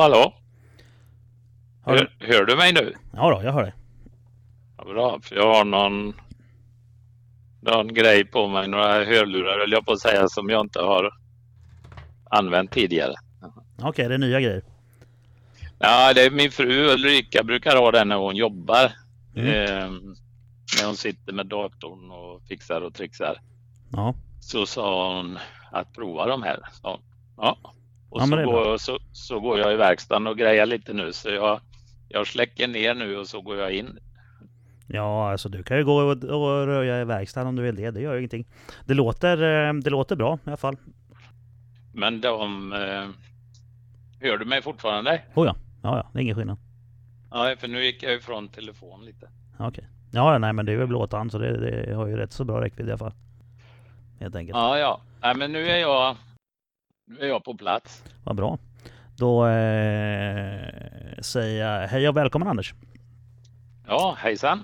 Hallå, hallå. Hör, hör du mig nu? Ja då, jag hör dig. Ja, bra, för jag har någon, någon grej på mig, några hörlurar höll jag på att säga, som jag inte har använt tidigare. Okej, okay, det är nya grejer. Ja, det är min fru Ulrika brukar ha den när hon jobbar. Mm. Eh, när hon sitter med datorn och fixar och trixar. Ja. Så sa hon att prova de här. Så, ja. Och Ja, så, går, så, så går jag i verkstaden och grejar lite nu. Så jag, jag släcker ner nu och så går jag in. Ja, alltså du kan ju gå och, och röja i verkstaden om du vill det. Det gör ju ingenting. Det låter, eh, det låter bra i alla fall. Men de... Eh, hör du mig fortfarande? Oh ja, ja, ja. Det är ingen skillnad. Ja, för nu gick jag ifrån telefon lite. Okej. Ja, nej men det är väl blåtand så det, det har ju rätt så bra räckvidd i alla fall. Helt enkelt. Ja, ja. Nej, men nu är jag, nu är jag på plats. Vad bra. Då eh, säger jag hej och välkommen Anders. Ja, hejsan.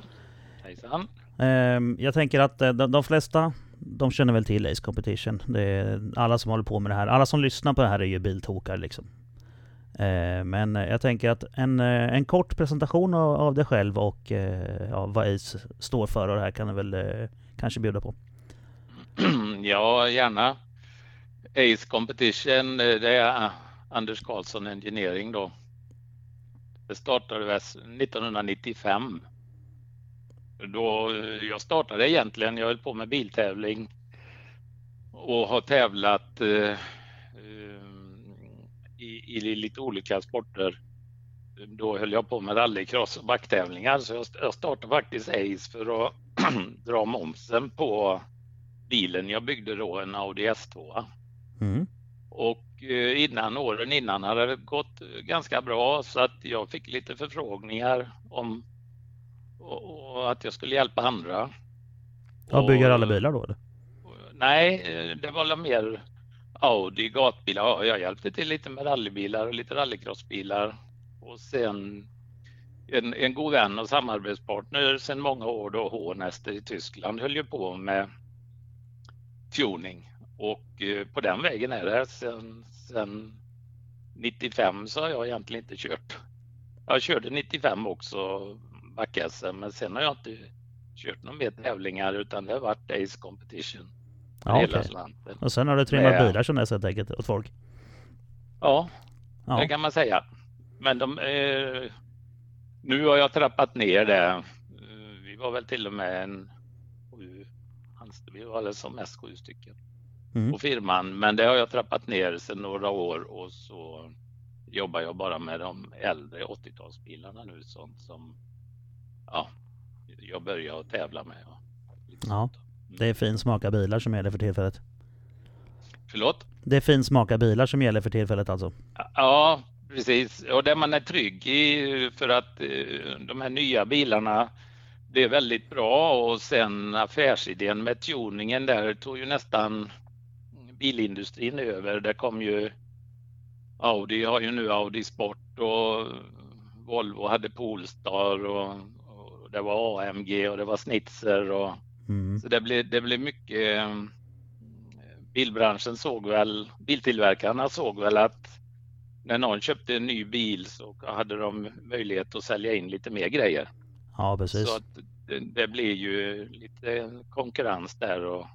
Hejsan. Ehm, jag tänker att eh, de, de flesta de känner väl till Ace Competition. Det är alla som håller på med det här. Alla som lyssnar på det här är ju biltokar liksom. Ehm, men jag tänker att en, eh, en kort presentation av, av dig själv och eh, ja, vad Ace står för och det här kan du väl eh, kanske bjuda på. ja, gärna. Ace Competition, eh, det är eh, Anders Karlsson Engineering då. Det startade 1995. Då eh, jag startade egentligen, jag höll på med biltävling och har tävlat eh, i, i lite olika sporter. Då höll jag på med rallycross och backtävlingar så jag, jag startade faktiskt Ace för att dra momsen på bilen. Jag byggde då en Audi S2. Mm. Och eh, innan åren innan hade det gått ganska bra så att jag fick lite förfrågningar om och, och att jag skulle hjälpa andra. Ja, bygger alla bilar då eller? Nej, eh, det var mer Audi, gatbilar. Ja, Jag hjälpte till lite med rallybilar och lite rallycrossbilar. Och sen en, en god vän och samarbetspartner sedan många år då, Hånester i Tyskland, höll ju på med tuning. Och eh, på den vägen är det. Sen, sen 95 så har jag egentligen inte kört. Jag körde 95 också back-SM, men sen har jag inte kört några mer tävlingar utan det har varit Ace Competition. Ja, hela okej. slanten. Och sen har du trimmat bilar som dess helt enkelt åt folk. Ja, Ja. det kan man säga. Men de, eh, nu har jag trappat ner det. Eh, Vi var väl till och med en sju, vi var väl som mest sju stycken Mm. på firman. Men det har jag trappat ner sedan några år och så jobbar jag bara med de äldre 80-talsbilarna nu sånt som ja, jag börjar att tävla med. Ja. sånt. Det är fin smaka bilar som gäller för tillfället. Förlåt? Det är fin smaka bilar som gäller för tillfället alltså. Ja, precis. Och det man är trygg i för att eh, de här nya bilarna, det är väldigt bra och sen affärsidén med tuningen där tog ju nästan bilindustrin över. Det kom ju Audi har ju nu Audi Sport och Volvo hade Polestar och, och det var AMG och det var Snitzer och Mm. så det blev, det blev mycket bilbranschen såg väl, biltillverkarna såg väl att när någon köpte en ny bil så hade de möjlighet att sälja in lite mer grejer. Ja, precis. Så det, det blir ju lite konkurrens där och,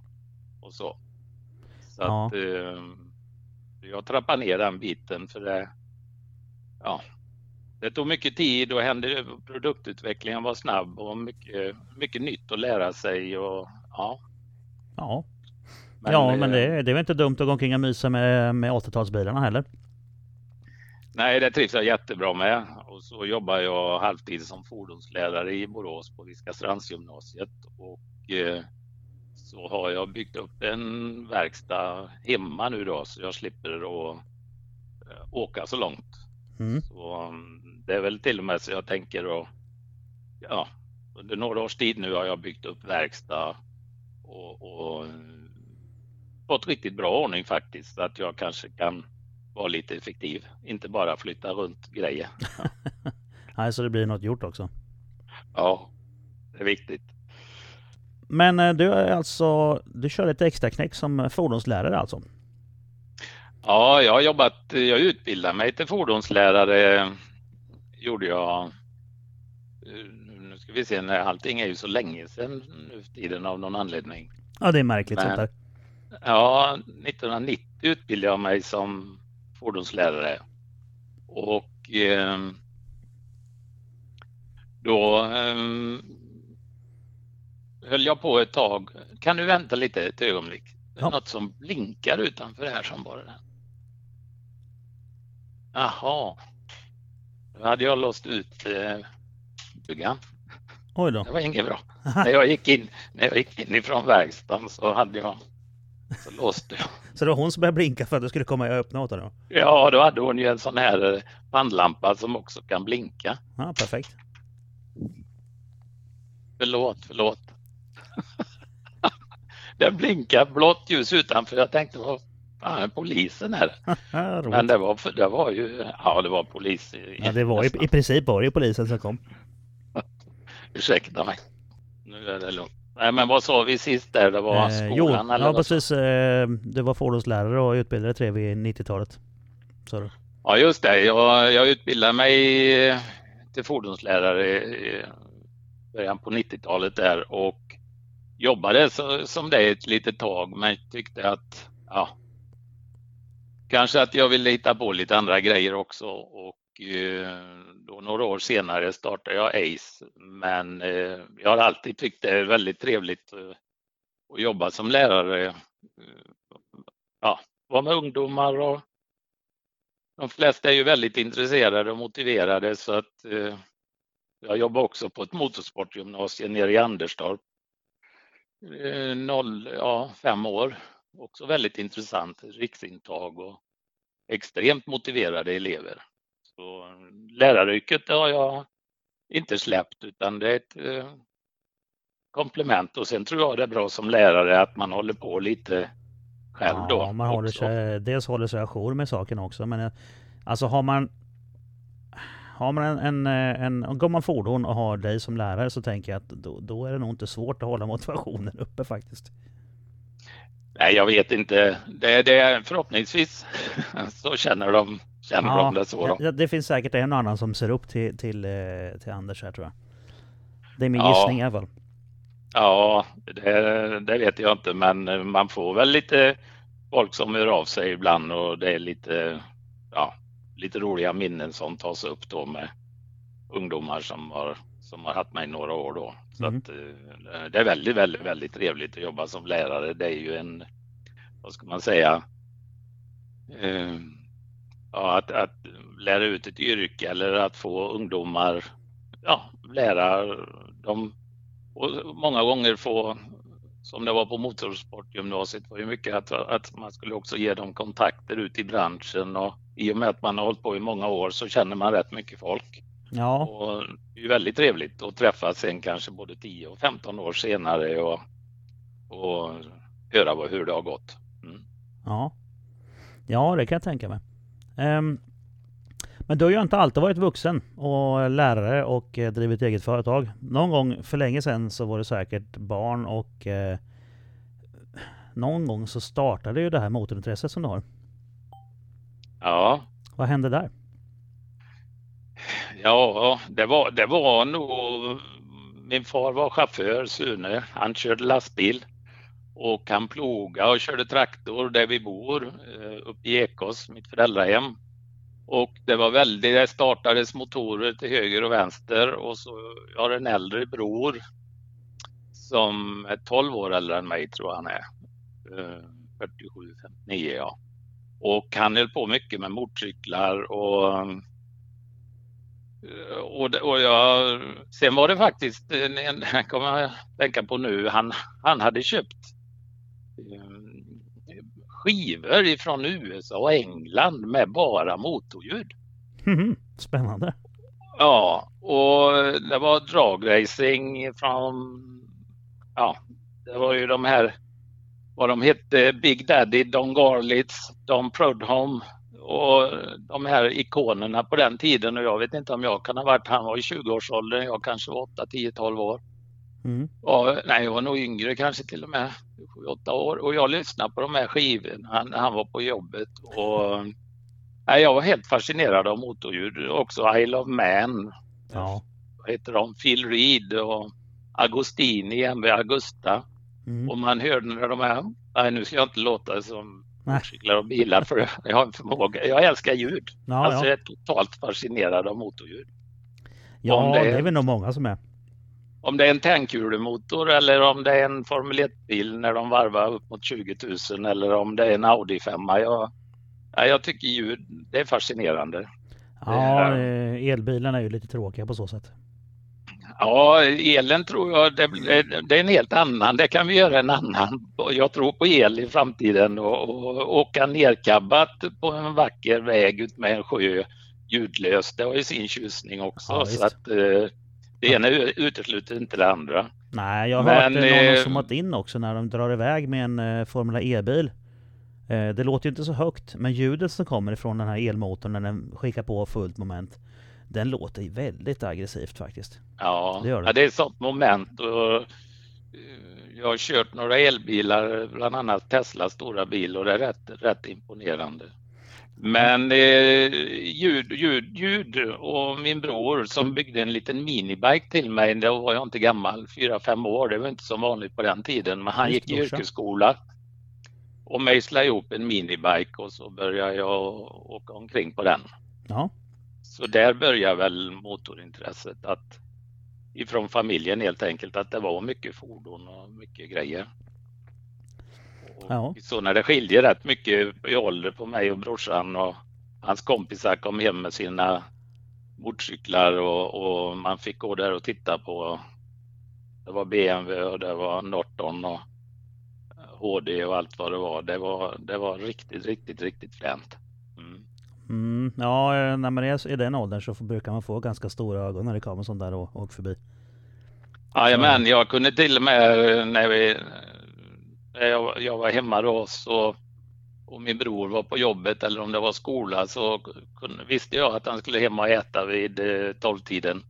och så. Så Ja. att eh, jag trappar ner den biten för det, ja, det tog mycket tid och hände, produktutvecklingen var snabb och mycket, mycket nytt att lära sig och ja. Ja, ja men eh, det, det är väl inte dumt att gå omkring och mysa med, med 80-talsbilarna heller. Nej, det trivs jag jättebra med. Och så jobbar jag halvtid som fordonslärare i Borås på Viskastrandsgymnasiet. Och eh, så har jag byggt upp en verkstad hemma nu då så jag slipper att eh, åka så långt. Mm. Så mm, det är väl till och med så jag tänker att ja, under några års tid nu har jag byggt upp verkstad och, och mm, fått riktigt bra ordning faktiskt så att jag kanske kan vara lite effektiv. Inte bara flytta runt grejer. Nej, så det blir något gjort också. Ja, det är viktigt. Men eh, du är alltså, du kör lite extra knäck som fordonslärare alltså? Ja, jag har jobbat, jag utbildade mig till fordonslärare gjorde jag nu ska vi se, när allting är ju så länge sedan nu för tiden av någon anledning. Ja, det är märkligt Men, sånt där. Ja, 1990 utbildade jag mig som fordonslärare och eh, då eh, höll jag på ett tag. Kan du vänta lite ett ögonblick? Ja. Något som blinkar utanför här som bara den. Jaha. Nu hade jag låst ut eh, buggan. Oj då. Det var inget bra. när, jag gick in, när jag gick in ifrån verkstaden så hade jag så låste jag. Så det var hon som började blinka för att du skulle komma och öppna åt henne? Ja, då hade hon ju en sån här bandlampa som också kan blinka. Ja, perfekt. Förlåt, förlåt. Den blinkar blått ljus utanför. Jag tänkte, vad fan polisen här? Men det var, det var ju, ja det var polis. Ja, det var i, i princip var det polisen som kom. Ursäkta mig. Nu är det lugnt. Nej, men vad sa vi sist där? Det var skolan? jo, eller ja, precis. Eh, det var fordonslärare och utbildade tre vid 90-talet. Ja, just det. Jag, jag utbildade mig till fordonslärare i början på 90-talet där och jobbade så, som det ett litet tag men tyckte att ja, kanske att jag ville hitta på lite andra grejer också och eh, då några år senare startade jag ACE men eh, jag har alltid tyckt det är väldigt trevligt eh, att jobba som lärare. Ja, vara med ungdomar och de flesta är ju väldigt intresserade och motiverade så att jag jobbar också på ett motorsportgymnasium nere i Anderstorp. Noll, ja, fem år. Också väldigt intressant riksintag och extremt motiverade elever. Så läraryrket har jag inte släppt utan det är ett eh, komplement och sen tror jag det är bra som lärare att man håller på lite själv ja, då. Man håller sig, dels håller sig ajour med saken också men eh, alltså har man har man en, en, en, går man fordon och har dig som lärare så tänker jag att då, då är det nog inte svårt att hålla motivationen uppe faktiskt. Nej, jag vet inte. Det, det, förhoppningsvis så känner de, känner ja, de det så. Ja, det finns säkert en och annan som ser upp till, till, eh, till Anders här tror jag. Det är min ja. gissning i alla fall. Ja, det, det, vet jag inte, men man får väl lite folk som hör av sig ibland och det är lite, ja, lite roliga minnen som tas upp då med ungdomar som har, som har haft mig några år då. Så mm. att, eh, det är väldigt, väldigt, väldigt trevligt att jobba som lärare. Det är ju en, vad ska man säga, eh, ja, att, att lära ut ett yrke eller att få ungdomar, ja, lära dem och många gånger få, som det var på motorsportgymnasiet, var ju mycket att, att man skulle också ge dem kontakter ut i branschen och i och med att man har hållit på i många år så känner man rätt mycket folk. Ja. Och det är väldigt trevligt att träffas sen kanske både 10 och 15 år senare och, och höra hur det har gått. Mm. Ja. ja, det kan jag tänka mig. Um, men du har ju inte alltid varit vuxen och lärare och eh, drivit eget företag. Någon gång för länge sedan så var det säkert barn och eh, någon gång så startade ju det här motorintresset som du har. Ja. Vad hände där? Ja, det var, det var nog... Min far var chaufför, Sune. Han körde lastbil och han plogade och körde traktor där vi bor, eh, uppe i Ekås, mitt föräldrahem. Och det var väldigt, det startades motorer till höger och vänster och så jag har en äldre bror som är 12 år äldre än mig tror jag han är. Eh, 47, 59 ja. Och han höll på mycket med motorcyklar och eh, och, och jag, sen var det faktiskt, en, en, kommer jag tänka på nu, han, han hade köpt um, skivor ifrån USA och England med bara motorljud. Mm, spännande. Ja, och det var dragracing från, ja, det var ju de här vad de hette, Big Daddy, Don Garlitz, Don Prudhomme och de här ikonerna på den tiden och jag vet inte om jag kan ha varit, han var i 20-årsåldern, jag kanske var 8, 10, 12 år. Mm. Ja, nej, jag var nog yngre, kanske till och med 7-8 år. Och jag lyssnade på de här skivorna när han var på jobbet. Och, nej, jag var helt fascinerad av motorljud. Också Isle of Man. Ja. Vad heter de? Phil Reed och Agostini, MV Augusta. Mm. Och man hörde de här, nej nu ska jag inte låta som motorcyklar och bilar för jag har en förmåga. Jag älskar ljud. Ja, alltså ja. jag är totalt fascinerad av motorljud. ja om det- det är väl nog många som är. Om det är en tändkulemotor eller om det är en Formel 1-bil när de varvar upp mot 20 000 eller om det är en Audi 5. Jag, ja, jag tycker ljud, det är fascinerande. Ja, eh, elbilarna är ju lite tråkiga på så sätt. Ja, elen tror jag, det, det är en helt annan. Det kan vi göra en annan. Jag tror på el i framtiden och, och åka nerkabbat på en vacker väg ut med en sjö ljudlöst. Det har ju sin tjusning också. Ja, så att eh, det ena utesluter inte det andra. Nej, jag har Men, hört eh, någon har eh, zoomat in också när de drar iväg med en eh, Formula E-bil. Eh, det låter ju inte så högt, men ljudet som kommer ifrån den här elmotorn när den skickar på fullt moment, den låter ju väldigt aggressivt faktiskt. Ja, Det gör det. ja, det är ett sånt moment. Och, jag har kört några elbilar, bland annat Teslas stora bil och det är rätt, rätt imponerande. Men eh, ljud, ljud, ljud. Och min bror som byggde en liten minibike till mig, då var jag inte gammal, fyra fem år, det var inte så vanligt på den tiden, men han gick i yrkesskola och mejslade ihop en minibike och så började jag åka omkring på den. Ja, Så där börjar väl motorintresset att ifrån familjen helt enkelt att det var mycket fordon och mycket grejer. Och Ja. Så när det skiljer rätt mycket i ålder på mig och brorsan och hans kompisar kom hem med sina motorcyklar och, och man fick gå där och titta på. Det var BMW och det var Norton och HD och allt vad det var. Det var, det var riktigt, riktigt, riktigt fränt. Mm. mm, ja när man är i den åldern så brukar man få ganska stora ögon när det kommer sånt där och åker förbi. Jajamän, jag kunde till och med när vi, jag, jag var hemma då så, och min bror var på jobbet eller om det var skola så kunde, visste jag att han skulle hem och äta vid eh, tolvtiden.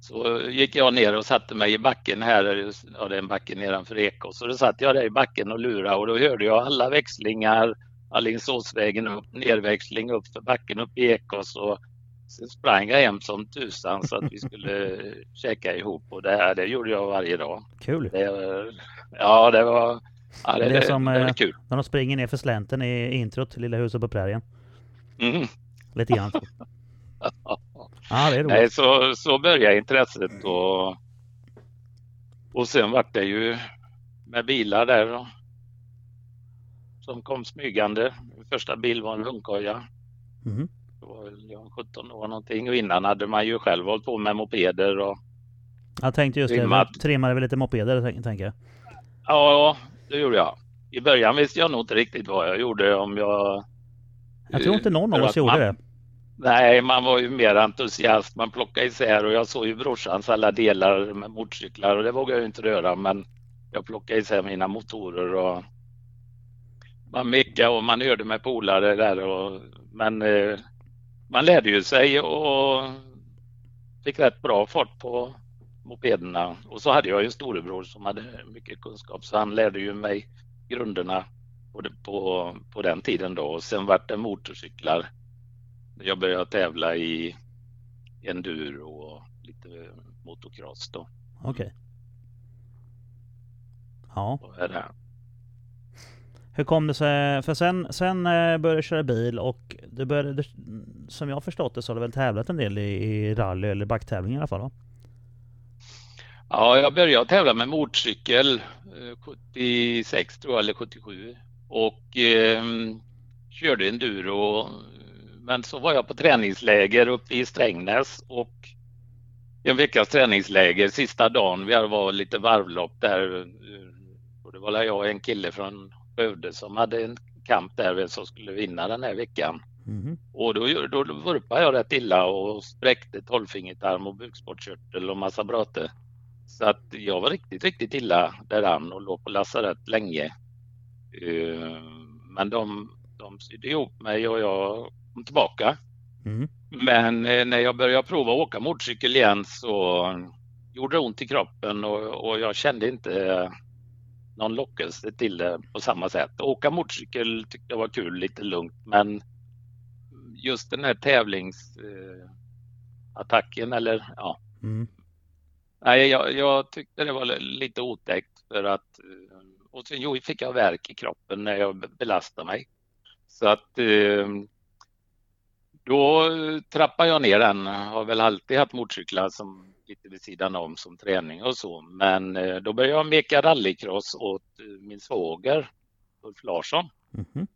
Så gick jag ner och satte mig i backen här, ja det är en backe nedanför Ekås, så då satt jag där i backen och lurade och då hörde jag alla växlingar, Alingsåsvägen upp, nerväxling upp för backen upp i Ekås och Sen sprang jag hem som tusan så att vi skulle käka ihop och det här det gjorde jag varje dag. Kul! Det, ja, det var, ja, det, Det är det, som, det eh, kul. När de springer ner för slänten i introt till Lilla huset på prärien. Mm. Lite grann. så. Ja, det är roligt. Nej, så, så började intresset och, och sen vart det ju med bilar där då, som kom smygande. Min första bil var en lungkoja. Mhm. Då var väl jag 17 år någonting och innan hade man ju själv hållit på med mopeder och Jag tänkte just det, Trimmat. vi trimmade väl lite mopeder tänk- tänker jag. Ja, det gjorde jag. I början visste jag nog inte riktigt vad jag gjorde om jag... Jag tror inte någon av oss att gjorde man- det. Nej, man var ju mer entusiast. Man plockade isär och jag såg ju brorsans alla delar med motorcyklar och det vågade jag inte röra men jag plockade isär mina motorer och man meckade och man hörde med polare där och men eh, man lärde ju sig och fick rätt bra fart på mopederna och så hade jag ju en storebror som hade mycket kunskap så han lärde ju mig grunderna på, på, på den tiden då och sen vart det motorcyklar jag började tävla i enduro och lite motocross då. Okej. Ja. Är det. Hur kom det sig? För sen, sen eh, började du köra bil och du började, som jag förstått det så har du väl tävlat en del i, i rally eller backtävling i alla fall va? Ja, jag började tävla med motorcykel eh, 76 tror jag, eller 77 och eh, körde enduro. Men så var jag på träningsläger uppe i Strängnäs och en veckas träningsläger sista dagen. Vi var lite varvlopp där. eh, Och det var jag och en kille från Skövde som hade en kamp där som skulle vinna den här veckan. Mhm. Och då, då, då vurpade jag rätt illa och spräckte tolvfingertarm och bukspottkörtel och massa bröte. Så att jag var riktigt, riktigt illa däran och låg på lasarett länge. Eh, Men de, de sydde ihop mig och jag kom tillbaka. Mhm. Men eh, när jag började prova att åka motorcykel igen så gjorde ont i kroppen och, och jag kände inte någon lockelse till det på samma sätt. Åka motorcykel tyckte jag var kul, lite lugnt, men just den här tävlingsattacken eller ja. Mm. Nej, jag, jag, tyckte det var lite otäckt för att och sen fick jag verk i kroppen när jag belastade mig. Så att då trappade jag ner den. Har väl alltid haft motorcyklar som lite vid sidan om som träning och så. Men eh, då började jag meka rallycross åt eh, min svåger Ulf Larsson. Mm -hmm.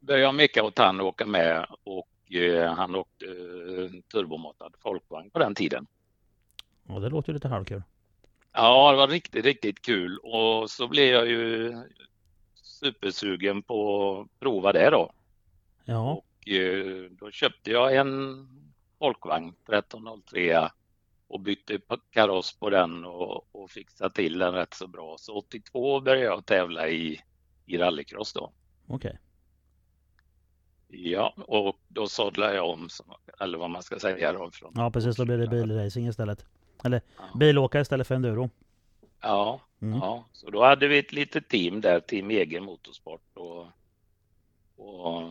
Började jag meka åt han och åka med och eh, han åkte turbomatad folkvagn på den tiden. Ja, det låter lite halvkul. Ja, det var riktigt, riktigt kul och så blev jag ju supersugen på att prova det då. Ja. Och då köpte jag en folkvagn 1303 och bytte kaross på den och, och fixade till den rätt så bra. Så 82 började jag tävla i, i rallycross då. Okej. Okay. Ja, och då sadlade jag om, eller vad man ska säga då. Från ja, precis. Då blir det bilracing istället. Eller ja. bilåkare istället för enduro. Ja, mm. ja, så då hade vi ett litet team där, Team Egen Motorsport. Och, och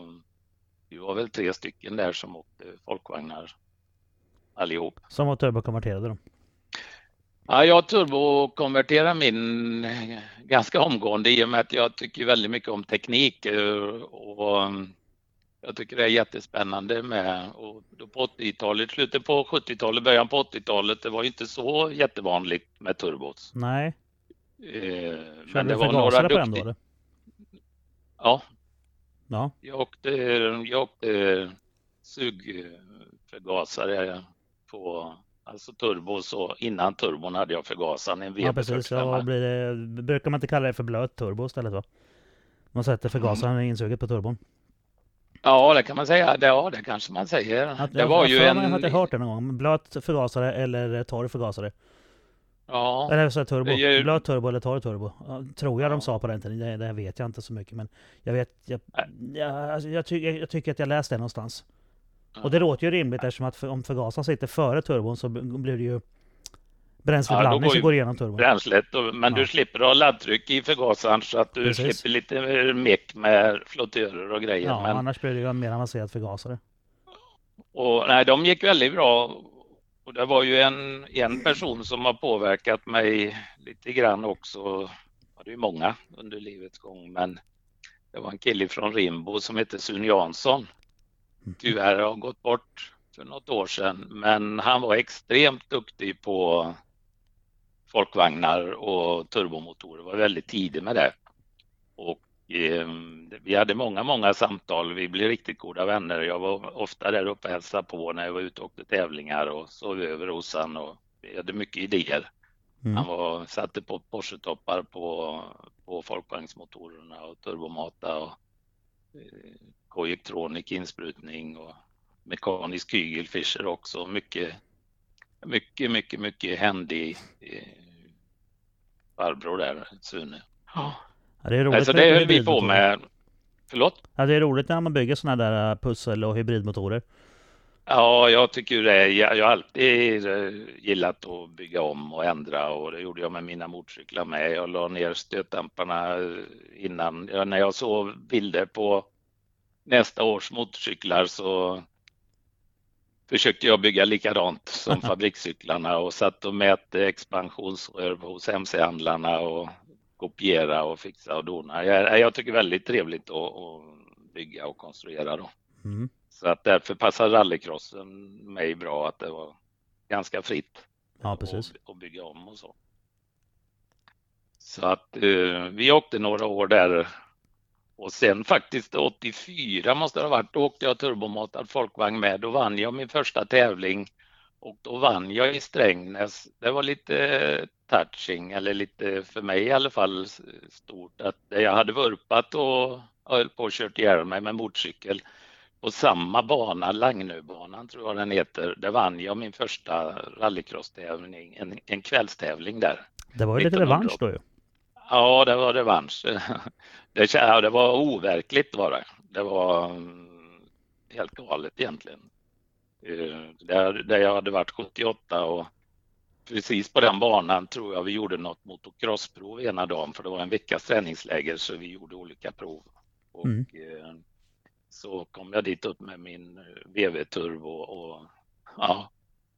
vi var väl tre stycken där som åkte folkvagnar allihop. Som var turbokonverterade då? Ja, jag turbokonverterade min ganska omgående i och med att jag tycker väldigt mycket om teknik och jag tycker det är jättespännande med och då på 80-talet, slutet på 70-talet, början på 80-talet, det var inte så jättevanligt med turbos. Nej. Eh, men det var några duktiga. på den då eller? Ja. ja. Jag åkte, jag åkte sugförgasare på alltså turbo så innan turbon hade jag förgasaren en Ja precis, ja, blir det, brukar man inte kalla det för blöt turbo istället va? Man sätter förgasaren mm. insuget på turbon. Ja det kan man säga, ja det kanske man säger. Att, det var ju en... Jag har hört det någon gång, blöt förgasare eller torr förgasare. Ja. Eller så turbo, ju... blöt turbo eller torr turbo. Tror jag ja. de sa på den tiden, det, det vet jag inte så mycket men jag vet, jag, jag, alltså, jag, ty, jag, tycker att jag läste det någonstans. Och det låter ju rimligt eftersom att om förgasaren sitter före turbon så blir det ju bränsleblandning ja, som går igenom turbon. Bränslet, men ja. du slipper ha laddtryck i förgasaren så att du Precis. slipper lite meck med flottörer och grejer. Ja, men... annars blir det ju en mer avancerad förgasare. Och nej, de gick väldigt bra. Och det var ju en, en person som har påverkat mig lite grann också. Det är många under livets gång, men det var en kille från Rimbo som hette Sune Jansson tyvärr har gått bort för något år sedan. Men han var extremt duktig på folkvagnar och turbomotorer, var väldigt tidig med det. Och eh, vi hade många, många samtal. Vi blev riktigt goda vänner. Jag var ofta där uppe och hälsade på när jag var ute och åkte tävlingar och sov över hos han och vi hade mycket idéer. Mm. Han var, satte på Porsche-toppar på, på folkvagnsmotorerna och turbomata och eh, Coyectronic insprutning och mekanisk kygelfischer också. Mycket, mycket, mycket, mycket händig eh, farbror där, Sune. Ja. ja det är roligt. Alltså det höll vi på med. Förlåt? Ja, det är roligt när man bygger sådana där eh, pussel och hybridmotorer. Ja, jag tycker det. Jag, jag har alltid eh, gillat att bygga om och ändra och det gjorde jag med mina motorcyklar med. Jag la ner stötdämparna innan. När jag såg bilder på nästa års motorcyklar så försökte jag bygga likadant som fabrikscyklarna och satt och mätte expansionsrör hos MC-handlarna och kopiera och fixa och dona. Jag, jag tycker väldigt trevligt att, att bygga och konstruera då. Mm. Så att därför passar rallycrossen mig bra att det var ganska fritt. Ja, precis. Att bygga om och så. Så att uh, vi åkte några år där och sen faktiskt 84 måste det ha varit, då åkte jag turbomatad folkvagn med. Då vann jag min första tävling och då vann jag i Strängnäs. Det var lite touching, eller lite för mig i alla fall stort, att jag hade vurpat och höll på och kört ihjäl mig med motorcykel på samma bana, Lagnöbanan tror jag den heter. Där vann jag min första rallycross-tävling, en, en kvällstävling där. Det var ju lite revansch då ju. Ja, det var revansch. Det, ja, det var overkligt var det. Det var mm, helt galet egentligen. Eh, där, där jag hade varit 78 och precis på den banan tror jag vi gjorde något motocrossprov ena dagen för det var en veckas träningsläger så vi gjorde olika prov. Och Mm. eh, så kom jag dit upp med min eh, VV-turbo och ja,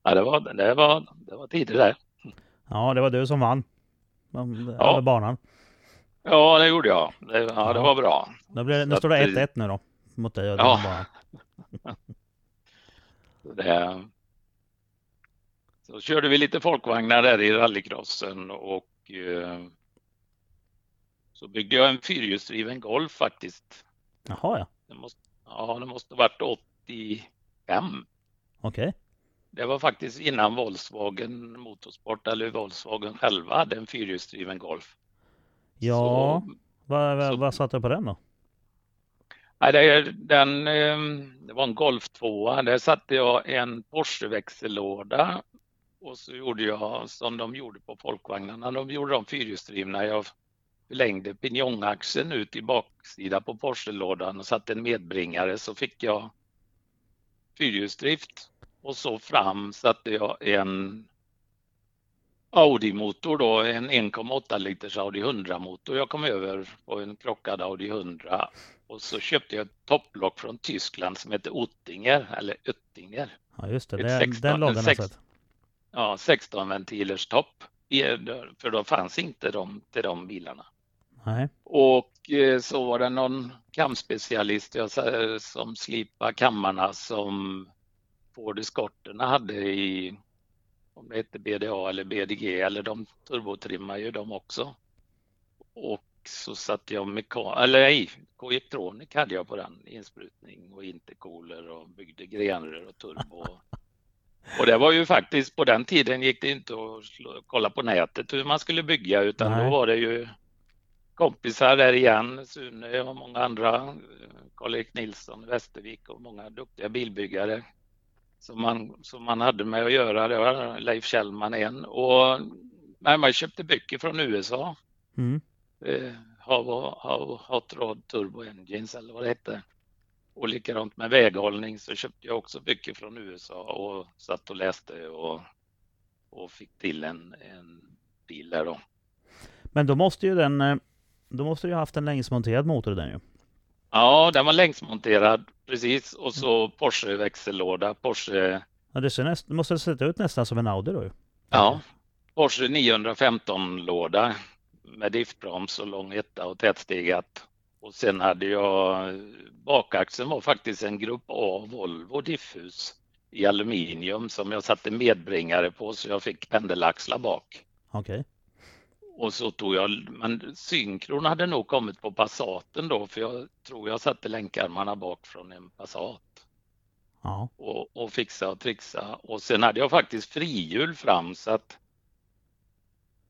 ja det, var, det, var, det var tider där. Ja, det var du som vann. Ja. Ja. Över banan. Ja, det gjorde jag. Det, ja, det Ja. var bra. Då blir det, nu står det att, 1-1 nu då. Mot dig och Ja. banan. Det, så körde vi lite folkvagnar där i rallycrossen och eh, så byggde jag en fyrhjulsdriven Golf faktiskt. Jaha ja. Det måste, ja, det måste varit 85. Okej. Det var faktiskt innan Volkswagen Motorsport eller Volkswagen själva hade en fyrhjulsdriven Golf. Ja, Så, vad, vad, så- vad satte du på den då? nej, det, den, eh, det var en Golf 2. Där satte jag en Porsche växellåda och så gjorde jag som de gjorde på folkvagnarna. De gjorde de fyrhjulsdrivna. Jag förlängde pinjongaxeln ut i baksida på Porsche-lådan och satte en medbringare så fick jag fyrhjulsdrift och så fram satte jag en Audi-motor då, en 1,8 liters Audi 100-motor. Jag kom över på en krockad Audi 100 och så köpte jag ett topplock från Tyskland som heter Ottinger, eller Öttinger. Ja just det, den, 16 den loggan har jag sex- sett. Ja, 16 ventilers topp. För då fanns inte de till de bilarna. Nej. Och eh, så var det någon kamspecialist jag, sa- som slipade kammarna som Ford Escorterna hade i, om det hette BDA eller BDG, eller de turbotrimmar ju de också. Och så satte jag mekan eller nej, K-Electronic hade jag på den, insprutning och intercooler och byggde grenrör och turbo. Och det var ju faktiskt, på den tiden gick det inte att slå, kolla på nätet hur man skulle bygga utan Nej. då var det ju kompisar där igen, Sune och många andra, eh, Karl-Erik Nilsson Västervik och många duktiga bilbyggare som man, som man hade med att göra. Det var Leif Kjellman en och nej, man köpte böcker från USA. Mm. Eh, How, how, Hot Rod Turbo Engines eller vad det hette. Och likadant med väghållning så köpte jag också böcker från USA och satt och läste och, och fick till en, en bil där då. Men då måste ju den, eh, då måste du ju haft en längsmonterad motor i den ju. Ja, den var längsmonterad precis och så Porsche växellåda, Porsche, Ja, det, ser näst, det måste se ut nästan som en Audi då ju. ja, Porsche 915 låda med diffbroms och lång etta och tätstegat. Och sen hade jag, bakaxeln var faktiskt en Grupp A Volvo diffhus i aluminium som jag satte medbringare på så jag fick pendelaxlar bak. Okej. Och så tog jag, men synkron hade nog kommit på Passaten då för jag tror jag satte länkarmarna bak från en Passat Ja. och, och fixa och trixa. Och sen hade jag faktiskt frihjul fram så att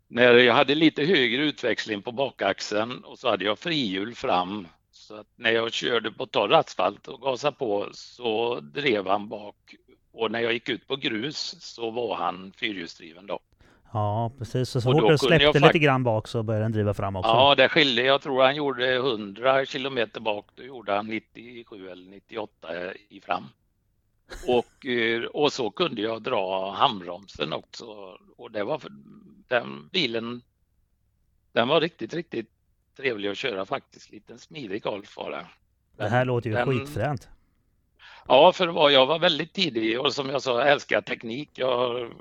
när jag hade lite högre utväxling på bakaxeln och så hade jag frihjul fram så att när jag körde på torr asfalt och gasade på så drev han bak och när jag gick ut på grus så var han fyrhjulsdriven då. Ja, precis. Så, så fort jag släppte fakt- lite grann bak så började den driva fram också. Ja, det skilde. Jag tror han gjorde 100 kilometer bak. Då gjorde han 97 eller 98 i fram. Och, eh, och så kunde jag dra handbromsen också. Och det var för, den bilen. Den var riktigt, riktigt trevlig att köra faktiskt. Liten smidig Golf var det. det här låter ju den- skitfränt. Ja, för vad jag var väldigt tidig och som jag sa, älskar teknik. Jag,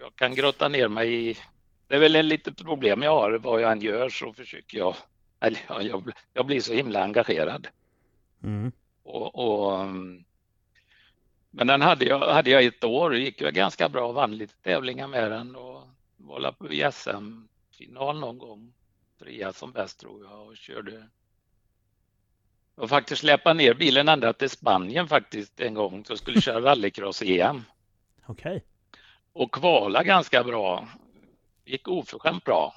jag kan grotta ner mig i... Det är väl ett litet problem jag har, vad jag än gör så försöker jag... Eller ja, jag, jag blir så himla engagerad. Mm. Och, och, men den hade jag, hade jag ett år och gick ju ganska bra, vann lite tävlingar med den och var på SM-final någon gång. Trea som bäst tror jag och körde och faktiskt släpade ner bilen ända till Spanien faktiskt en gång så skulle köra rallycross-EM Okej. Och kvala ganska bra. Gick oförskämt bra.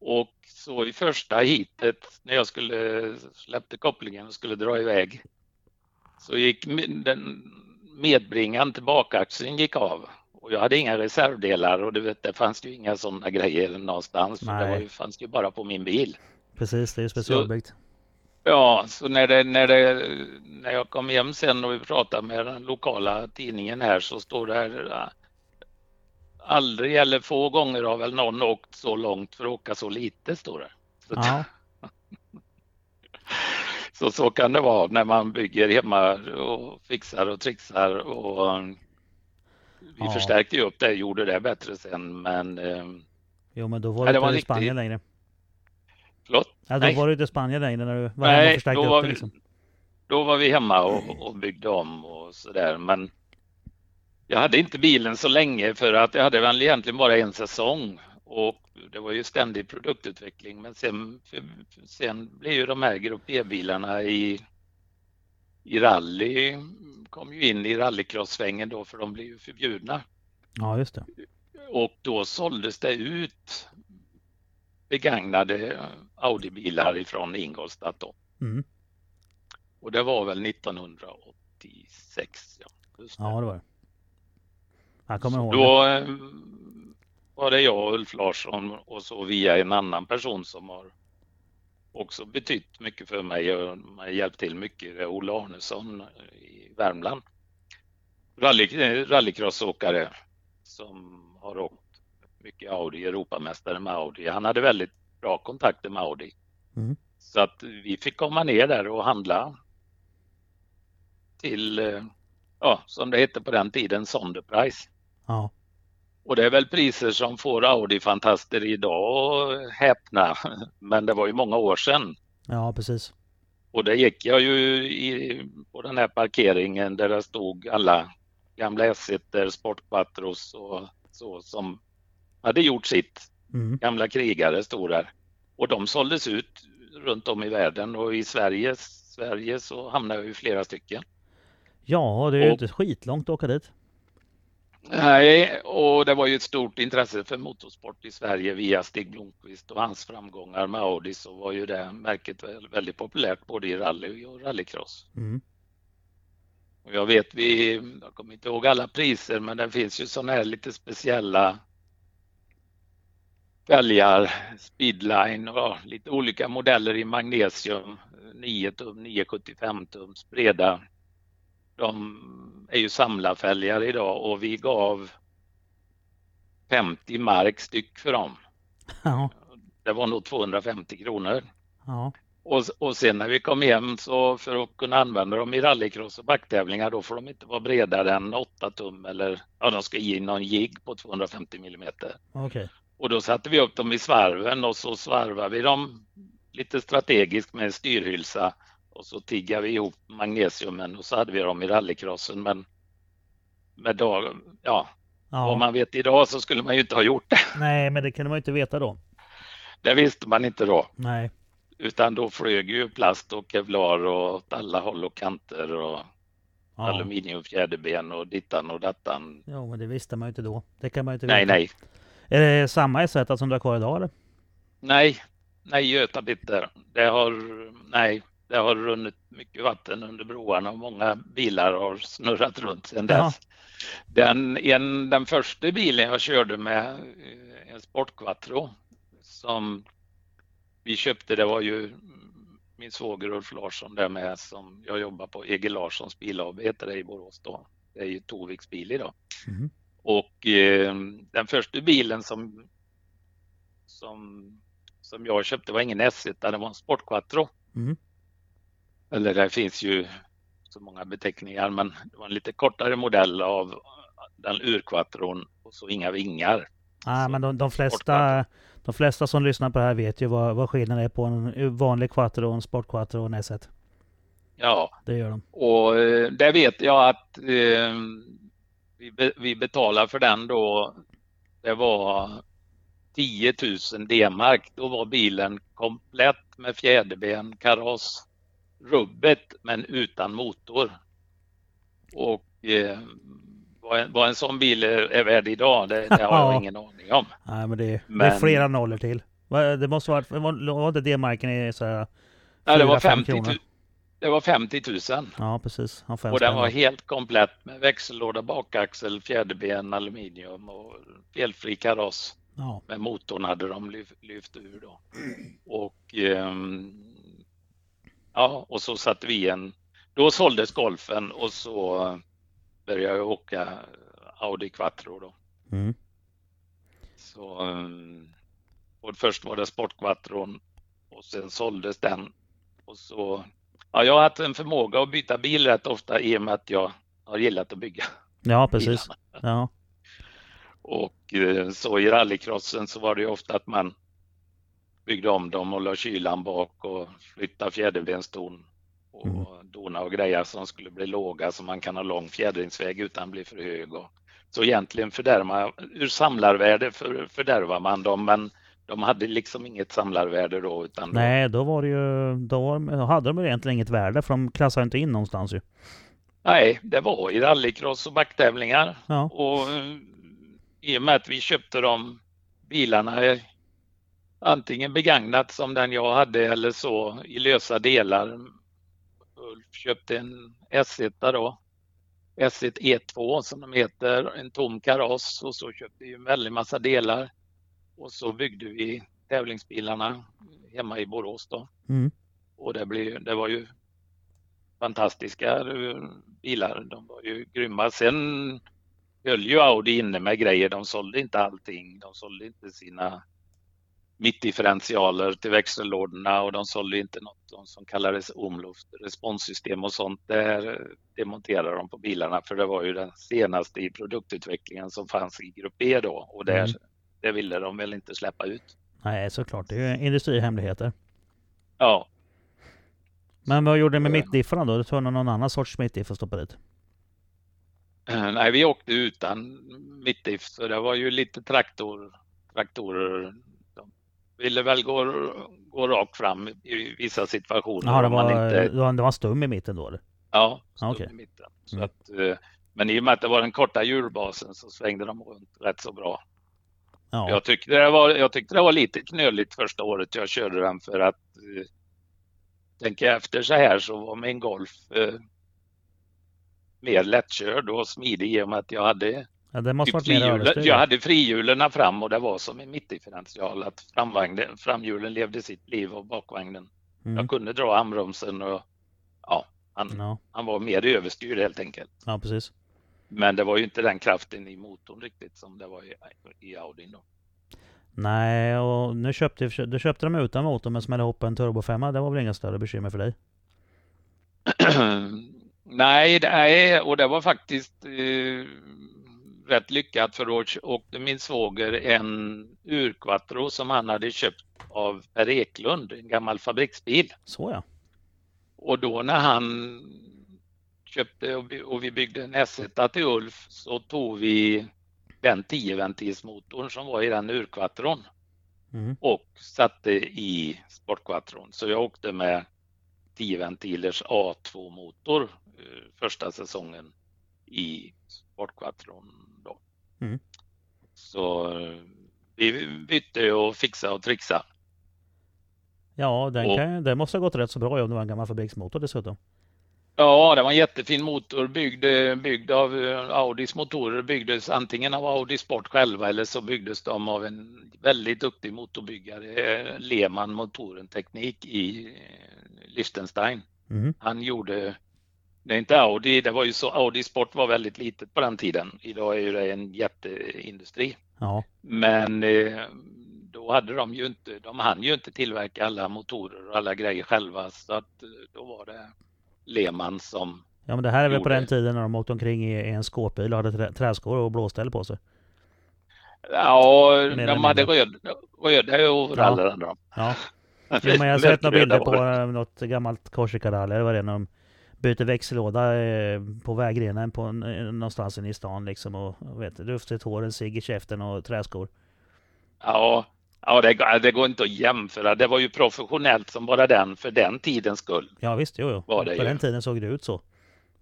Och så i första heatet när jag skulle släppte kopplingen och skulle dra iväg så gick den medbringaren till bakaxeln gick av och jag hade inga reservdelar och du vet det fanns ju inga sådana grejer någonstans för det Nej. var ju, fanns ju bara på min bil. Precis, det är ju specialbyggt. Ja, så när, det, när, det, när jag kom hem sen och vi pratade med den lokala tidningen här så står det här aldrig eller få gånger har väl någon åkt så långt för att åka så lite, står det. Så, Ja. så, så kan det vara när man bygger hemma och fixar och trixar och um, vi Ja. förstärkte ju upp det, gjorde det bättre sen, men eh, Jo men då var du det var inte i riktigt- Spanien längre. förlåt? Ja, då Nej. var du inte i Spanien längre när du var hemma och Nej, förstärkte upp det vi, liksom. då var vi hemma och, och byggde om och sådär. Men jag hade inte bilen så länge för att jag hade väl egentligen bara en säsong och det var ju ständig produktutveckling. Men sen, sen blev ju de här Grupp E-bilarna i, i rally kom ju in i rallycross-svängen då för de blev ju förbjudna. Ja just det. Och då såldes det ut begagnade Audi-bilar ifrån Ingolstadt då. Mm. Och det var väl 1986. Ja, just det. Ja det var det. Jag kommer ihåg då eh, var det jag och Ulf Larsson och så via en annan person som har också betytt mycket för mig och hjälpt till mycket. Det är Olle Arnesson i Värmland. Rally, rallycrossåkare som har åkt mycket Audi, Europamästare med Audi. Han hade väldigt bra kontakter med Audi. Mm. Så att vi fick komma ner där och handla till, eh, ja, som det hette på den tiden, Sonderpreis. Ja. Och det är väl priser som får Audi-fantaster idag att häpna. Men det var ju många år sedan. ja precis. Och det gick jag ju i, på den här parkeringen där det stod alla gamla S1, Sportquattros och så som hade gjort sitt. Mm. Gamla krigare stod där. Och de såldes ut runt om i världen och i Sverige, Sverige så hamnade ju flera stycken. Ja det är ju Och- inte skitlångt att åka dit. Nej, och det var ju ett stort intresse för motorsport i Sverige via Stig Blomqvist och hans framgångar med Audi så var ju det märket väl- väldigt populärt både i rally och rallycross. Mm. Och jag vet, vi, jag kommer inte ihåg alla priser, men det finns ju sådana här lite speciella fälgar, speedline och lite olika modeller i magnesium, 9 tum, 975 tums breda. De är ju samlarfälgar idag och vi gav 50 mark styck för dem. Ja. Det var nog 250 kronor. Ja. Och, och sen när vi kom hem så för att kunna använda dem i rallycross och backtävlingar då får de inte vara bredare än 8 tum eller ja, de ska ge någon jigg på 250 millimeter. Okej. Och då satte vi upp dem i svarven och så svarvade vi dem lite strategiskt med en styrhylsa och så tiggade vi ihop magnesiumen och så hade vi dem i rallycrossen. Men med dag, ja, Ja. man vet idag så skulle man ju inte ha gjort det. Nej men det kunde man ju inte veta då. Det visste man inte då. Nej. Utan då flög ju plast och kevlar och åt alla håll och kanter och Ja. aluminiumfjäderben och dittan och dattan. Jo men det visste man ju inte då. Det kan man ju inte Nej, veta. nej, Är det samma S1 som du har kvar idag eller? nej, nej Götabitter. Det har, nej, det har runnit mycket vatten under broarna och många bilar har snurrat runt sedan Ja. dess. Den, en, den första bilen jag körde med, eh, en Sportquattro som vi köpte, det var ju min svåger Ulf Larsson där med som jag jobbar på Egil Larssons bil AB heter det i Borås då. Det är ju Toviks bil idag. Mhm. Och eh, den första bilen som, som, som jag köpte var ingen S1, det var en Sportquattro. Mm. Eller det finns ju så många beteckningar, men det var en lite kortare modell av den urquattron och så inga vingar. Ah, Så, men de, de, flesta, sportquattro. de flesta som lyssnar på det här vet ju vad, vad skillnaden är på en vanlig quattro, en sportquattro och en S1. Ja, Det gör de. och eh, det vet jag att eh, vi, be, vi betalar för den då. Det var 10 000 D-mark. Då var bilen komplett med fjäderben, kaross, rubbet men utan motor. Och eh, vad, en, vad en sån bil är, är värd idag, det, det har jag Ja. ingen aning om. Nej, men det, är- det är Men- flera nollor till. Det måste vara, var, var inte D-marken i så här Ja, det, var 4-5 50 kronor? 000, det var 50 000. Ja, precis. Och den spänn var helt komplett med växellåda, bakaxel, fjäderben, aluminium och felfri kaross. Ja. Med motorn hade de lyft, lyft ur då. Och ehm, ja, och så satte vi en. Då såldes golfen och så började jag åka Audi Quattro då. Mm. Så, um, och först var det Sportquattron och sen såldes den. Och så, ja, jag har haft en förmåga att byta bil rätt ofta i och med att jag har gillat att bygga. Ja, precis. Ja. Och eh, så i rallycrossen så var det ofta att man byggde om dem och la kylan bak och flyttade fjäderbenston och mm. dona och grejer som skulle bli låga så man kan ha lång fjädringsväg utan att bli för hög. Och, så egentligen fördärvar ur samlarvärde för, fördärvar man dem men de hade liksom inget samlarvärde då. Utan Nej, då var det ju, då hade de egentligen inget värde för de klassade inte in någonstans ju. Nej, det var i rallycross och backtävlingar. Ja. Och eh, i och med att vi köpte de bilarna antingen begagnat som den jag hade eller så i lösa delar. Ulf köpte en S1 då. S1 E2 som de heter, en tom kaross och så köpte vi en väldig massa delar. Och så byggde vi tävlingsbilarna hemma i Borås då. Mm. Och det, blev, det var ju fantastiska bilar. De var ju grymma. Sen höll ju Audi inne med grejer. De sålde inte allting. De sålde inte sina mittdifferentialer till växellådorna och de sålde inte något som kallades omluft responssystem och sånt. Där demonterade de på bilarna för det var ju den senaste i produktutvecklingen som fanns i Grupp E då och där, mm. det ville de väl inte släppa ut. Nej, såklart. Det är ju industrihemligheter. Ja. Men vad gjorde du med mittdiffarna då? Du tog någon annan sorts mittdiff och stoppade dit? Eh, nej, vi åkte utan mittdiff så det var ju lite traktor, traktorer ville väl gå, gå rakt fram i vissa situationer. Ja, det var, inte... det var stum i mitten då? Eller? Ja, stum okay. i mitten. Så mm. att, eh, men i och med att det var den korta hjulbasen så svängde de runt rätt så bra. Ja. Jag, tyckte det var, jag tyckte det var lite knöligt första året jag körde den för att eh, tänker efter så här så var min Golf eh, mer lättkörd och smidig i och med att jag hade Ja, det måste varit mer Jag hade frihjulen fram och det var som en mittdifferential att framvagnen, framhjulen levde sitt liv och bakvagnen. Mm. Jag kunde dra handbromsen och ja, han, no. han var mer överstyrd helt enkelt. Ja, precis. Men det var ju inte den kraften i motorn riktigt som det var i, i Audin då. Nej, och nu köpte du köpte dem utan motor men smällde ihop en Turbo 5. Det var väl inga större bekymmer för dig? nej, nej, och det var faktiskt eh, rätt lyckat för då åkte min svåger en urquattro som han hade köpt av Per Eklund, en gammal fabriksbil. Så ja. Och då när han köpte och vi byggde en S1 till Ulf så tog vi den 10-ventilsmotorn som var i den urquattron mm. och satte i sportquattron. Så jag åkte med 10 ventilers A2 motor eh, första säsongen i sportquattron Mm. Så vi bytte och fixade och trixade. Ja, den, och, kan, den måste ha gått rätt så bra om det var en gammal fabriksmotor dessutom. Ja, det var en jättefin motor byggd, byggd av eh, Audis motorer. Byggdes antingen av Audi Sport själva eller så byggdes de av en väldigt duktig motorbyggare, Lehmann Motoren Teknik i eh, Liechtenstein. Mm. Han gjorde det är inte Audi, det var ju så, Audi Sport var väldigt litet på den tiden. Idag är ju det en jätteindustri. Ja. Men eh, då hade de ju inte, de hann ju inte tillverka alla motorer och alla grejer själva så att eh, då var det Lehmann som Ja men det här är väl på den tiden när de åkte omkring i en skåpbil och hade träskor och blåställ på sig? Ja, de hade röd, röda overaller ja. hade de. Ja. Jo, men jag har sett några bilder på något gammalt Korsika-rally eller vad det är, när de byter växellåda eh, på vägrenen på, någonstans i stan liksom och vet, luftigt hår, en cigg i käften och träskor. Ja, ja det, det, går inte att jämföra. Det var ju professionellt som bara den för den tidens skull. Ja visst, jo, jo. Var det på ju. den tiden såg det ut så.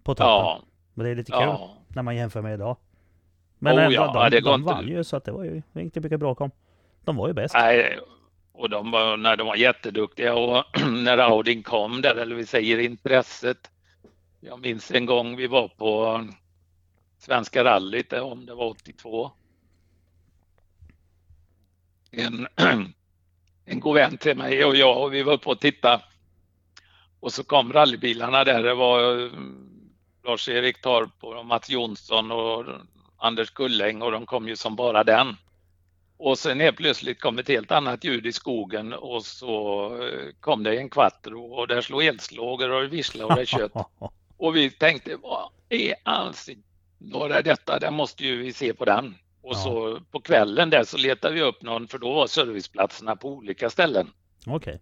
På toppen. Ja. Men det är lite kul ja. när man jämför med idag. Men oh, ja, de, de, de vann ju så att det var ju inte mycket bråk om. De var ju bäst. Nej, och de var, när de var jätteduktiga och när Audin kom där, eller vi säger intresset jag minns en gång vi var på Svenska rallyt, eh, om det var 82. En, en god vän till mig och jag och vi var uppe och tittade. Och så kom rallybilarna där. Det var eh, Lars-Erik Torp och Mats Jonsson och Anders Gulläng och de kom ju som bara den. Och sen helt plötsligt kom ett helt annat ljud i skogen och så eh, kom det en kvattro och där slog elslågor och det visslade och det kött. Och vi tänkte, vad är alls är detta? Det måste ju vi se på den. Och ja. så på kvällen där så letade vi upp någon, för då var serviceplatserna på olika ställen. Okej. Okay.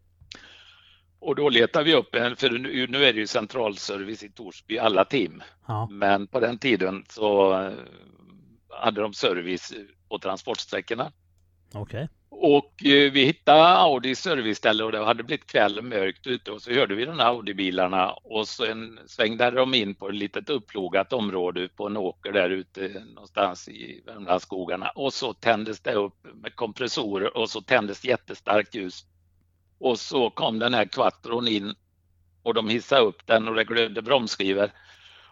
Och då letade vi upp en, för nu, nu är det ju centralservice i Torsby alla team. Ja. Men på den tiden så eh, hade de service på transportsträckorna. Okej. Okay. Och eh, vi hittade Audi serviceställe och det hade blivit kväll och mörkt ute och så hörde vi de här Audi-bilarna och sen svängde de in på ett litet upplogat område på en åker där ute någonstans i Värmlandsskogarna och så tändes det upp med kompressorer och så tändes jättestarkt ljus. Och så kom den här Quattron in och de hissade upp den och det glödde bromsskivor.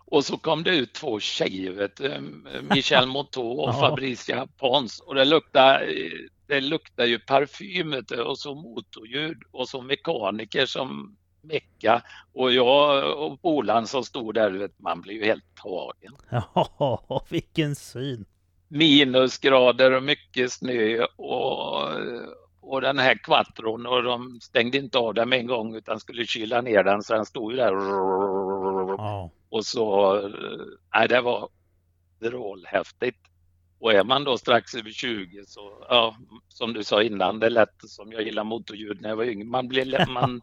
Och så kom det ut två tjejer, vet du, Michel Motot och Fabricia Pons och det luktade, det luktade ju parfym och så motorljud och så mekaniker som mecka och jag och Bolan som stod där, man blir ju helt tagen. Ja, vilken syn! Minusgrader och mycket snö och, och den här Quattron och de stängde inte av den med en gång utan skulle kyla ner den så den stod ju där. Ja. Och så, nej det var vrålhäftigt. Och är man då strax över 20 så, ja, som du sa innan, det är lätt som jag gillar motorljud när jag var yngre. Man blir, man,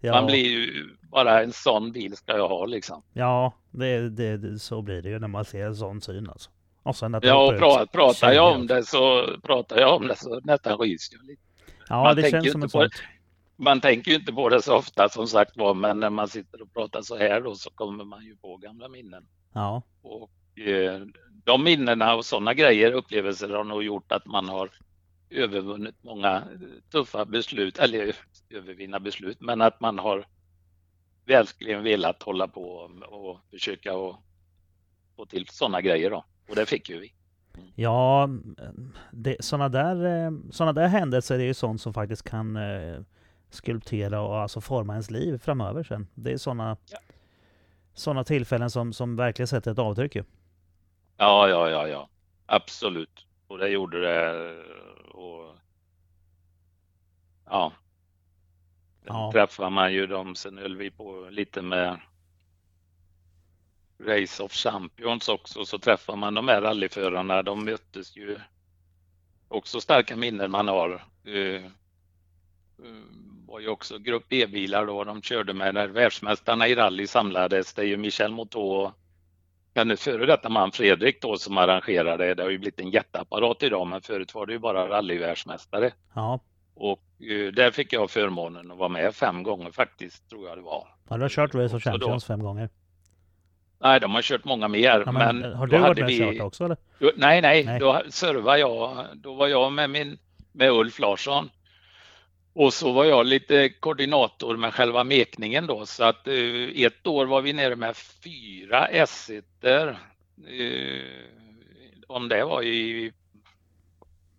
ja. man blir ju bara en sån bil ska jag ha liksom. Ja, det, det, så blir det ju när man ser en sån syn alltså. Och sen att ja, och pra, pratar jag om det så pratar jag om det så nästan ryser jag lite. Ja, man det känns som ett sånt. Man tänker ju inte på det så ofta som sagt var, men när man sitter och pratar så här då så kommer man ju på gamla minnen. Ja. Och eh, de minnena och sådana grejer, upplevelser har nog gjort att man har övervunnit många tuffa beslut, eller övervinna beslut, men att man har verkligen velat hålla på och försöka och få till sådana grejer då. Och det fick ju vi. Ja, sådana där, såna där händelser är ju sånt som faktiskt kan eh, skulptera och alltså forma ens liv framöver sen. Det är sådana ja. såna tillfällen som, som verkligen sätter ett avtryck ju. Ja, ja, ja, ja. Absolut. Och det gjorde det. Och... Ja. ja. träffade man ju dem. Sen höll vi på lite med Race of Champions också. Så träffade man de här rallyförarna. De möttes ju. Också starka minnen man har. Uh, var ju också Grupp B-bilar då de körde med när världsmästarna i rally samlades. Det är ju Michel Hennes före detta man Fredrik då som arrangerade, det har ju blivit en jätteapparat idag men förut var det ju bara rallyvärldsmästare. Ja. Och uh, där fick jag förmånen att vara med fem gånger faktiskt, tror jag det var. Ja, du har kört Race of Champions fem gånger? Nej, de har kört många mer. Ja, men, men har du varit med och kört också eller? Nej, nej, nej, då servade jag. Då var jag med min med Ulf Larsson och så var jag lite koordinator med själva mekningen då. Så att uh, ett år var vi nere med fyra s uh, eh, Om det var i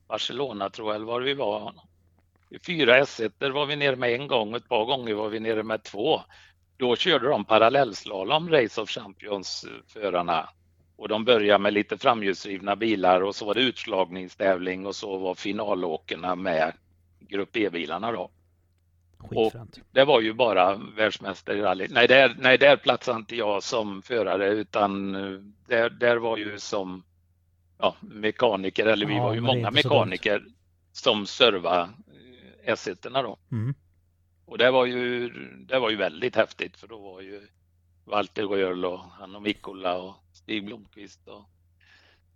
Barcelona tror jag eller var vi var. Fyra s var vi nere med en gång, ett par gånger var vi nere med två. Då körde de parallellslalom Race of Champions förarna och de började med lite framhjulsdrivna bilar och så var det utslagningstävling och så var finalåkerna med. Grupp E-bilarna då. Och det var ju bara världsmästare i rally. Nej, där, nej, där platsade inte jag som förare utan eh, där, där var ju som ja, mekaniker, eller vi var ju många mekaniker som servade eh, s då. Mm. Och det var, ju, det var ju väldigt häftigt för då var ju Walter Röhrl och Hanno Mikkola och Stig Blomqvist och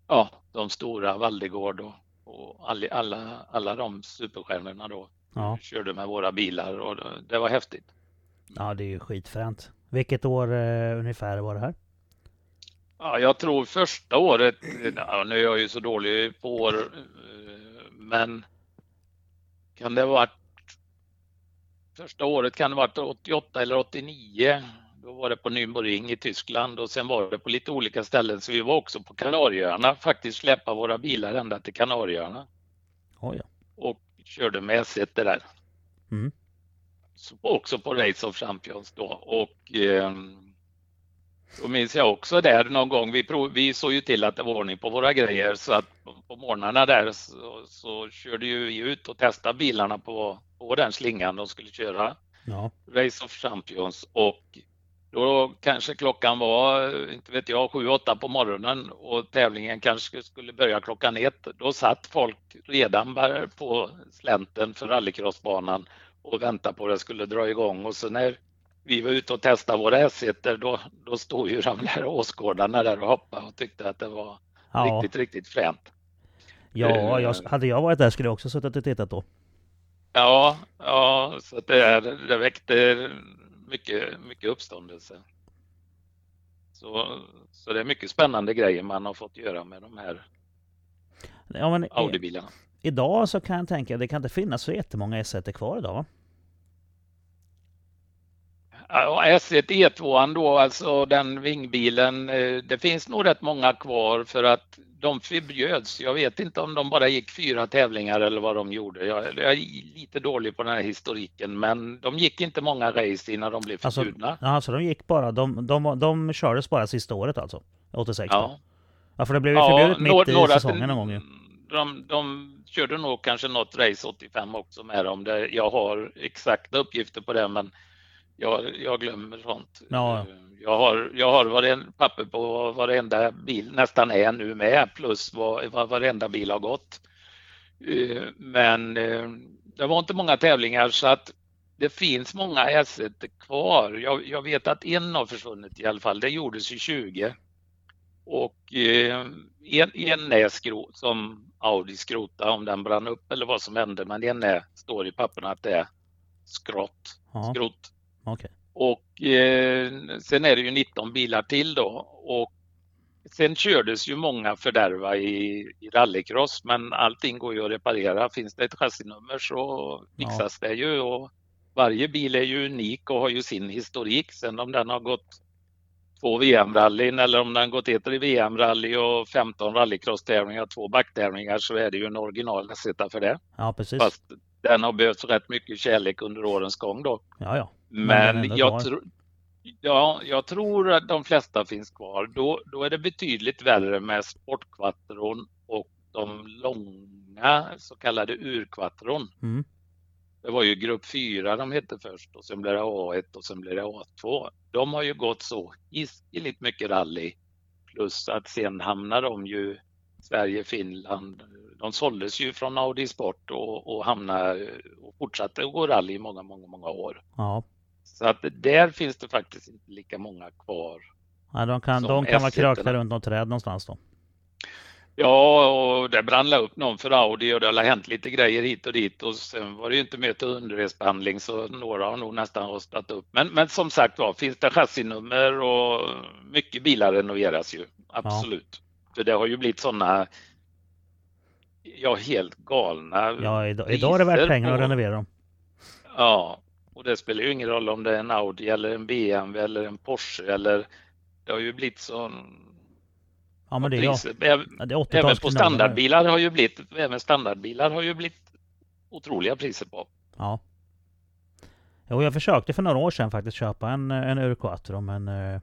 ja, de stora Valdegård och och all, alla, alla de superstjärnorna då ja. körde med våra bilar och det var häftigt. Ja, det är ju skitfränt. Vilket år eh, ungefär var det här? Ja, jag tror första året, ja, nu är jag ju så dålig på år, eh, men kan det ha varit första året kan det ha varit 88 eller 89 då var det på Nürburgring i Tyskland och sen var det på lite olika ställen. Så vi var också på Kanarieöarna, faktiskt släppa våra bilar ända till Kanarieöarna. Oh ja. Och körde med S1 där. Mm. Så också på Race of Champions då och eh, Då minns jag också där någon gång, vi, prov, vi såg ju till att det var ordning på våra grejer så att på morgnarna där så, så körde ju vi ut och testade bilarna på, på den slingan de skulle köra. Ja. Race of Champions och då kanske klockan var, inte vet jag, 7-8 på morgonen och tävlingen kanske skulle börja klockan ett. Då satt folk redan på slänten för rallycrossbanan och väntade på att det skulle dra igång och så när vi var ute och testade våra s då, då stod ju de där åskådarna där och hoppade och tyckte att det var ja. riktigt, riktigt fränt. Ja, jag, eh. hade jag varit där skulle jag också suttit och tittat då. Ja, ja, så det, det väckte mycket, mycket uppståndelse. Så, så det är mycket spännande grejer man har fått göra med de här ja, Audi-bilarna. Idag så kan jag tänka, det kan inte finnas så jättemånga S1 kvar idag va? S1 E2 då, alltså den vingbilen, eh, det finns nog rätt många kvar för att de förbjöds. Jag vet inte om de bara gick fyra tävlingar eller vad de gjorde. Jag, jag är lite dålig på den här historiken, men de gick inte många race innan de blev alltså, förbjudna. Alltså, alltså de gick bara, de, de, de kördes bara sista året alltså? 86 ja. Ja, för det blev ju förbjudet ja, mitt några, i säsongen någon gång ju. De, de körde nog kanske något race 85 också med dem. Jag har exakta uppgifter på det, men jag, jag glömmer sånt. Ja. Jag har, jag har varenda, papper på varenda bil nästan är nu med plus vad, varenda bil har gått. Eh, men eh, det var inte många tävlingar så att det finns många S1 kvar. Jag, jag, vet att en har försvunnit i alla fall. Det gjordes i 20. Och eh, en, en är skrot, som Audi skrotade om den brann upp eller vad som hände. Men en är, står i papperna att det är skrott. Ja. Skrot. Okay. Och eh, sen är det ju 19 bilar till då och sen kördes ju många fördärva i, i rallycross men allting går ju att reparera. Finns det ett chassinummer så fixas ja. det ju och varje bil är ju unik och har ju sin historik. Sen om den har gått två VM-rallyn eller om den gått ett VM-rally och 15 rallycross-tävlingar, två backtävlingar så är det ju en original för det. Ja, precis. Fast den har behövt rätt mycket kärlek under årens gång då. Ja, ja. Men, Men jag, tro, ja, jag tror att de flesta finns kvar. Då, då är det betydligt värre med sportkvattron och de långa så kallade urkvattron. Mm. Det var ju grupp 4 de hette först och sen blev det A1 och sen blev det A2. De har ju gått så hiskeligt mycket rally. Plus att sen hamnar de ju Sverige, Finland. De såldes ju från Audi Sport och, och hamnade och fortsatte att gå rally i många, många, många år. Ja. Så att där finns det faktiskt inte lika många kvar. Ja, de kan, de kan vara krökta runt något träd någonstans då. Ja, och det brann upp någon för Audi och det har hänt lite grejer hit och dit och sen var det ju inte med till underresbehandling så några har nog nästan rostat upp. Men, men som sagt var, finns det chassinummer och mycket bilar renoveras ju, absolut. Ja. För det har ju blivit sådana, ja helt galna Ja, idag, idag är det värt pengar att renovera dem. Ja, och det spelar ju ingen roll om det är en Audi eller en BMW eller en Porsche eller det har ju blivit sån Ja men det är, ja, det är Även på standardbilar har ju blivit, även standardbilar har ju blivit otroliga priser på. Ja. Jo, jag försökte för några år sedan faktiskt köpa en, en Euro men eh,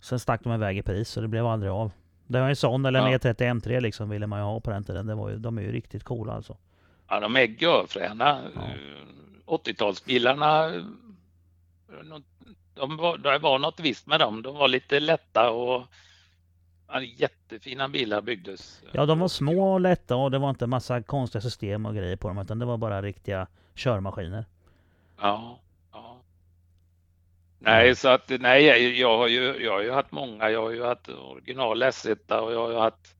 sen stack de iväg i pris så det blev aldrig av. Det var en sån eller en ja. E30 M3 liksom ville man ju ha på den tiden. Det var ju, de är ju riktigt coola alltså. Ja, de är görfräna. Ja. 80-talsbilarna, de var, det var något visst med dem. De var lite lätta och jättefina bilar byggdes. Ja, de var små och lätta och det var inte massa konstiga system och grejer på dem utan det var bara riktiga körmaskiner. Ja, ja. Nej, så att nej, jag har ju, jag har ju haft många. Jag har ju haft original S1 och jag har ju haft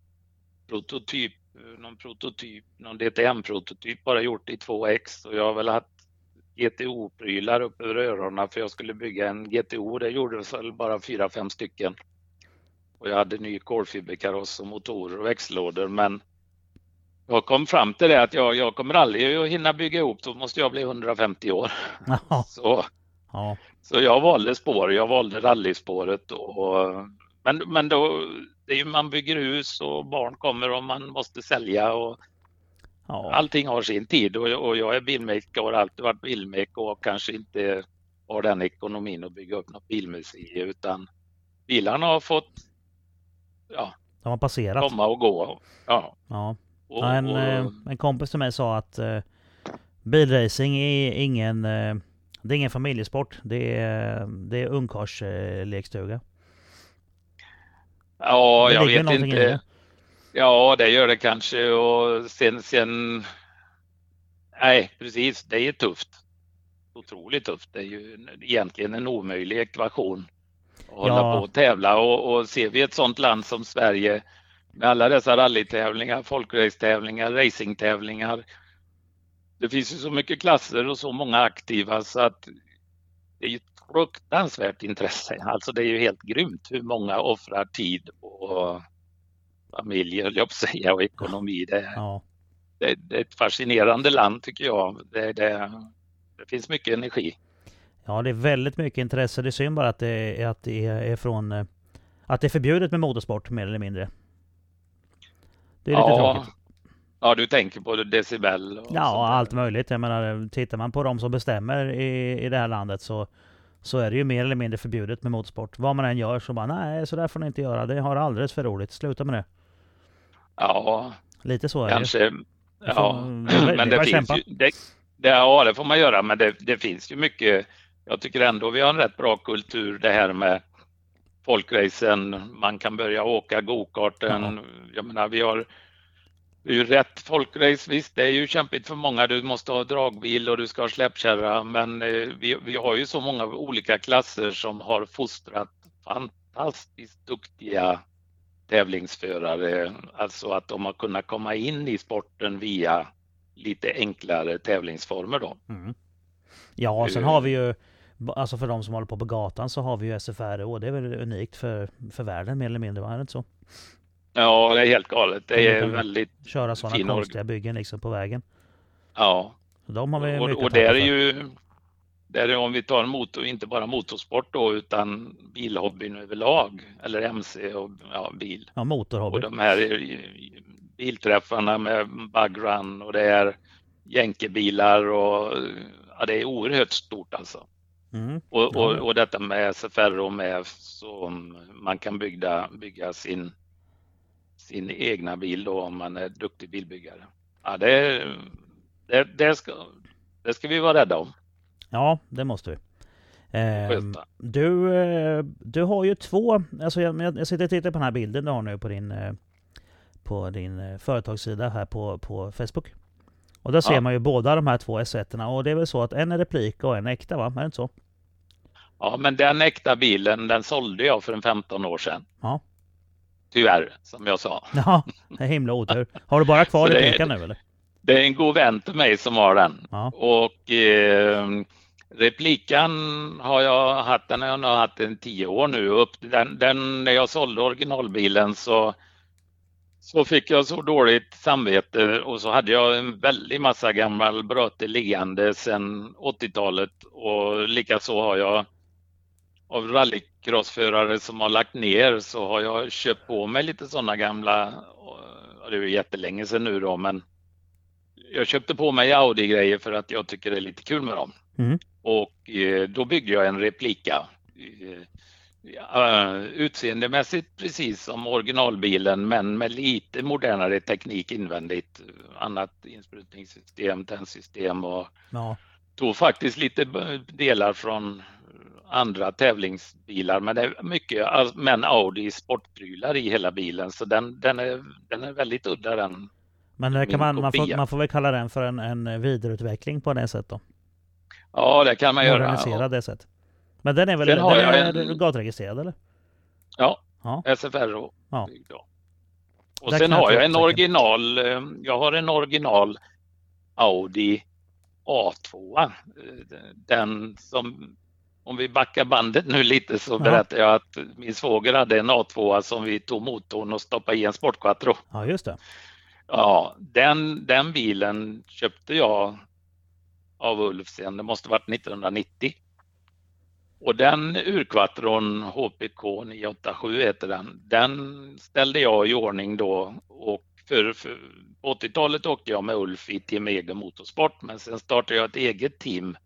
prototyp, någon prototyp, någon DTM-prototyp bara gjort i 2X och jag har väl haft GTO-prylar upp över öronen för jag skulle bygga en GTO. Det gjordes väl bara fyra, fem stycken. Och jag hade ny kolfiberkaross och motorer och växellådor men jag kom fram till det att jag, jag kommer aldrig att hinna bygga ihop, då måste jag bli 150 år. Så, ja. så jag valde spår, jag valde rallyspåret. Och, men, men då, ju, man bygger hus och barn kommer och man måste sälja och Ja. Allting har sin tid och, och jag är bilmaker och har alltid varit bilmaker och kanske inte har den ekonomin att bygga upp något bilmuseum utan bilarna har fått ja, De har passerat. komma och gå. Ja. Ja. Och, en, eh, och, en kompis till mig sa att eh, bilracing är ingen, eh, det är ingen familjesport. Det är, det är ungkarlslekstuga. ja, jag vet inte. det. Ja, det gör det kanske och sen, sen Nej, precis. Det är tufft. Otroligt tufft. Det är ju egentligen en omöjlig ekvation. Att hålla Ja. på och tävla och, och ser vi ett sådant land som Sverige med alla dessa rallytävlingar, folkracetävlingar, racingtävlingar. Det finns ju så mycket klasser och så många aktiva så att det är ju ett fruktansvärt intresse. Alltså det är ju helt grymt hur många offrar tid och familj, höll jag på säga, och ekonomi. Det, Ja. det, det är ett fascinerande land tycker jag. Det, det, det finns mycket energi. ja, det är väldigt mycket intresse. Det är synd bara att det är, att det är från... eh, Att det är förbjudet med motorsport mer eller mindre. Det är lite tråkigt. Ja, du tänker på decibel? Och Ja, allt möjligt. Jag menar, tittar man på de som bestämmer i, i det här landet så, så är det ju mer eller mindre förbjudet med motorsport. Vad man än gör så bara, nej, så där får ni inte göra. Det har alldeles för roligt. Sluta med det. Ja, Lite så är kanske. Det Ja, får- det men det finns ju. Det, det, ja, det får man göra, men det, det finns ju mycket. Jag tycker ändå vi har en rätt bra kultur det här med folkracen. Man kan börja åka gokarten. Ja. Jag menar, vi har det är ju rätt folkrace. Visst, det är ju kämpigt för många. Du måste ha dragbil och du ska ha släpkärra, men eh, vi, vi har ju så många olika klasser som har fostrat fantastiskt duktiga tävlingsförare. Alltså att de har kunnat komma in i sporten via lite enklare tävlingsformer då. Mm. Ja, sen Eh. har vi ju, alltså för de som håller på på gatan så har vi ju SFR och det är väl unikt för, för världen mer eller mindre, va? Är det inte så? Ja, det är helt galet. Det är väldigt, Köra sådana konstiga byggen liksom på vägen. ja. Så de har vi Och, och tacka är ju, där är om vi tar motor, inte bara motorsport då, utan bilhobbyn överlag, eller MC och ja, bil. Ja, Och motorhobby. de här är- bilträffarna med bugrun och det är jänkebilar och ja, det är oerhört stort alltså. Mm. Och, och, och detta med SFR och med som man kan bygga, bygga sin, sin egna bil då om man är duktig bilbyggare. Ja, det, det, det, ska, det ska vi vara rädda om. Ja, det måste vi. Ehm, Sköta. du, eh, du har ju två, alltså jag, jag sitter och tittar på den här bilden du har nu på din, eh, på din eh, företagssida här på, på Facebook. Och där ser Ja. man ju båda de här två S1 och det är väl så att en är replik och en är äkta va? Är det inte så? Ja, men den äkta bilen, den sålde jag för en 15 år sedan. Ja. Tyvärr, som jag sa. Ja, det är himla otur. Har du bara kvar det repliken nu eller? Det är en god vän till mig som har den. Ja. Och eh, replikan har jag haft, den har jag haft en tio år nu. Upp, den, den, när jag sålde originalbilen så, så fick jag så dåligt samvete och så hade jag en väldig massa gammal bröte liggande sedan 80-talet och likaså har jag av rallycrossförare som har lagt ner så har jag köpt på mig lite sådana gamla, det är jättelänge sedan nu då men jag köpte på mig Audi-grejer för att jag tycker det är lite kul med dem. Mm. Och eh, då byggde jag en replika. Ja, utseendemässigt precis som originalbilen men med lite modernare teknik invändigt. Annat insprutningssystem, tändsystem och Ja. tog faktiskt lite delar från andra tävlingsbilar men det är mycket men Audi sportprylar i hela bilen så den, den, är, den är väldigt udda den. Men Min kan man, man, får, man får väl kalla den för en, en vidareutveckling på det sättet då? Ja det kan man göra. Moderniserad det sätt. Men den är väl den har är en- gatregistrerad eller? Ja, Ja. SFR och Ja. Och Där sen har jag en original, eh, jag har en original Audi A2. eh, Den som, om vi backar bandet nu lite så Ja. berättar jag att min svåger hade en A2 som vi tog motorn och stoppade i en sportquattro. Ja, just det. Ja, den, den bilen köpte jag av Ulf sen, det måste varit 1990. Och den urquattron, HPK 987 heter den, den ställde jag i ordning då och för, för på 80-talet åkte jag med Ulf i Team Egen Motorsport men sen startade jag ett eget team.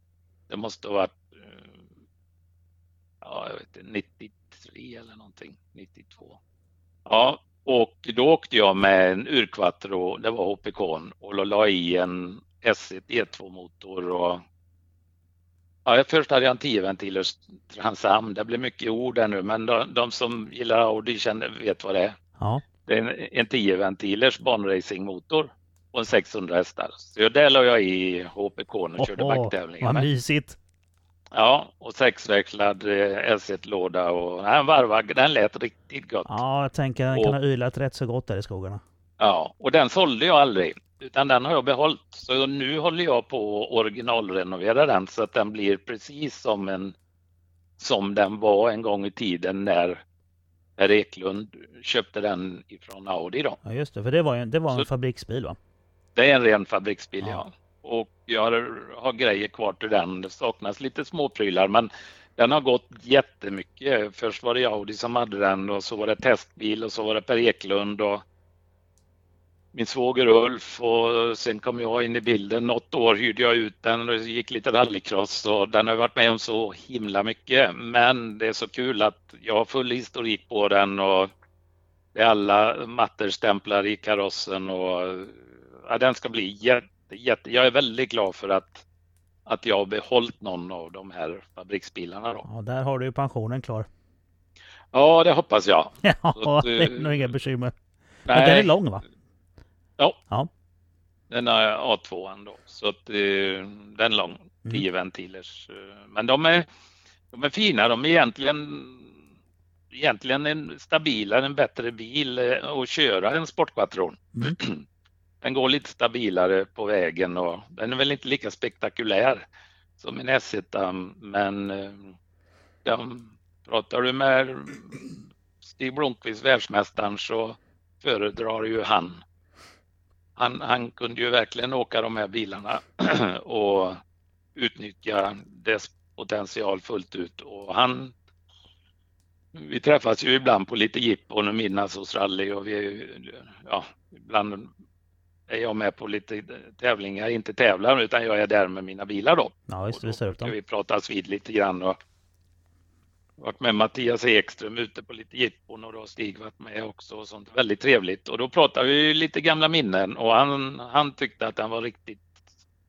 Det måste ha varit ja, jag vet inte, 93 eller någonting, 92. Ja, och då åkte jag med en urquattro, det var HPK och la i en S1 E2 motor och Ja, först hade jag en 10 ventilers Transam. Det blir mycket ord där nu, men de, de, som gillar Audi känner, vet vad det är. Ja. Det är en, en 10 ventilers banracingmotor och en 600 hästar. Så det la jag i HPK och körde backtävlingar Vad mysigt! Ja, och sexväxlad eh, S1-låda och den varvade, den lät riktigt gott. Ja, jag tänker den kan ha ylat rätt så gott där i skogarna. Ja, och den sålde jag aldrig utan den har jag behållit. Så nu håller jag på att originalrenovera den så att den blir precis som en som den var en gång i tiden när Per Eklund köpte den ifrån Audi då. Ja just det, för det var, en, det var en så, fabriksbil va? Det är en ren fabriksbil ja. ja. Och jag har, grejer kvar till den. Det saknas lite småprylar men den har gått jättemycket. Först var det Audi som hade den och så var det testbil och så var det Per Eklund och min svåger Ulf och sen kom jag in i bilden. Något år hyrde jag ut den och gick lite rallycross och den har varit med om så himla mycket. Men det är så kul att jag har full historik på den och det är alla matterstämplar i karossen och ja, den ska bli jätte, jätte... Jag är väldigt glad för att, att jag har behållit någon av de här fabriksbilarna. Då. Ja, där har du ju pensionen klar. Ja, det hoppas jag. Ja, att, det är nog inga bekymmer. Nej, Men den är lång va? Ja. ja. Den är A2 då, så att eh, den är lång, 10 mm. ventilers. Eh, men de är, de är fina, de är egentligen egentligen en stabilare, en bättre bil eh, att köra än Sportquattron. Mm. Den går lite stabilare på vägen och den är väl inte lika spektakulär som en S1 men eh, de, pratar du med Stig Blomqvist, världsmästaren, så föredrar ju han han, han kunde ju verkligen åka de här bilarna och utnyttja dess potential fullt ut. Och han, vi träffas ju ibland på lite jippon och midnattsrally och vi, ja, ibland är jag med på lite tävlingar, inte tävlar utan jag är där med mina bilar då. Ja, just det, vi upp dem. Vi pratas vid lite grann och varit med Mattias Ekström ute på lite jippon och då har Stig varit med också och sånt. Väldigt trevligt och då pratade vi lite gamla minnen och han, han tyckte att den var riktigt,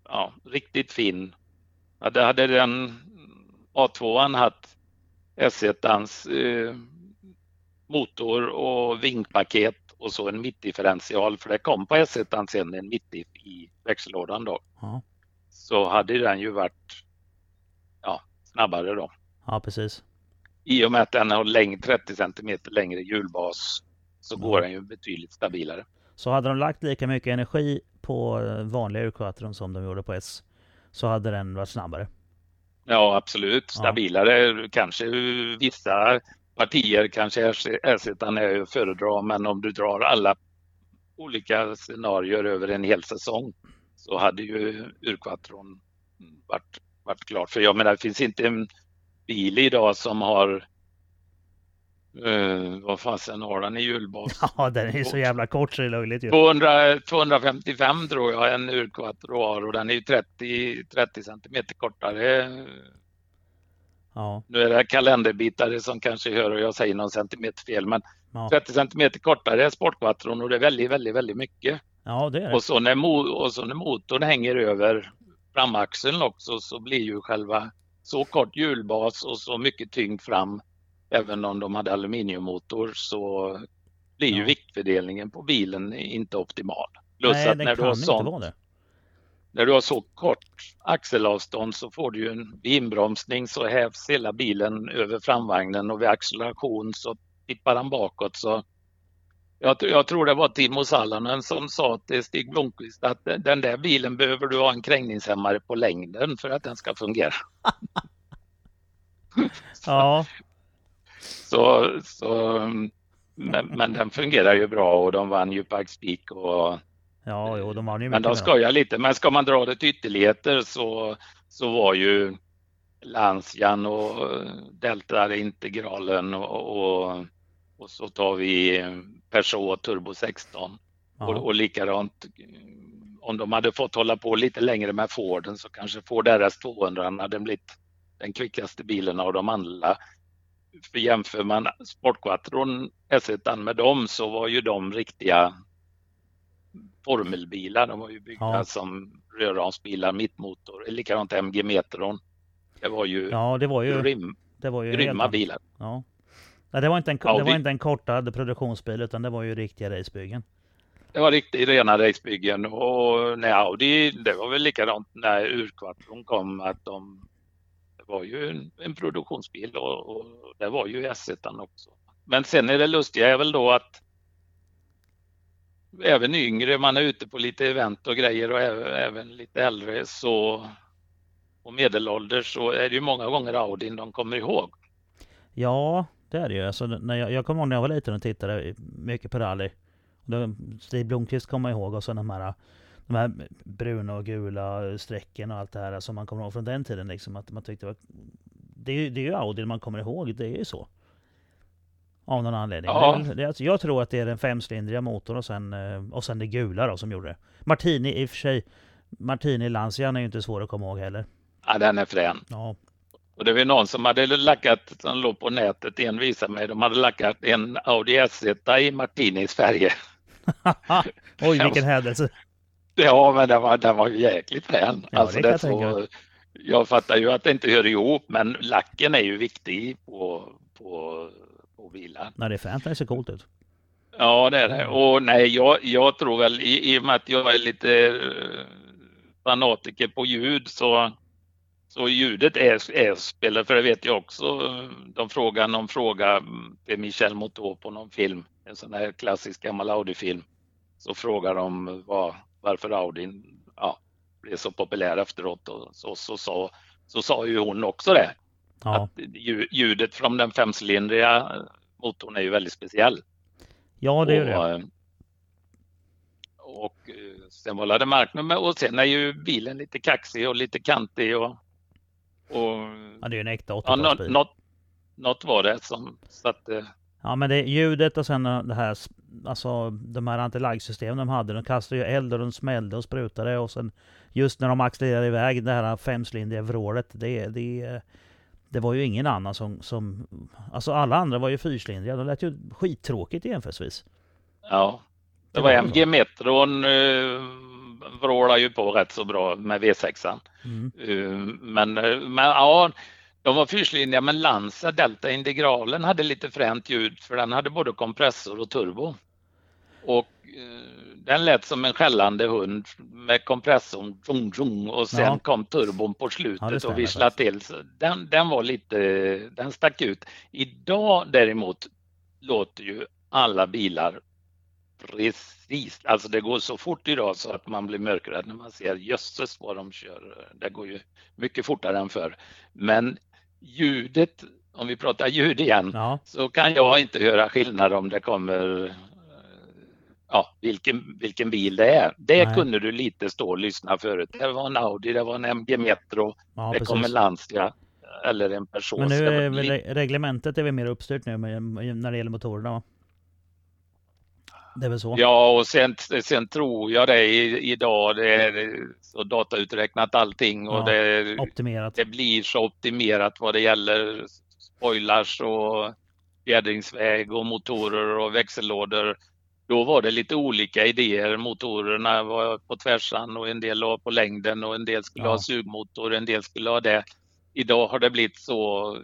ja, riktigt fin. Hade, hade den A2an haft S1ans eh, motor och vingpaket och så en mittdifferential för det kom på S1 sen en mittdiff i växellådan då. Ja. Så hade den ju varit ja, snabbare då. Ja, precis i och med att den har längre, 30 cm längre hjulbas så går den ju betydligt stabilare. Så hade de lagt lika mycket energi på vanliga urquattron som de gjorde på S så hade den varit snabbare? Ja absolut, stabilare. Ja. Kanske vissa partier kanske R1 är att föredra men om du drar alla olika scenarier över en hel säsong så hade ju urquattron varit, varit klart. För jag menar det finns inte en bil idag som har Uh, vad fasen har den i hjulbas? Ja, den är så jävla kort så det är löjligt ju. 200, 255 tror jag en urquattro har och den är ju 30, 30 centimeter kortare. Ja. Nu är det kalenderbitare som kanske hör och jag säger någon centimeter fel, men ja. 30 centimeter kortare är sportquattron och det är väldigt, väldigt, väldigt mycket. Ja, det är det. Och så när, och så när motorn hänger över framaxeln också så blir ju själva så kort hjulbas och så mycket tyngd fram, även om de hade aluminiummotor, så blir ju ja. viktfördelningen på bilen inte optimal. Plus Nej, att när du, har sånt, när du har så kort axelavstånd så får du ju en vid inbromsning så hävs hela bilen över framvagnen och vid acceleration så tippar han bakåt. Så jag, jag, tror det var Timo Salonen som sa till Stig Blomqvist att den där bilen behöver du ha en krängningshämmare på längden för att den ska fungera. ja. Så, så men, men, den fungerar ju bra och de vann ju Pax Peak och Ja, jo, de vann ju Men de skojar lite. Men ska man dra det till ytterligheter så, så var ju Lancian och Delta integralen och, och, och så tar vi Peugeot Turbo 16. Ja. Och, och likadant om de hade fått hålla på lite längre med Forden så kanske Ford RS 200 hade blivit den kvickaste bilen av de andra för jämför man Sportquattron S1 med dem så var ju de riktiga formelbilar. De var ju byggda ja. som rörramsbilar, mittmotor. Likadant MG Metron. Det var ju, ja, det var ju, grym, det var ju grymma bilar. Ja. Nej, det var inte en, ja, det var inte en kortad produktionsbil utan det var ju riktiga racebyggen. Det var riktigt rena racebyggen och när Audi, det var väl likadant när urkvartron kom att de det var ju en, en produktionsbil och, och, det var ju S1 också. Men sen är det lustiga är väl då att även yngre, man är ute på lite event och grejer och även, även lite äldre så och medelålders så är det ju många gånger Audin de kommer ihåg. Ja, det är det ju. Alltså, när jag, jag kommer ihåg när jag var liten och tittade mycket på rally. Stig Blomqvist kommer ihåg och så de här, de här bruna och gula strecken och allt det här som man kommer ihåg från den tiden. Liksom, att man tyckte var, det, är, det är ju Audi man kommer ihåg, det är ju så. Av någon anledning. Ja. Det, det, alltså, jag tror att det är den femcylindriga motorn och sen, eh, och sen det gula då som gjorde det. Martini i och för sig, Martini Lancian är ju inte svår att komma ihåg heller. Ja, den är frän. Ja. Och det var någon som hade lackat, som låg på nätet, en visade mig, de hade lackat en Audi S1 i Martinis färger. Oj, vilken händelse. Ja, men den var, den var jäkligt frän. Ja, alltså, det det så, jag fattar ju att det inte hör ihop, men lacken är ju viktig på, på, på bilar. Nej, det är det ser coolt ut. Ja, det är det. Och nej, jag, jag tror väl i, i och med att jag är lite eh, fanatiker på ljud så så ljudet är, är spelat, för det vet jag också. De frågar någon fråga till Michel Motot på någon film, en sån här klassisk gammal Audi-film. Så frågar de var, varför Audi ja, blev så populär efteråt och så, så, så, så sa ju hon också det. Ja. Att ljudet från den femcylindriga motorn är ju väldigt speciell. Ja, det är det. Och, och eh, sen var det marknummer och sen är ju bilen lite kaxig och lite kantig och och, ja, det är ju en äkta 80-talsbil. Ja, något, något var det som satte... Ja, men det ljudet och sen det här, alltså de här antilagsystemen de hade, de kastade ju eld och de smällde och sprutade och sen just när de accelererade iväg det här femcylindriga vrålet, det, det, det var ju ingen annan som, som, alltså alla andra var ju fyrcylindriga, de lät ju skittråkigt jämförelsevis. Ja, det, var, MG Metron eh, vrålar ju på rätt så bra med V6. Mm. Uh, men, eh, men ja, de var fyrcylindriga men Lanza Delta Integralen hade lite fränt ljud för den hade både kompressor och turbo. Och uh, den lät som en skällande hund med kompressorn tjong, tjong, och sen ja. kom turbon på slutet ja, och visslade till. Så den, den var lite, den stack ut. Idag däremot låter ju alla bilar Precis, alltså det går så fort idag så att man blir mörkrädd när man ser jösses vad de kör. Det går ju mycket fortare än förr. Men ljudet, om vi pratar ljud igen, ja. så kan jag inte höra skillnad om det kommer ja, vilken, vilken bil det är. Det Nej. kunde du lite stå och lyssna förut. Det var en Audi, det var en MG Metro, ja, det precis. kom en Lancia eller en person. Men nu är väl reglementet är väl mer uppstyrt nu när det gäller motorerna? Va? Det är väl så? Ja, och sen, sen tror jag det idag. Det är så datauträknat allting och ja, det, optimerat. det blir så optimerat vad det gäller spoilers och fjädringsväg och motorer och växellådor. Då var det lite olika idéer. Motorerna var på tvärsan och en del var på längden och en del skulle ja. ha sugmotor, en del skulle ha det. Idag har det blivit så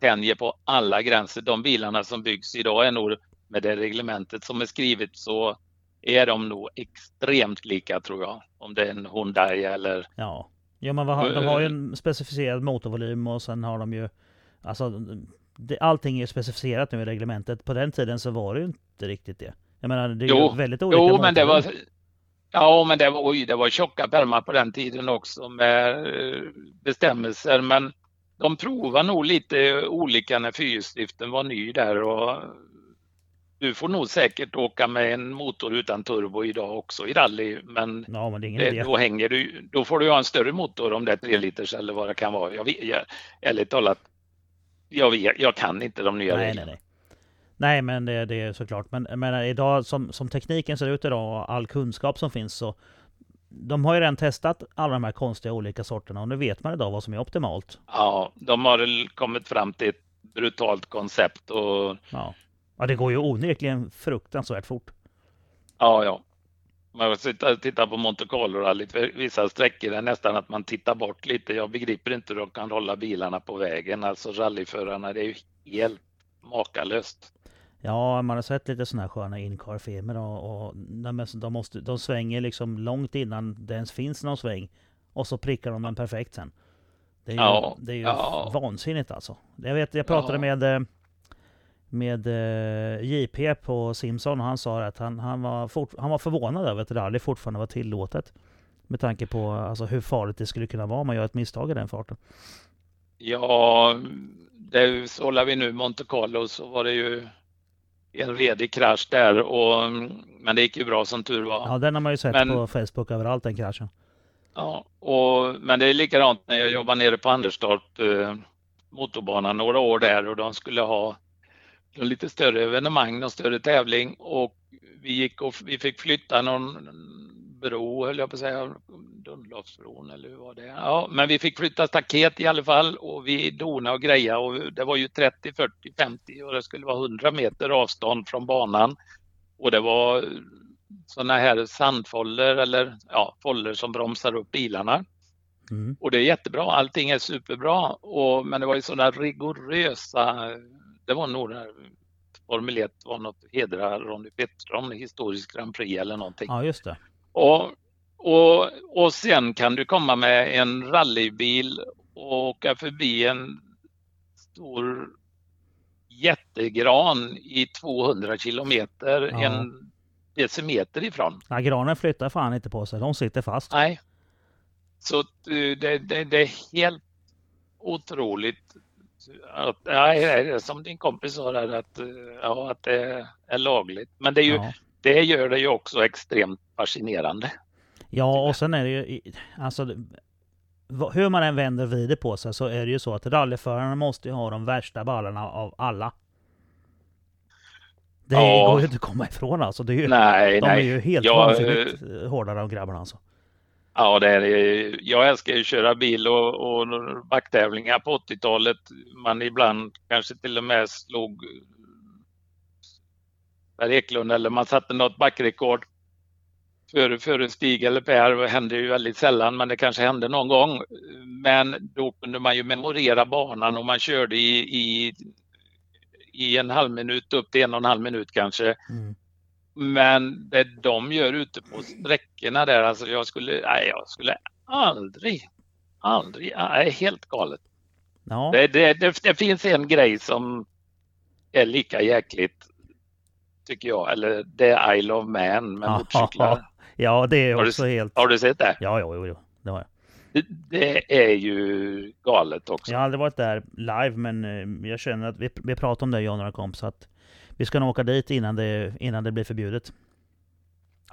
tänjer på alla gränser. De bilarna som byggs idag är nog med det reglementet som är skrivet så är de nog extremt lika tror jag. Om det är en Hyundai eller... Ja, ja men vad, de har ju en specificerad motorvolym och sen har de ju... Alltså, det, allting är specificerat nu i reglementet. På den tiden så var det ju inte riktigt det. Jag menar, det är jo, ju väldigt olika Jo, men det var... Ja, men det var, oj, det var tjocka pärmar på den tiden också med eh, bestämmelser. Men de provar nog lite olika när fyrhjulsdriften var ny där och du får nog säkert åka med en motor utan turbo idag också i rally. Men, ja, men det då, hänger du, då får du ha en större motor om det är 3 liters eller vad det kan vara. Jag, jag, ärligt talat, jag, vet, jag kan inte de nya nej, reglerna. Nej, nej. Nej, men det, det är såklart. Men, men idag som, som tekniken ser ut idag och all kunskap som finns så de har ju redan testat alla de här konstiga olika sorterna och nu vet man idag vad som är optimalt. Ja, de har kommit fram till brutalt koncept och Ja. ja, det går ju onekligen fruktansvärt fort. ja, ja. Man sitter titta på Monte Carlo-rallyt, vissa sträckor är nästan att man tittar bort lite. Jag begriper inte hur de kan hålla bilarna på vägen, alltså rallyförarna. Det är ju helt makalöst. Ja, man har sett lite sådana här sköna incar-filmer och, och de, de, måste, de svänger liksom långt innan det ens finns någon sväng. Och så prickar de den perfekt sen. Det är ju, Ja, det är ju ja. vansinnigt alltså. Jag vet, jag pratade Ja. med med eh, JP på Simson och han sa att han, han, var fort, han var förvånad över att rally fortfarande var tillåtet. Med tanke på alltså, hur farligt det skulle kunna vara om man gör ett misstag i den farten. Ja, det sållar vi nu Monte Carlo så var det ju en redig krasch där och men det gick ju bra som tur var. Ja, den har man ju sett Men- på Facebook överallt den kraschen. Ja, och, men det är likadant när jag jobbar nere på Anderstorp eh, motorbanan några år där och de skulle ha någon lite större evenemang, någon större tävling och vi gick och vi fick flytta någon bro, höll jag på att säga, Dunlofsbron eller hur var det? Ja, men vi fick flytta staket i alla fall och vi donade och grejade och det var ju 30, 40, 50 och det skulle vara 100 meter avstånd från banan och det var sådana här sandfoller eller ja, foller som bromsar upp bilarna. Mm. Och det är jättebra, allting är superbra. Och, men det var ju sådana rigorösa, det var nog Formel 1 var något hedra Ronny Pettersson, historisk Grand Prix eller någonting. Ja, just det. Och, och, och sen kan du komma med en rallybil och åka förbi en stor jättegran i 200 kilometer, Ja. en decimeter ifrån. Ja, granen flyttar fan inte på sig. De sitter fast. Nej. Så det, det, det är helt otroligt att, nej, som din kompis sa där, att, ja, att det är lagligt. Men det, är ju, Ja. Det gör det ju också extremt fascinerande. Ja, och sen är det ju... Alltså, hur man än vänder och vrider på sig så är det ju så att rallyförarna måste ju ha de värsta ballarna av alla. Det Ja. går ju inte att komma ifrån alltså. Det är ju, Nej, de är nej. ju helt Jag, vansinnigt eh, hårda de grabbarna alltså. Ja, det är, jag älskar ju att köra bil och, och backtävlingar på 80-talet. Man ibland kanske till och med slog Per Eklund eller man satte något backrekord före, före Stig eller Per. Det hände ju väldigt sällan, men det kanske hände någon gång. Men då kunde man ju memorera banan och man körde i, i, i en halv minut upp till en och en halv minut kanske. Mm. Men det de gör ute på sträckorna där, alltså jag skulle, nej, jag skulle aldrig, aldrig, nej, helt galet. Ja, Det, det, det, det finns en grej som är lika jäkligt, tycker jag, eller det är Isle of Man med Ja. motorcyklar. ja, det är Har du- också helt... Har du sett det? Ja, jo, jo, jo. Det har jag. det? Det är ju galet också. Jag har aldrig varit där live, men eh, jag känner att vi, vi pratar om det, jag och några kompisar, att vi ska nog åka dit innan det, innan det blir förbjudet.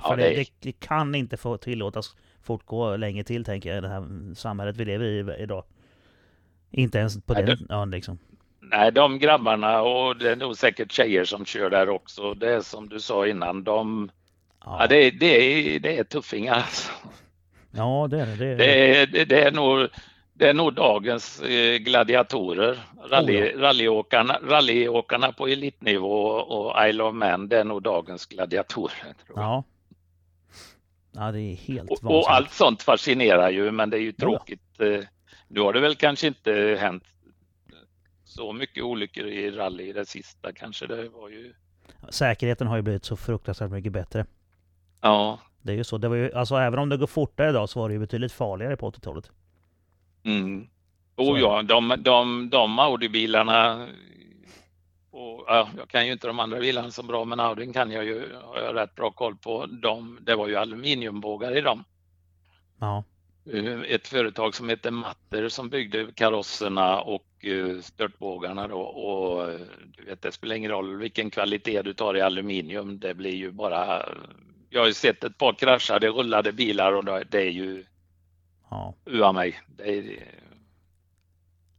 Ja, För det, det, det kan inte få tillåtas fortgå länge till, tänker jag, i det här samhället vi lever i idag. Inte ens på Nej, den ön liksom. Nej, de grabbarna och det är nog säkert tjejer som kör där också. Det är som du sa innan, de, Ja, ja, det, är- det, är, det är tuffingar. Alltså. ja, det är det. det, är, Det är, det, det är, nog, det är nog dagens eh, gladiatorer. Rally, Oh rallyåkarna, rallyåkarna på elitnivå och Isle of Man, det är nog dagens gladiatorer. Ja. ja, det är helt och, vansinnigt. och allt sånt fascinerar ju, men det är ju Ja. tråkigt. Eh, Nu har det väl kanske inte hänt så mycket olyckor i rally i det sista kanske. Det var ju, Säkerheten har ju blivit så fruktansvärt mycket bättre. ja. Det är ju så. Det var ju, alltså även om det går fortare idag så var det ju betydligt farligare på 80-talet. Mm. Oh ja, de, de, de Audi-bilarna och, ja, jag kan ju inte de andra bilarna så bra men Audin kan jag ju, har jag rätt bra koll på. De, det var ju aluminiumbågar i dem. Ja, Ett företag som heter Matter som byggde karosserna och eh, störtbågarna då och eh, du vet det spelar ingen roll vilken kvalitet du tar i aluminium. Det blir ju bara jag har ju sett ett par kraschade rullade bilar och det det är ju ja. ua mig. Det är,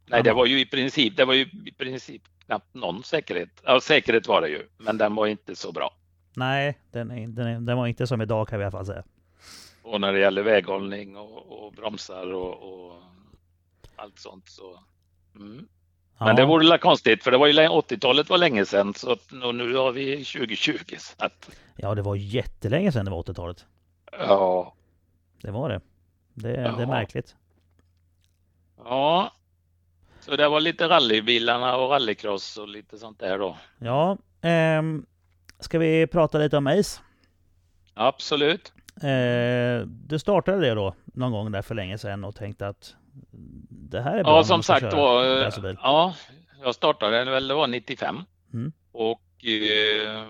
nej, det var ju i princip, det var ju i princip knappt någon säkerhet. Ja, säkerhet var det ju, men den var inte så bra. Nej, den, är, den, är, den var inte som idag kan vi i alla fall säga. Och när det gäller väghållning och, och bromsar och, och allt sånt så. Mm. Ja. Men det vore väl konstigt för det var ju 80-talet var länge sedan så nu har vi 2020. Så att... Ja, det var jättelänge sedan det var 80-talet. Ja. Det var det. Det, ja. det är märkligt. Ja. Så det var lite rallybilarna och rallycross och lite sånt där då. Ja. Ehm, ska vi prata lite om Ace? Absolut. Eh, du startade det då någon gång där för länge sedan och tänkte att det här är bra. Ja, som sagt var. Ja, jag startade väl, det var 95. Mm. Och eh,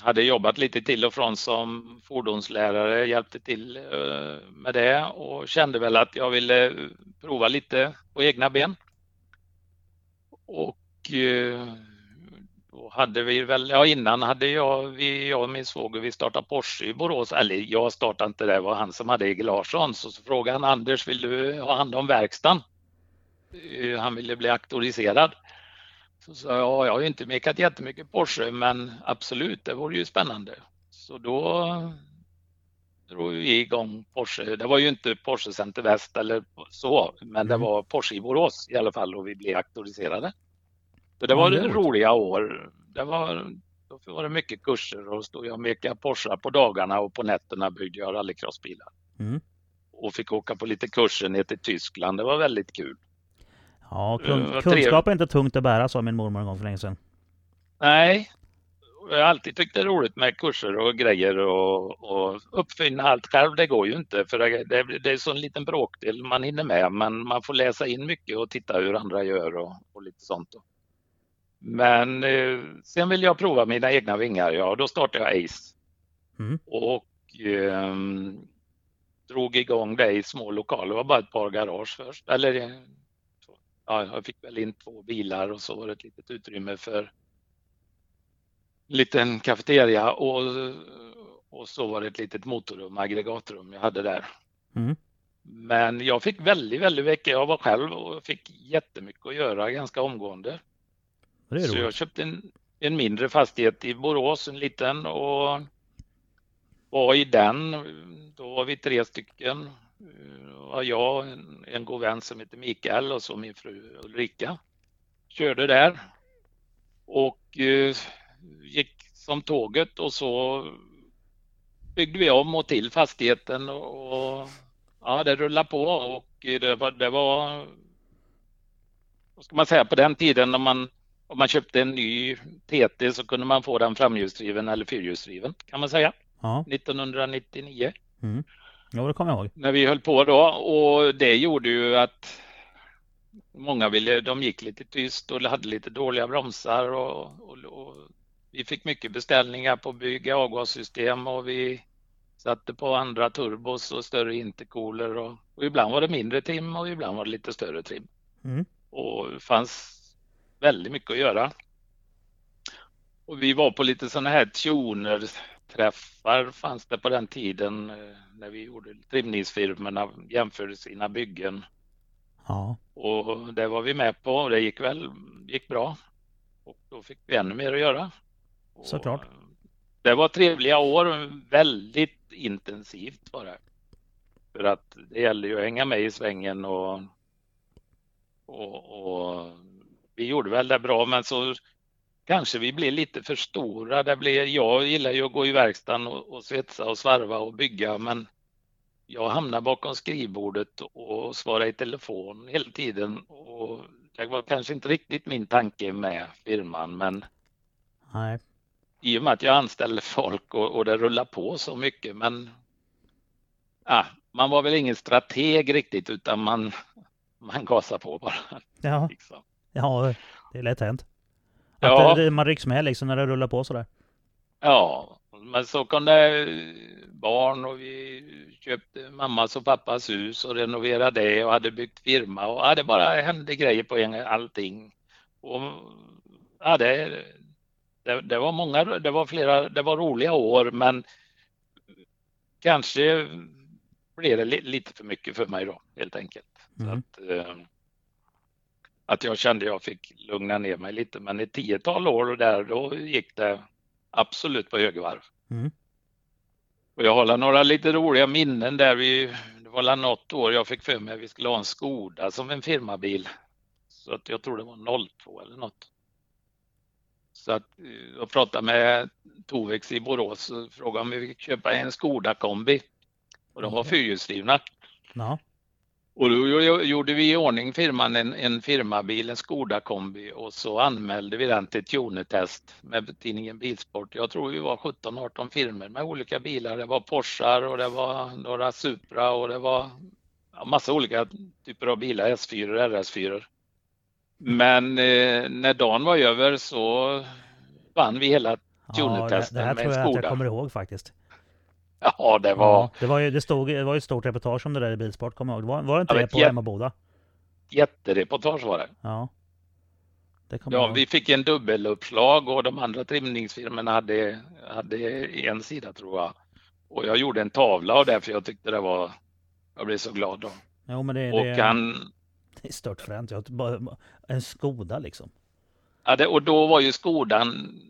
hade jobbat lite till och från som fordonslärare, hjälpte till eh, med det och kände väl att jag ville prova lite på egna ben. Och eh, då hade vi väl, ja innan hade jag, vi, jag och min svåger, vi startade Porsche i Borås, eller jag startade inte det, det var han som hade Egil Larsson. Så, så frågade han Anders, vill du ha hand om verkstaden? Eh, han ville bli auktoriserad. Så sa jag, ja, jag har inte mekat jättemycket Porsche, men absolut, det vore ju spännande. Så då drog vi igång Porsche. Det var ju inte Porsche Center Väst eller så, men det mm. var Porsche i Borås i alla fall och vi blev auktoriserade. Så det var det roliga år. Det var, då var det mycket kurser och stod jag och mekade Porsche på dagarna och på nätterna byggde jag rallycrossbilar. Mm. Och fick åka på lite kurser ner till Tyskland. Det var väldigt kul. Ja, kun kunskap är inte tungt att bära, sa min mormor en gång för länge sedan. Nej, jag har alltid tyckt det är roligt med kurser och grejer och, och uppfinna allt själv. Det går ju inte för det, det, det är så en liten bråkdel man hinner med. Men man får läsa in mycket och titta hur andra gör och, och lite sånt. Men eh, sen vill jag prova mina egna vingar. Ja, då startade jag Ace. Mm. Och eh, drog igång det i små lokaler. Det var bara ett par garage först. Eller ja, jag fick väl in två bilar och så var det ett litet utrymme för en liten kafeteria och, och så var det ett litet motorrum, aggregatrum jag hade där. Mm. Men jag fick väldigt, väldigt mycket. Jag var själv och fick jättemycket att göra ganska omgående. Så jag köpte en, en mindre fastighet i Borås, en liten och var i den. Då var vi tre stycken. Var jag, en, en god vän som heter Mikael och så min fru Ulrika. Körde där och eh, gick som tåget och så byggde vi om och till fastigheten och, och ja, det rullade på och det var, det var vad ska man säga, på den tiden när man om man köpte en ny TT så kunde man få den framhjulsdriven eller fyrhjulsdriven kan man säga. Ja. 1999. Mm. Ja, det kommer jag ihåg. När vi höll på då och det gjorde ju att många ville, de gick lite tyst och hade lite dåliga bromsar och, och, och vi fick mycket beställningar på att bygga avgassystem och vi satte på andra turbos och större intercooler och, och ibland var det mindre trim och ibland var det lite större trim. Mm. Och fanns väldigt mycket att göra. Och vi var på lite sådana här tuner-träffar fanns det på den tiden eh, när vi gjorde trimningsfirmorna jämförde sina byggen. Ja. Och det var vi med på och det gick väl gick bra. Och då fick vi ännu mer att göra. Såklart. Det var trevliga år, väldigt intensivt var det. För att det gäller ju att hänga med i svängen och, och, och vi gjorde väl det bra men så kanske vi blev lite för stora. Det blev, jag gillar ju att gå i verkstaden och, och svetsa och svarva och bygga men jag hamnade bakom skrivbordet och svarade i telefon hela tiden. Och det var kanske inte riktigt min tanke med firman men Nej. i och med att jag anställde folk och, och det rullar på så mycket men ja, man var väl ingen strateg riktigt utan man, man gasar på bara. Ja. Liksom. Ja, det är lätt hänt. Att ja. det, man rycks med liksom när det rullar på sådär. Ja, men så kom det barn och vi köpte mammas och pappas hus och renoverade det och hade byggt firma och ja, det bara hände grejer på en, allting. Och, ja, det, det, det, var många, det var flera, det var roliga år men kanske blev det lite för mycket för mig då helt enkelt. Mm. Så att, eh, att jag kände jag fick lugna ner mig lite. Men i tiotal år och där, då gick det absolut på högvarv. Mm. Och jag har några lite roliga minnen där vi, det var något år jag fick för mig att vi skulle ha en Skoda som en firmabil. Så att jag tror det var 02 eller något. Så att eh, jag pratade med Tovex i Borås och frågade om vi fick köpa en Skoda kombi. Och de var fyrhjulsdrivna. Ja. Och då gjorde vi i ordning firman en, en firmabil, en Skoda kombi och så anmälde vi den till Tunetest med tidningen Bilsport. Jag tror vi var 17-18 firmor med olika bilar. Det var Porschar och det var några Supra och det var massa olika typer av bilar, S4 och RS4. Men eh, när dagen var över så vann vi hela Tunetesten ja, det, det här tror jag att jag kommer ihåg faktiskt. Ja, det var... Ja, det, var ju, det, stod, det var ju ett stort reportage om det där i Bilsport, kommer jag ihåg. Var, var det inte ja, det på Emmaboda? Jättereportage var det. Ja. Det ja, vi fick en dubbeluppslag och de andra trimningsfirmorna hade, hade en sida tror jag. Och jag gjorde en tavla av det för jag tyckte det var... Jag blev så glad då. Jo, men det, och det, han, det är stört fränt. En Skoda liksom. Ja, det, och då var ju Skodan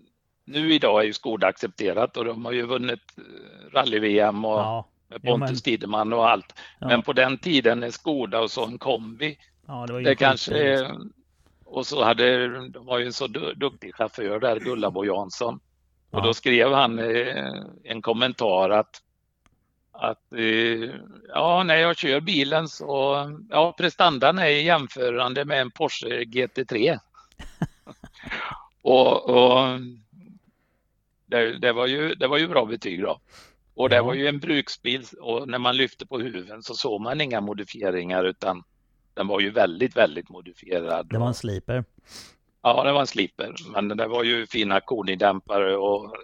nu idag är ju Skoda accepterat och de har ju vunnit eh, rally-VM och ja. Pontus ja, Tideman och allt. Ja. Men på den tiden är Skoda och så en kombi. Ja, det det kanske och så hade de var ju en så duktig chaufför där, Gullabo Jansson. Och då skrev han eh, en kommentar att att eh, ja, när jag kör bilen så ja, prestandan är jämförande med en Porsche GT3. och, och det, det, var ju, det var ju bra betyg då. Och det var ju en bruksbil och när man lyfte på huven så såg man inga modifieringar utan den var ju väldigt, väldigt modifierad. Det var en sliper. Ja, det var en sliper. Men det var ju fina konidämpare och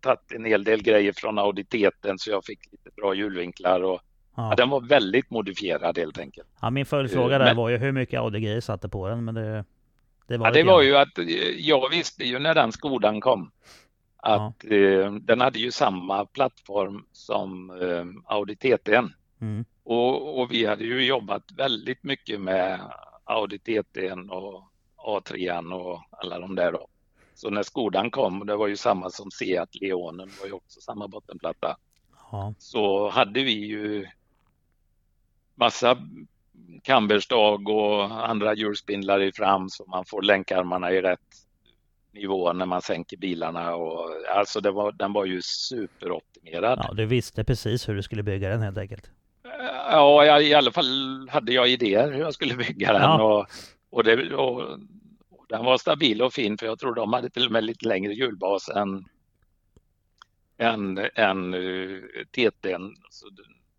tagit en hel del grejer från auditeten så jag fick lite bra hjulvinklar och ja. Ja, den var väldigt modifierad helt enkelt. Ja, min följdfråga där men, var ju hur mycket Audi-grejer satte på den, men det, det var Ja, det var ju att jag visste ju när den Skodan kom att ja. eh, den hade ju samma plattform som eh, Audi TT. Mm. Och, och, vi hade ju jobbat väldigt mycket med Audi TT och A3 och alla de där då. Så när Skodan kom, det var ju samma som Seat Leonen, var ju också samma bottenplatta. Ja. Så hade vi ju massa kambersdag och andra hjulspindlar i fram så man får länkarmarna i rätt nivå när man sänker bilarna och alltså det var, den var ju superoptimerad. Ja, du visste precis hur du skulle bygga den helt enkelt. Ja, jag, i alla fall hade jag idéer hur jag skulle bygga den ja. och, och, det, och, och, den var stabil och fin för jag tror de hade till och med lite längre hjulbas än än, än uh, TT'n.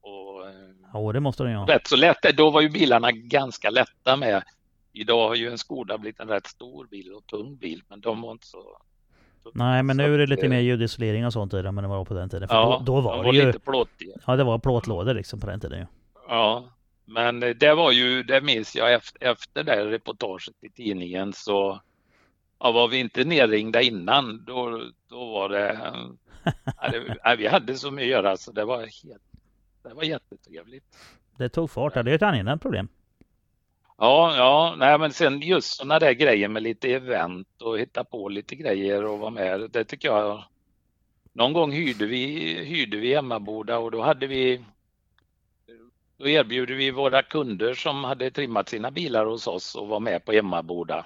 Och, ja, det måste den ju ha. Rätt så lätt. Då var ju bilarna ganska lätta med Idag har ju en Skoda blivit en rätt stor bil och tung bil, men de var inte så... Nej, men nu är det lite mer ljudisolering och sånt i den, men det var på den tiden. För ja, då, då var, det ju... lite plåtig. Ja, det var plåtlådor liksom på den tiden ju. Ja, men det var ju, det minns jag efter, efter det reportaget i tidningen så ja, var vi inte nerringda innan, då, då var det, ja, det vi hade så mycket att göra så det var helt, det var jättetrevligt. Det tog fart, det är ett angenämt problem. Ja, ja, nej men sen just sådana där grejer med lite event och hitta på lite grejer och vara med. Det tycker jag. Någon gång hyrde vi, hyrde vi Emmaboda och då hade vi då erbjuder vi våra kunder som hade trimmat sina bilar hos oss och var med på Emmaboda.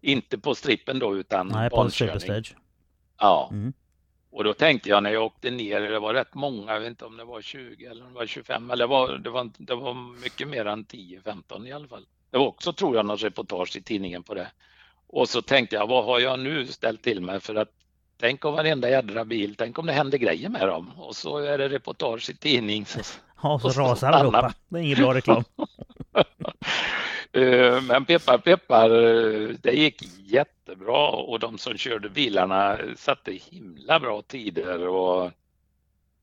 Inte på strippen då utan Nej, på stage. Ja. Mm. Och då tänkte jag när jag åkte ner, det var rätt många, jag vet inte om det var 20 eller om det var 25 eller det var, det var, det var mycket mer än 10-15 i alla fall. Det var också, tror jag, något reportage i tidningen på det. Och så tänkte jag, vad har jag nu ställt till med för att tänk om varenda jädra bil, tänk om det händer grejer med dem. Och så är det reportage i tidning. Så, ja, så, så rasar allihopa. Det är ingen bra reklam. Eh, men peppar peppar, det gick jättebra och de som körde bilarna satte himla bra tider. Och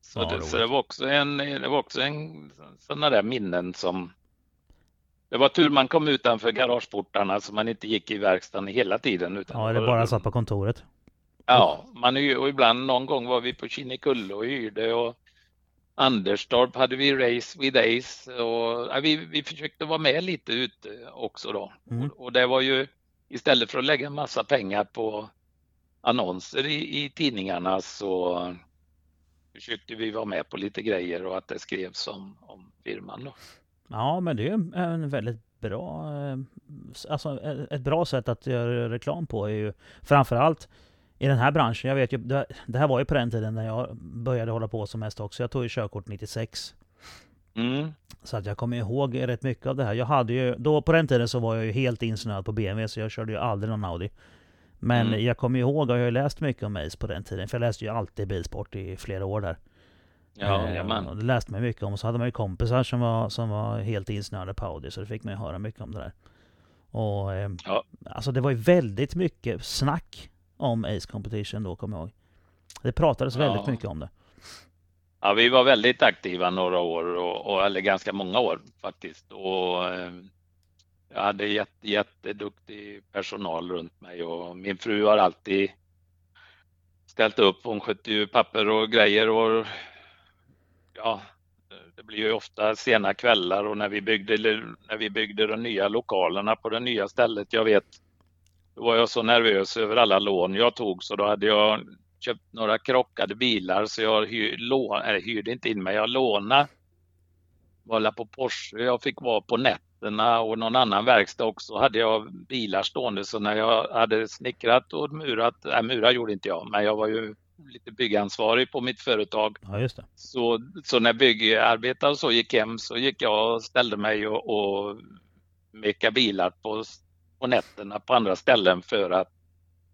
så, ja, det, så det var också en, det var också en sådana där minnen som det var tur man kom utanför garageportarna så man inte gick i verkstaden hela tiden. Utan ja, eller bara satt på kontoret. Ja, man är, och ibland någon gång var vi på Kinnekulle och hyrde och Anderstorp hade vi Race with Ace och ja, vi, vi försökte vara med lite ute också då. Mm. Och, och, det var ju istället för att lägga massa pengar på annonser i, i tidningarna så försökte vi vara med på lite grejer och att det skrevs om, om firman då. Ja, men det är en väldigt bra, eh, alltså ett bra sätt att göra reklam på är ju framförallt i den här branschen. Jag vet ju, det här var ju på den tiden när jag började hålla på som mest också. Jag tog ju körkort 96. Mm. Så att jag kommer ihåg rätt mycket av det här. Jag hade ju, då på den tiden så var jag ju helt insnöad på BMW så jag körde ju aldrig någon Audi. Men mm. jag kommer ihåg, och jag har ju läst mycket om Ace på den tiden. För jag läste ju alltid bilsport i flera år där. Ja, eh, det läste man mycket om. Så hade man ju kompisar som var, som var helt insnöade på Audi. Så det fick man ju höra mycket om det där. Och eh, ja. alltså det var ju väldigt mycket snack om Ace Competition då, kommer jag ihåg. Det pratades ja. väldigt mycket om det. Ja, vi var väldigt aktiva några år, och, och, eller ganska många år faktiskt. Och, eh, jag hade jätte, jätteduktig personal runt mig och min fru har alltid ställt upp. Hon skötte ju papper och grejer och ja, det blir ju ofta sena kvällar och när vi byggde, när vi byggde de nya lokalerna på det nya stället, jag vet, då var jag så nervös över alla lån jag tog så då hade jag köpt några krockade bilar så jag hyr, lån, eller, hyrde inte in mig, jag lånade. Var på Porsche, jag fick vara på nätterna och någon annan verkstad också hade jag bilar stående så när jag hade snickrat och murat, äh, murat gjorde inte jag, men jag var ju lite byggansvarig på mitt företag. Ja. Så, så när byggarbetare och så gick hem så gick jag och ställde mig och, och meka bilar på, på nätterna på andra ställen för att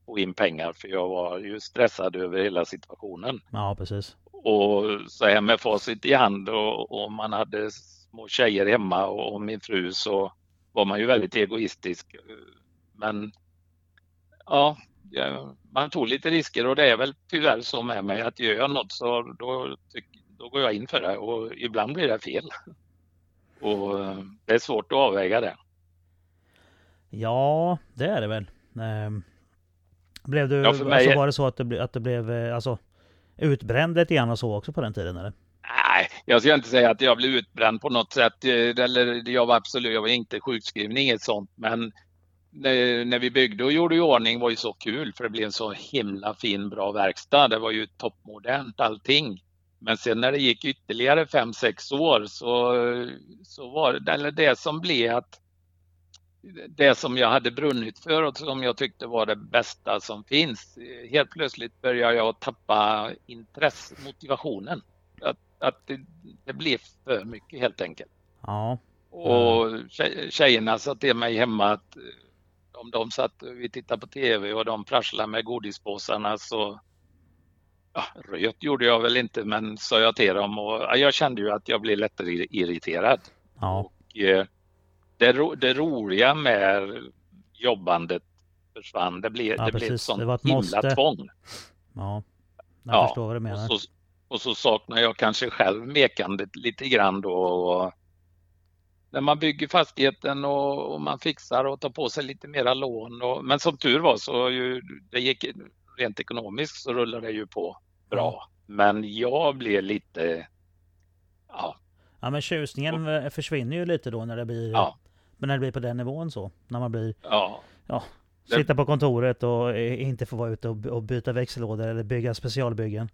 få in pengar för jag var ju stressad över hela situationen. Ja, precis. Och så här med facit i hand och, och man hade små tjejer hemma och, och min fru så var man ju väldigt egoistisk. Men ja, man tog lite risker och det är väl tyvärr så med mig att gör jag något så då, då går jag in för det och ibland blir det fel. Och det är svårt att avväga det. Ja, det är det väl. Ehm, blev du, ja, alltså mig... var det så att det, att det blev eh, alltså, utbränd lite grann och så också på den tiden eller? Nej, jag ska inte säga att jag blev utbränd på något sätt. Eh, eller jag var absolut, jag var inte sjukskriven, inget sånt. Men när vi byggde och gjorde i ordning var ju så kul för det blev en så himla fin bra verkstad. Det var ju toppmodernt allting. Men sen när det gick ytterligare 5-6 år så, så var det, eller det som blev att det som jag hade brunnit för och som jag tyckte var det bästa som finns. Helt plötsligt började jag tappa intresse, motivationen. Att, att det, det blev för mycket helt enkelt. Ja. Och tjejerna sa till mig hemma att om de satt, vi tittade på TV och de prasslade med godispåsarna så ja, röt gjorde jag väl inte men sa jag till dem och ja, jag kände ju att jag blev lättare irriterad. Ja. Och, eh, det, ro, det roliga med jobbandet försvann. Det blev, ja, det blev ett sånt det var ett himla måste. tvång. Ja, jag ja, förstår vad du menar. Och så, och så saknar jag kanske själv mekandet lite grann då. Och, när man bygger fastigheten och, och, man fixar och tar på sig lite mera lån. Och, men som tur var så ju, det gick rent ekonomiskt så rullade det ju på bra. Men jag blev lite, ja. Ja men tjusningen och, försvinner ju lite då när det blir, ja. när det blir på den nivån så. När man blir, ja. ja sitta på kontoret och inte få vara ute och, och byta växellådor eller bygga specialbyggen.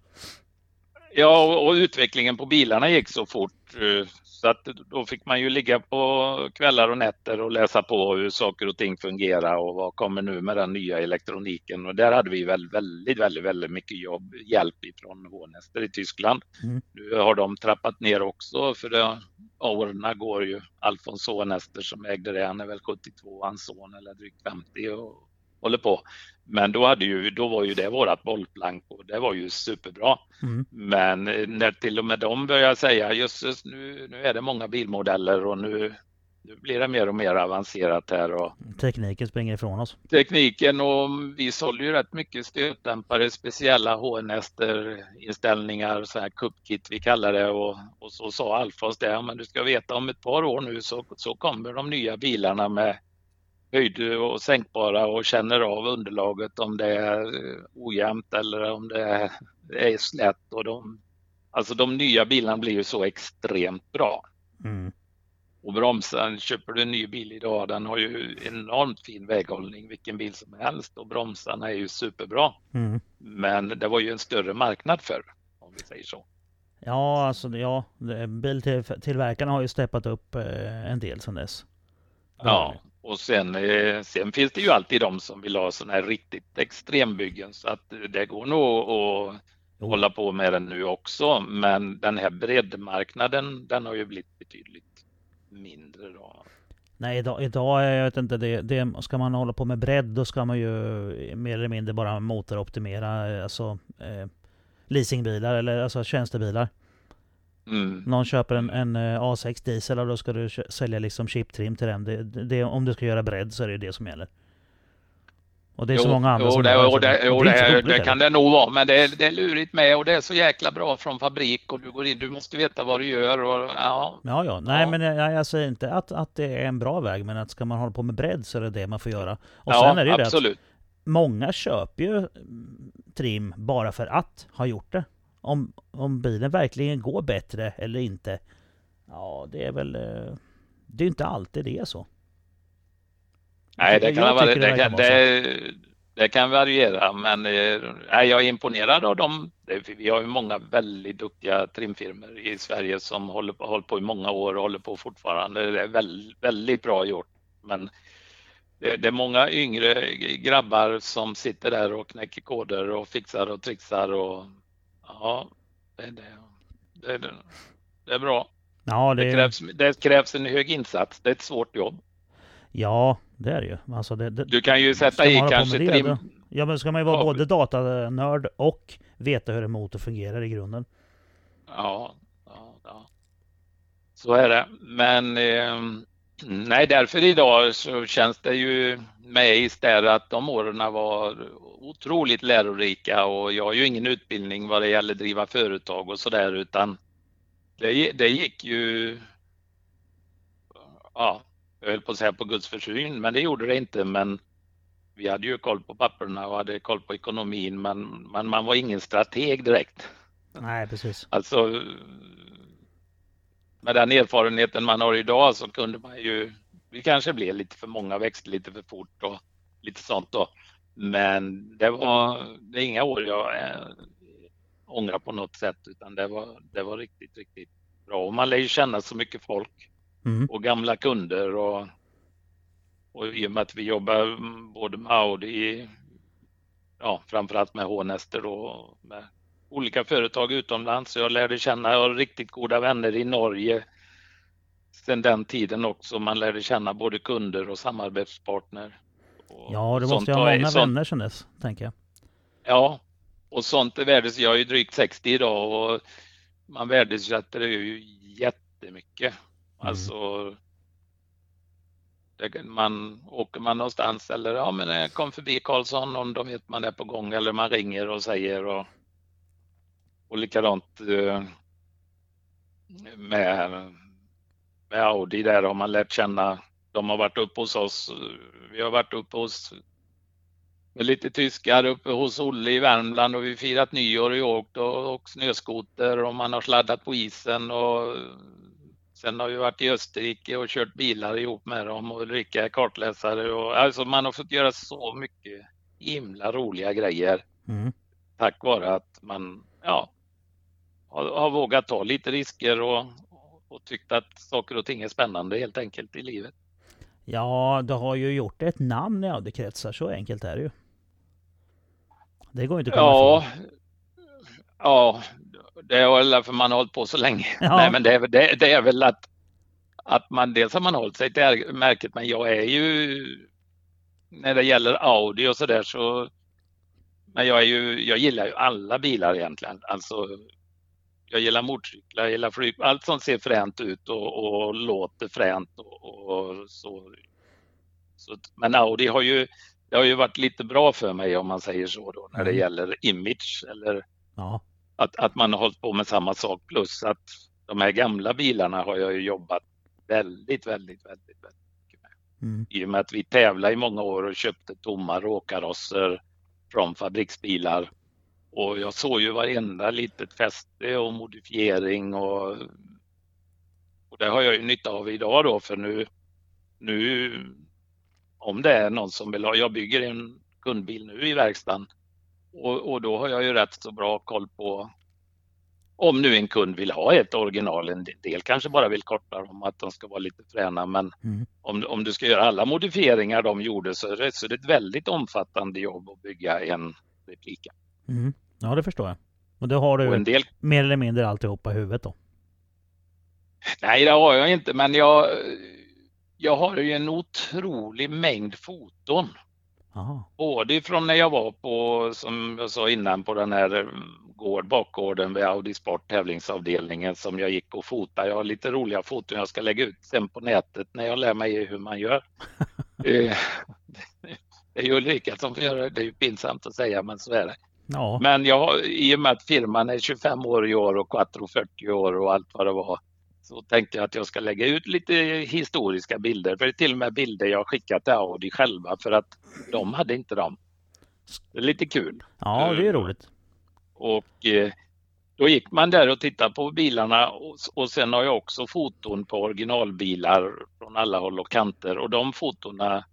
Ja, och utvecklingen på bilarna gick så fort eh, så att då fick man ju ligga på kvällar och nätter och läsa på hur saker och ting fungerar och vad kommer nu med den nya elektroniken. Och där hade vi väl väldigt, väldigt, väldigt mycket jobb, hjälp ifrån Hånester i Tyskland. Mm. Nu har de trappat ner också för det, åren går ju. Alfons Hånester som ägde det, han är väl 72, hans son eller drygt 50 och håller på. Men då, hade ju, då var ju det vårat bollplank och det var ju superbra. Mm. Men när till och med de börjar säga just nu, nu är det många bilmodeller och nu, nu blir det mer och mer avancerat här. Och tekniken springer ifrån oss. Tekniken och vi sålde ju rätt mycket stötdämpare, speciella HNester inställningar, så här kuppkit vi kallar det och, och så sa Alfons det, men du ska veta om ett par år nu så, så kommer de nya bilarna med höjd och sänkbara och känner av underlaget om det är ojämnt eller om det är slätt. Och de, alltså de nya bilarna blir ju så extremt bra. Mm. Och bromsen, köper du en ny bil idag, den har ju enormt fin väghållning, vilken bil som helst och bromsarna är ju superbra. Mm. Men det var ju en större marknad för om vi säger så. Ja, alltså ja, biltillverkarna har ju steppat upp eh, en del sedan dess. Ja, och sen, eh, sen finns det ju alltid de som vill ha sådana här riktigt extrembyggen så att det går nog att hålla på med den nu också. Men den här breddmarknaden, den har ju blivit betydligt mindre då. Nej, idag, idag jag vet inte, det, det, ska man hålla på med bredd då ska man ju mer eller mindre bara motoroptimera alltså eh, leasingbilar eller alltså tjänstebilar. Mm. Någon köper en, en eh, A6 diesel och då ska du sälja liksom chiptrim till den. Det, det, om du ska göra bredd så är det det som gäller. Och det är jo, så många andra jo, som det, jo, det, jo, det, det kan det nog vara, men det är, det är lurigt med och det är så jäkla bra från fabrik och du går in, du måste veta vad du gör och ja. Ja, ja, nej, ja. men jag, jag, säger inte att, att det är en bra väg, men att ska man hålla på med bredd så är det det man får göra. Och ja, sen är det ju absolut. det att många köper ju trim bara för att ha gjort det. Om, om bilen verkligen går bättre eller inte. Ja, det är väl... Eh, det är inte alltid det är så. Nej, det kan, vara, det, det, kan, det, det, kan variera, men eh, jag är imponerad av dem. Vi har ju många väldigt duktiga trimfirmor i Sverige som håller på, håller på i många år och håller på fortfarande. Det är väldigt, väldigt bra gjort. Men det, det, är många yngre grabbar som sitter där och knäcker koder och fixar och trixar och ja, det, det, det, det är bra. Ja, det... Det, krävs, det krävs en hög insats. Det är ett svårt jobb. Ja, det är det ju. Alltså det, det, du kan ju sätta i kanske trim... Då? Ja, men ska man ju vara ja. både datanörd och veta hur en motor fungerar i grunden. Ja, ja, ja. så är det. Men eh, nej, därför idag så känns det ju med Ace där att de åren var otroligt lärorika och jag har ju ingen utbildning vad det gäller driva företag och sådär utan det, det gick ju ja, jag höll på att säga på Guds försyn, men det gjorde det inte. Men vi hade ju koll på papperna och hade koll på ekonomin, men, men man var ingen strateg direkt. Nej, precis. Alltså, med den erfarenheten man har idag så kunde man ju, vi kanske blev lite för många, växte lite för fort och lite sånt då. Men det var, det är inga år jag äh, ångrar på något sätt, utan det var, det var riktigt, riktigt bra. Och man lär ju känna så mycket folk mm. och gamla kunder och, och i och med att vi jobbar både med Audi, ja framförallt med Hånester och med olika företag utomlands. Jag lärde känna, jag har riktigt goda vänner i Norge sen den tiden också. Man lärde känna både kunder och samarbetspartner. Och ja, det måste ju ha många sånt, vänner sedan dess, tänker jag. Ja, och sånt är värdes, jag är ju drygt 60 idag och man värdesätter det ju jättemycket. Mm. Alltså, man, åker man någonstans eller ja men kom förbi Karlsson om de vet man är på gång eller man ringer och säger och, och likadant eh, med, med Audi där har man lärt känna. De har varit uppe hos oss. Vi har varit uppe hos med lite tyskar uppe hos Olle i Värmland och vi firat nyår och åkt och, och snöskoter och man har sladdat på isen och Sen har vi varit i Österrike och kört bilar ihop med dem och Ulrika är kartläsare. Och, alltså man har fått göra så mycket himla roliga grejer. Mm. Tack vare att man ja, har, har, vågat ta lite risker och, och tyckt att saker och ting är spännande helt enkelt i livet. Ja, du har ju gjort ett namn i Audi-kretsar, så enkelt är det ju. Det går inte att komma ja, ifrån. Ja, det är väl för man har hållit på så länge. Ja. Nej, men det är, det, det är väl att, att man dels har man hållit sig till märket, men jag är ju när det gäller Audi och så där så men jag, är ju, jag gillar ju alla bilar egentligen. Alltså, jag gillar motorcyklar, jag gillar flyg, allt som ser fränt ut och, och låter fränt och, och så. så. Men Audi har ju, det har ju varit lite bra för mig om man säger så då när det mm. gäller image eller ja att, att man har hållit på med samma sak plus att de här gamla bilarna har jag ju jobbat väldigt, väldigt, väldigt, väldigt mycket med. Mm. I och med att vi tävlade i många år och köpte tomma råkarosser från fabriksbilar. Och jag såg ju varenda litet fäste och modifiering och, och det har jag ju nytta av idag då för nu, nu om det är någon som vill ha, jag bygger en kundbil nu i verkstaden och, och, då har jag ju rätt så bra koll på om nu en kund vill ha ett original, en del kanske bara vill korta dem, att de ska vara lite fräna, men mm. om, om du ska göra alla modifieringar de gjorde så är, det, så är det ett väldigt omfattande jobb att bygga en replika. Mm. Ja, det förstår jag. Och då har du del... mer eller mindre alltihopa i huvudet då? Nej, det har jag inte, men jag, jag har ju en otrolig mängd foton. Aha. Både från när jag var på, som jag sa innan, på den här gård, bakgården vid Audi Sport tävlingsavdelningen som jag gick och fotade. Jag har lite roliga foton jag ska lägga ut sen på nätet när jag lär mig hur man gör. Eh, det är ju Ulrika som får göra det. Det är ju pinsamt att säga, men så är det. Ja. Men jag, i och med att firman är 25 år i år och Quattro 40 år och allt vad det var så tänkte jag att jag ska lägga ut lite historiska bilder. För det är till och med bilder jag skickat till Audi själva för att de hade inte dem. Det är lite kul. Ja, det är roligt. Och eh, då gick man där och tittade på bilarna och, och sen har jag också foton på originalbilar från alla håll och kanter och de fotona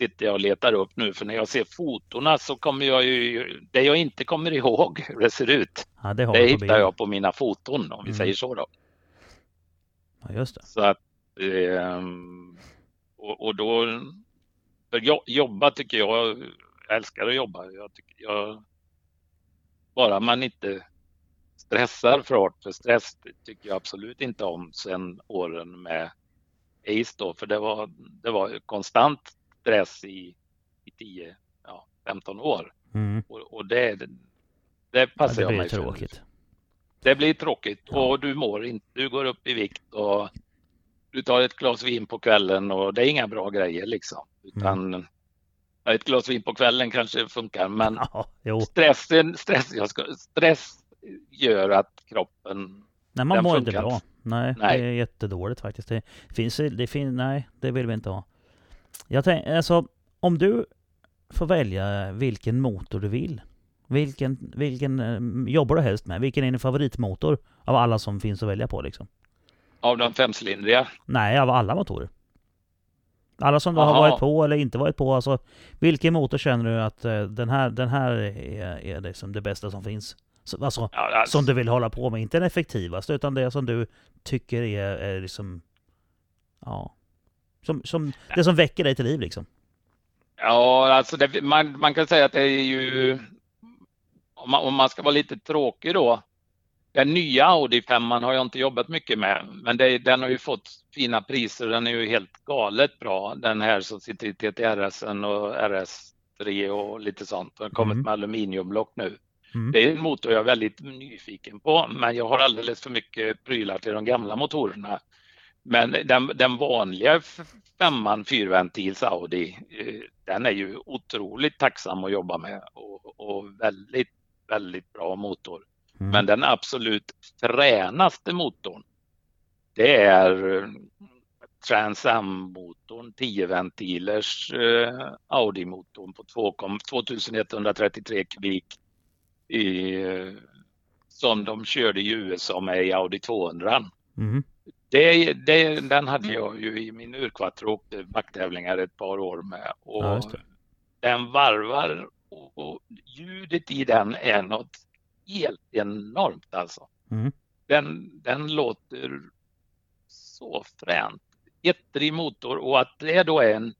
sitter jag och letar upp nu för när jag ser fotona så kommer jag ju, det jag inte kommer ihåg hur det ser ut, ja, det, det hittar jag på mina foton om vi mm. säger så då. Ja, just det. Så att, eh, och, och, då, för jobba tycker jag, jag älskar att jobba. Jag tycker jag, bara man inte stressar för hårt, för stress tycker jag absolut inte om sen åren med Ace då, för det var, det var konstant stress i, i 10, ja, 15 år. Mm. Och, och, det, det passar ja, det jag mig tråkigt. för. Det blir tråkigt ja. och du mår inte, du går upp i vikt och du tar ett glas vin på kvällen och det är inga bra grejer liksom. Utan mm. ett glas vin på kvällen kanske funkar men ja, stressen, stress, jag ska, stress gör att kroppen Nej man mår inte bra. Nej, nej, det är jättedåligt faktiskt. Det finns, det finns, nej det vill vi inte ha. Jag tänker, alltså om du får välja vilken motor du vill. Vilken, vilken eh, jobbar du helst med? Vilken är din favoritmotor av alla som finns att välja på liksom? Av de femcylindriga? Nej, av alla motorer. Alla som du har varit på eller inte varit på. Alltså, vilken motor känner du att uh, den här, den här är, är liksom det bästa som finns? Så, alltså, ja, alltså, som du vill hålla på med. Inte den effektivaste utan det som du tycker är, är liksom... Ja. Som, som, det som väcker dig till liv liksom. Ja, alltså det, man, man kan säga att det är ju... Om man, om man ska vara lite tråkig då den nya Audi 5 har jag inte jobbat mycket med, men det, den har ju fått fina priser. Den är ju helt galet bra. Den här som sitter i TTRS och RS3 och lite sånt. Den har kommit mm. med aluminiumblock nu. Mm. Det är en motor jag är väldigt nyfiken på, men jag har alldeles för mycket prylar till de gamla motorerna. Men den, den vanliga femman fyrventils Audi, eh, den är ju otroligt tacksam att jobba med och, och väldigt, väldigt bra motor. Mm. Men den absolut fränaste motorn, det är eh, Trans Am-motorn, 10 ventilers eh, Audi-motorn på 2, 2133 kubik i, eh, som de körde i USA med i Audi 200. Mm. Det, det, den hade jag ju i min urquattro och åkte backtävlingar ett par år med. Och ja, den varvar och, och ljudet i den är något helt enormt alltså. Mm. Den, den låter så fränt. Ettrig motor och att det då är en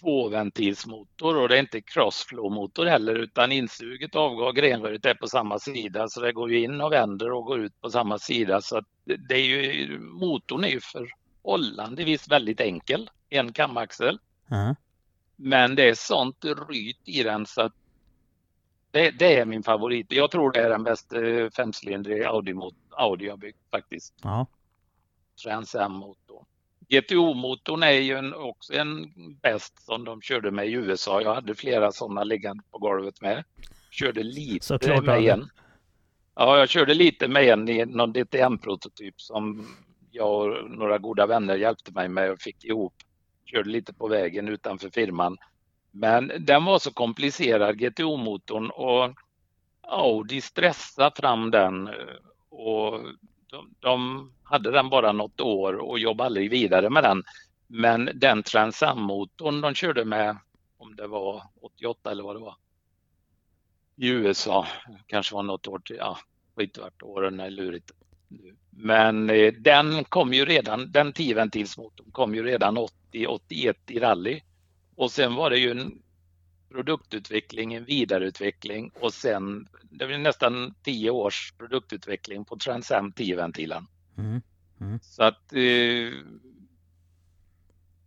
tvåventilsmotor och det är inte crossflow-motor heller utan insuget avgav grenröret är på samma sida så det går ju in och vänder och går ut på samma sida så att det är ju, motorn är ju förhållandevis väldigt enkel, en kamaxel. Mm. Men det är sånt ryt i den så att det, det, är min favorit. Jag tror det är den bästa femcylindriga Audi, Audi jag byggt faktiskt. Ja. Trans M-motor. GTO-motorn är ju en, också en bäst som de körde med i USA. Jag hade flera sådana liggande på golvet med. Körde lite Såklart med en. Ja, jag körde lite med en i någon DTM-prototyp som jag och några goda vänner hjälpte mig med och fick ihop. Körde lite på vägen utanför firman. Men den var så komplicerad, GTO-motorn, och Audi stressade fram den och de, de, hade den bara något år och jobbade aldrig vidare med den. Men den Transam-motorn de körde med, om det var 88 eller vad det var, i USA, kanske var något år till, ja, skit vart åren är lurigt. Men eh, den kom ju redan, den 10-ventilsmotorn kom ju redan 80-81 i rally. Och sen var det ju en produktutveckling, en vidareutveckling och sen det var nästan 10 års produktutveckling på Transam 10-ventilen. Mm. Mm. Så att eh,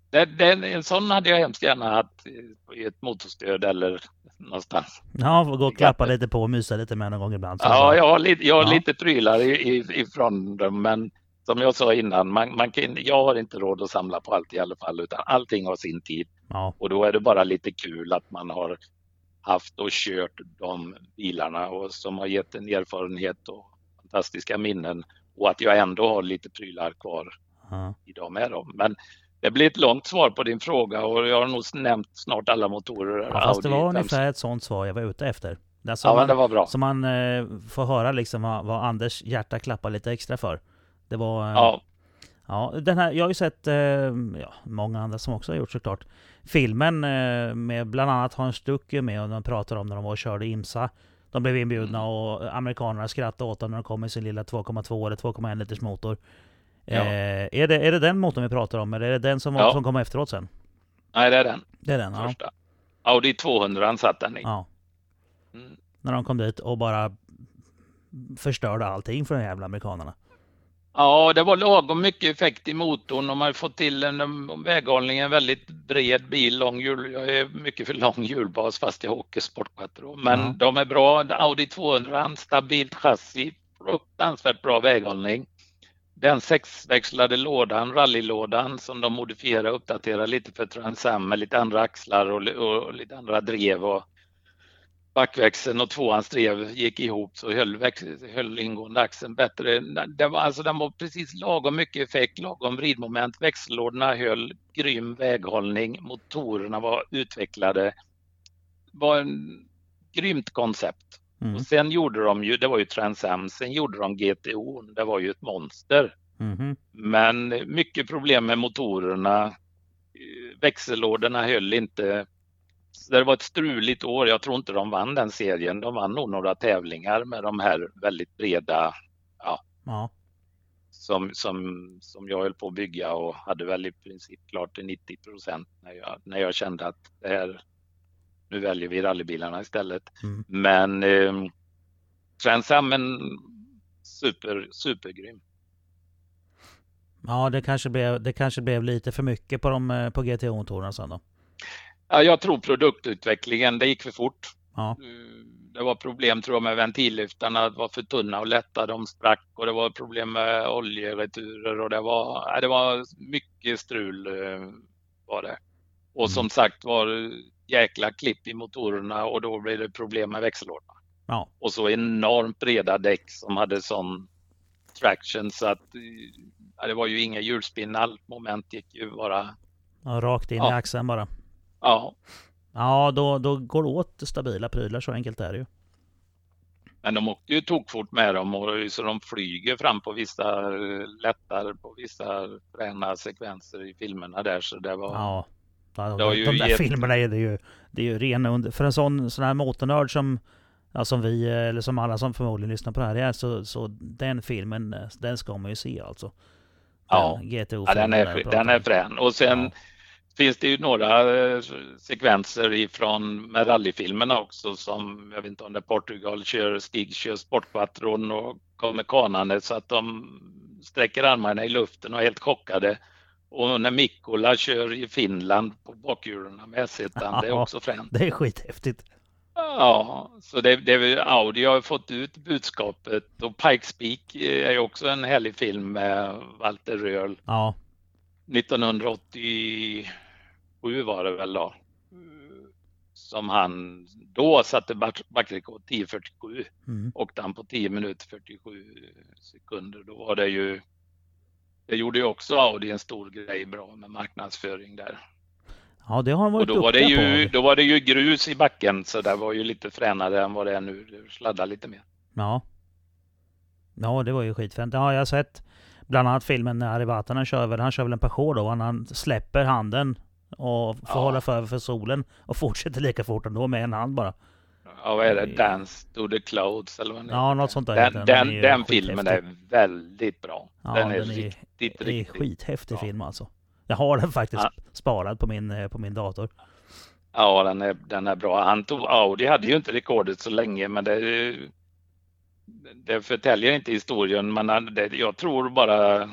det, det, en sån hade jag hemskt gärna haft i ett motorstöd eller någonstans. Ja, gå och klappa lite på och mysa lite med någon gång ibland. ja, jag har, lite, jag har ja. lite prylar ifrån dem, men som jag sa innan, man, man kan, jag har inte råd att samla på allt i alla fall, utan allting har sin tid. Ja. Och då är det bara lite kul att man har haft och kört de bilarna och som har gett en erfarenhet och fantastiska minnen och att jag ändå har lite prylar kvar ja. i dem med dem. Men det blir ett långt svar på din fråga och jag har nog nämnt snart alla motorer. Ja, fast det var ungefär ett sånt svar jag var ute efter. Där ja, men det var bra. Så man eh, får höra liksom vad, vad, Anders hjärta klappar lite extra för. Det var... Eh, ja. Ja, den här, jag har ju sett, eh, ja, många andra som också har gjort såklart, filmen eh, med bland annat Hans Stucke med och de pratar om när de var och körde IMSA. De blev inbjudna mm. och amerikanerna skrattade åt dem när de kom med sin lilla 2,2 eller 2,1 liters motor. Ja. Eh, är, det, är det den motorn vi pratar om eller är det den som, ja. som kom efteråt sen? Nej, det är den. Det är den, Första. ja. Audi 200 satt den i. Ja. Mm. När de kom dit och bara förstörde allting för de jävla amerikanerna. Ja, det var lagom mycket effekt i motorn och man har fått till en väghållning, en väldigt bred bil, lång hjul. Jag är mycket för lång hjulbas fast jag åker sportquattro. Men ja. de är bra. Audi 200, stabilt chassi, fruktansvärt bra väghållning den sexväxlade lådan, rallylådan som de modifierade och uppdaterade lite för Transam med lite andra axlar och, och, lite andra drev och backväxeln och tvåans drev gick ihop så höll, höll ingående axeln bättre. Den var, alltså, den var precis lagom mycket effekt, lagom vridmoment, växellådorna höll, grym väghållning, motorerna var utvecklade. Det var ett grymt koncept. Mm. Och sen gjorde de ju, det var ju Transam, sen gjorde de GTO, det var ju ett monster. Mm. Men mycket problem med motorerna. Växellådorna höll inte. det var ett struligt år. Jag tror inte de vann den serien. De vann nog några tävlingar med de här väldigt breda, ja, ja. Som, som, som jag höll på att bygga och hade väl i princip klart till 90 procent när jag, när jag kände att det här, nu väljer vi rallybilarna istället. Mm. Men eh, Transamen super, supergrym. Ja, det kanske, blev, det kanske blev lite för mycket på, de, eh, på GTO-motorerna sen då? Ja, jag tror produktutvecklingen, det gick för fort. Ja. Eh, det var problem tror jag med ventillyftarna, var för tunna och lätta, de sprack och det var problem med oljereturer och det var, det var mycket strul eh, var det. Och mm. som sagt var jäkla klipp i motorerna och då blev det problem med växellådorna. Ja. Och så enormt breda däck som hade sån traction så att ja, det var ju inga hjulspinn. Allt moment gick ju bara... Ja, rakt in i axeln bara. Ja. Ja, då, då går det åt stabila prylar. Så enkelt är det ju. Men de åkte ju tokfort med dem och så de flyger fram på vissa lättar på vissa fräna sekvenser i filmerna där så det var... Ja. De, de, de där gett... filmerna är det ju, det är ju rena under... För en sån, sån här motornörd som, ja, som vi, eller som alla som förmodligen lyssnar på det här är, så, så den filmen, den ska man ju se alltså. Ja, GTO ja den, är, den är frän. Och sen ja. finns det ju några eh, sekvenser ifrån med rallyfilmerna också som, jag vet inte om det är Portugal, kör, Stig kör sportpatron och kommer kanande så att de sträcker armarna i luften och är helt chockade. Och när Mikkola kör i Finland på bakhjulen med S1, ja, det är också fränt. Det är skithäftigt. Ja, så det, det, Audi har fått ut budskapet och Pikes Peak är också en härlig film med Walter Röhl. Ja. 1987 var det väl då. Som han då satte backrekord 10.47. Mm. Åkte han på 10 minuter 47 sekunder. Då var det ju det gjorde ju också Audi en stor grej bra med marknadsföring där. Ja, det har han varit och då var det ju, på. Då var det ju grus i backen så det var ju lite fränare än vad det är nu. Det sladdar lite mer. Ja. Ja, det var ju skitfränt. Ja, jag har sett bland annat filmen när Arivatanen kör väl, han kör väl en Peugeot då, han släpper handen och får ja. hålla för för solen och fortsätter lika fort ändå med en hand bara. Ja, vad är det? Dance to the Clouds eller vad Ja, något sånt där. Den, den, den, är den filmen är väldigt bra. Ja, den är den är- riktigt, Det är riktigt. skithäftig Ja. film alltså. Jag har den faktiskt Ja. sparad på min, eh, på min dator. Ja, den är, den är bra. Han tog, Audi hade ju inte rekordet så länge, men det, det förtäljer inte historien. Men han- det, jag tror bara,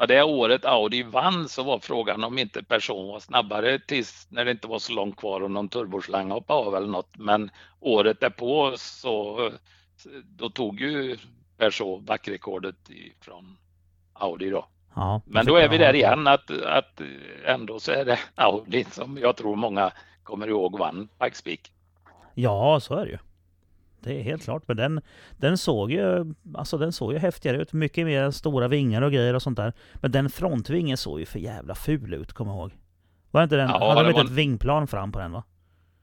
ja, det året Audi vann så var frågan om inte person var snabbare tills när det inte var så långt kvar och någon turboslang hoppade av eller något. Men året därpå så då tog ju Peugeot backrekordet från Audi då. Ja, Men då är vi där igen att, att ändå så är det Audi som jag tror många kommer ihåg vann Pikespeak. Ja, så är det ju. Det är helt klart. Men den, den såg ju alltså den såg ju häftigare ut. Mycket mer stora vingar och grejer och sånt där. Men den frontvingen såg ju för jävla ful ut, kommer jag ihåg. Var inte den, Ja, hade de det inte var- ett vingplan fram på den va?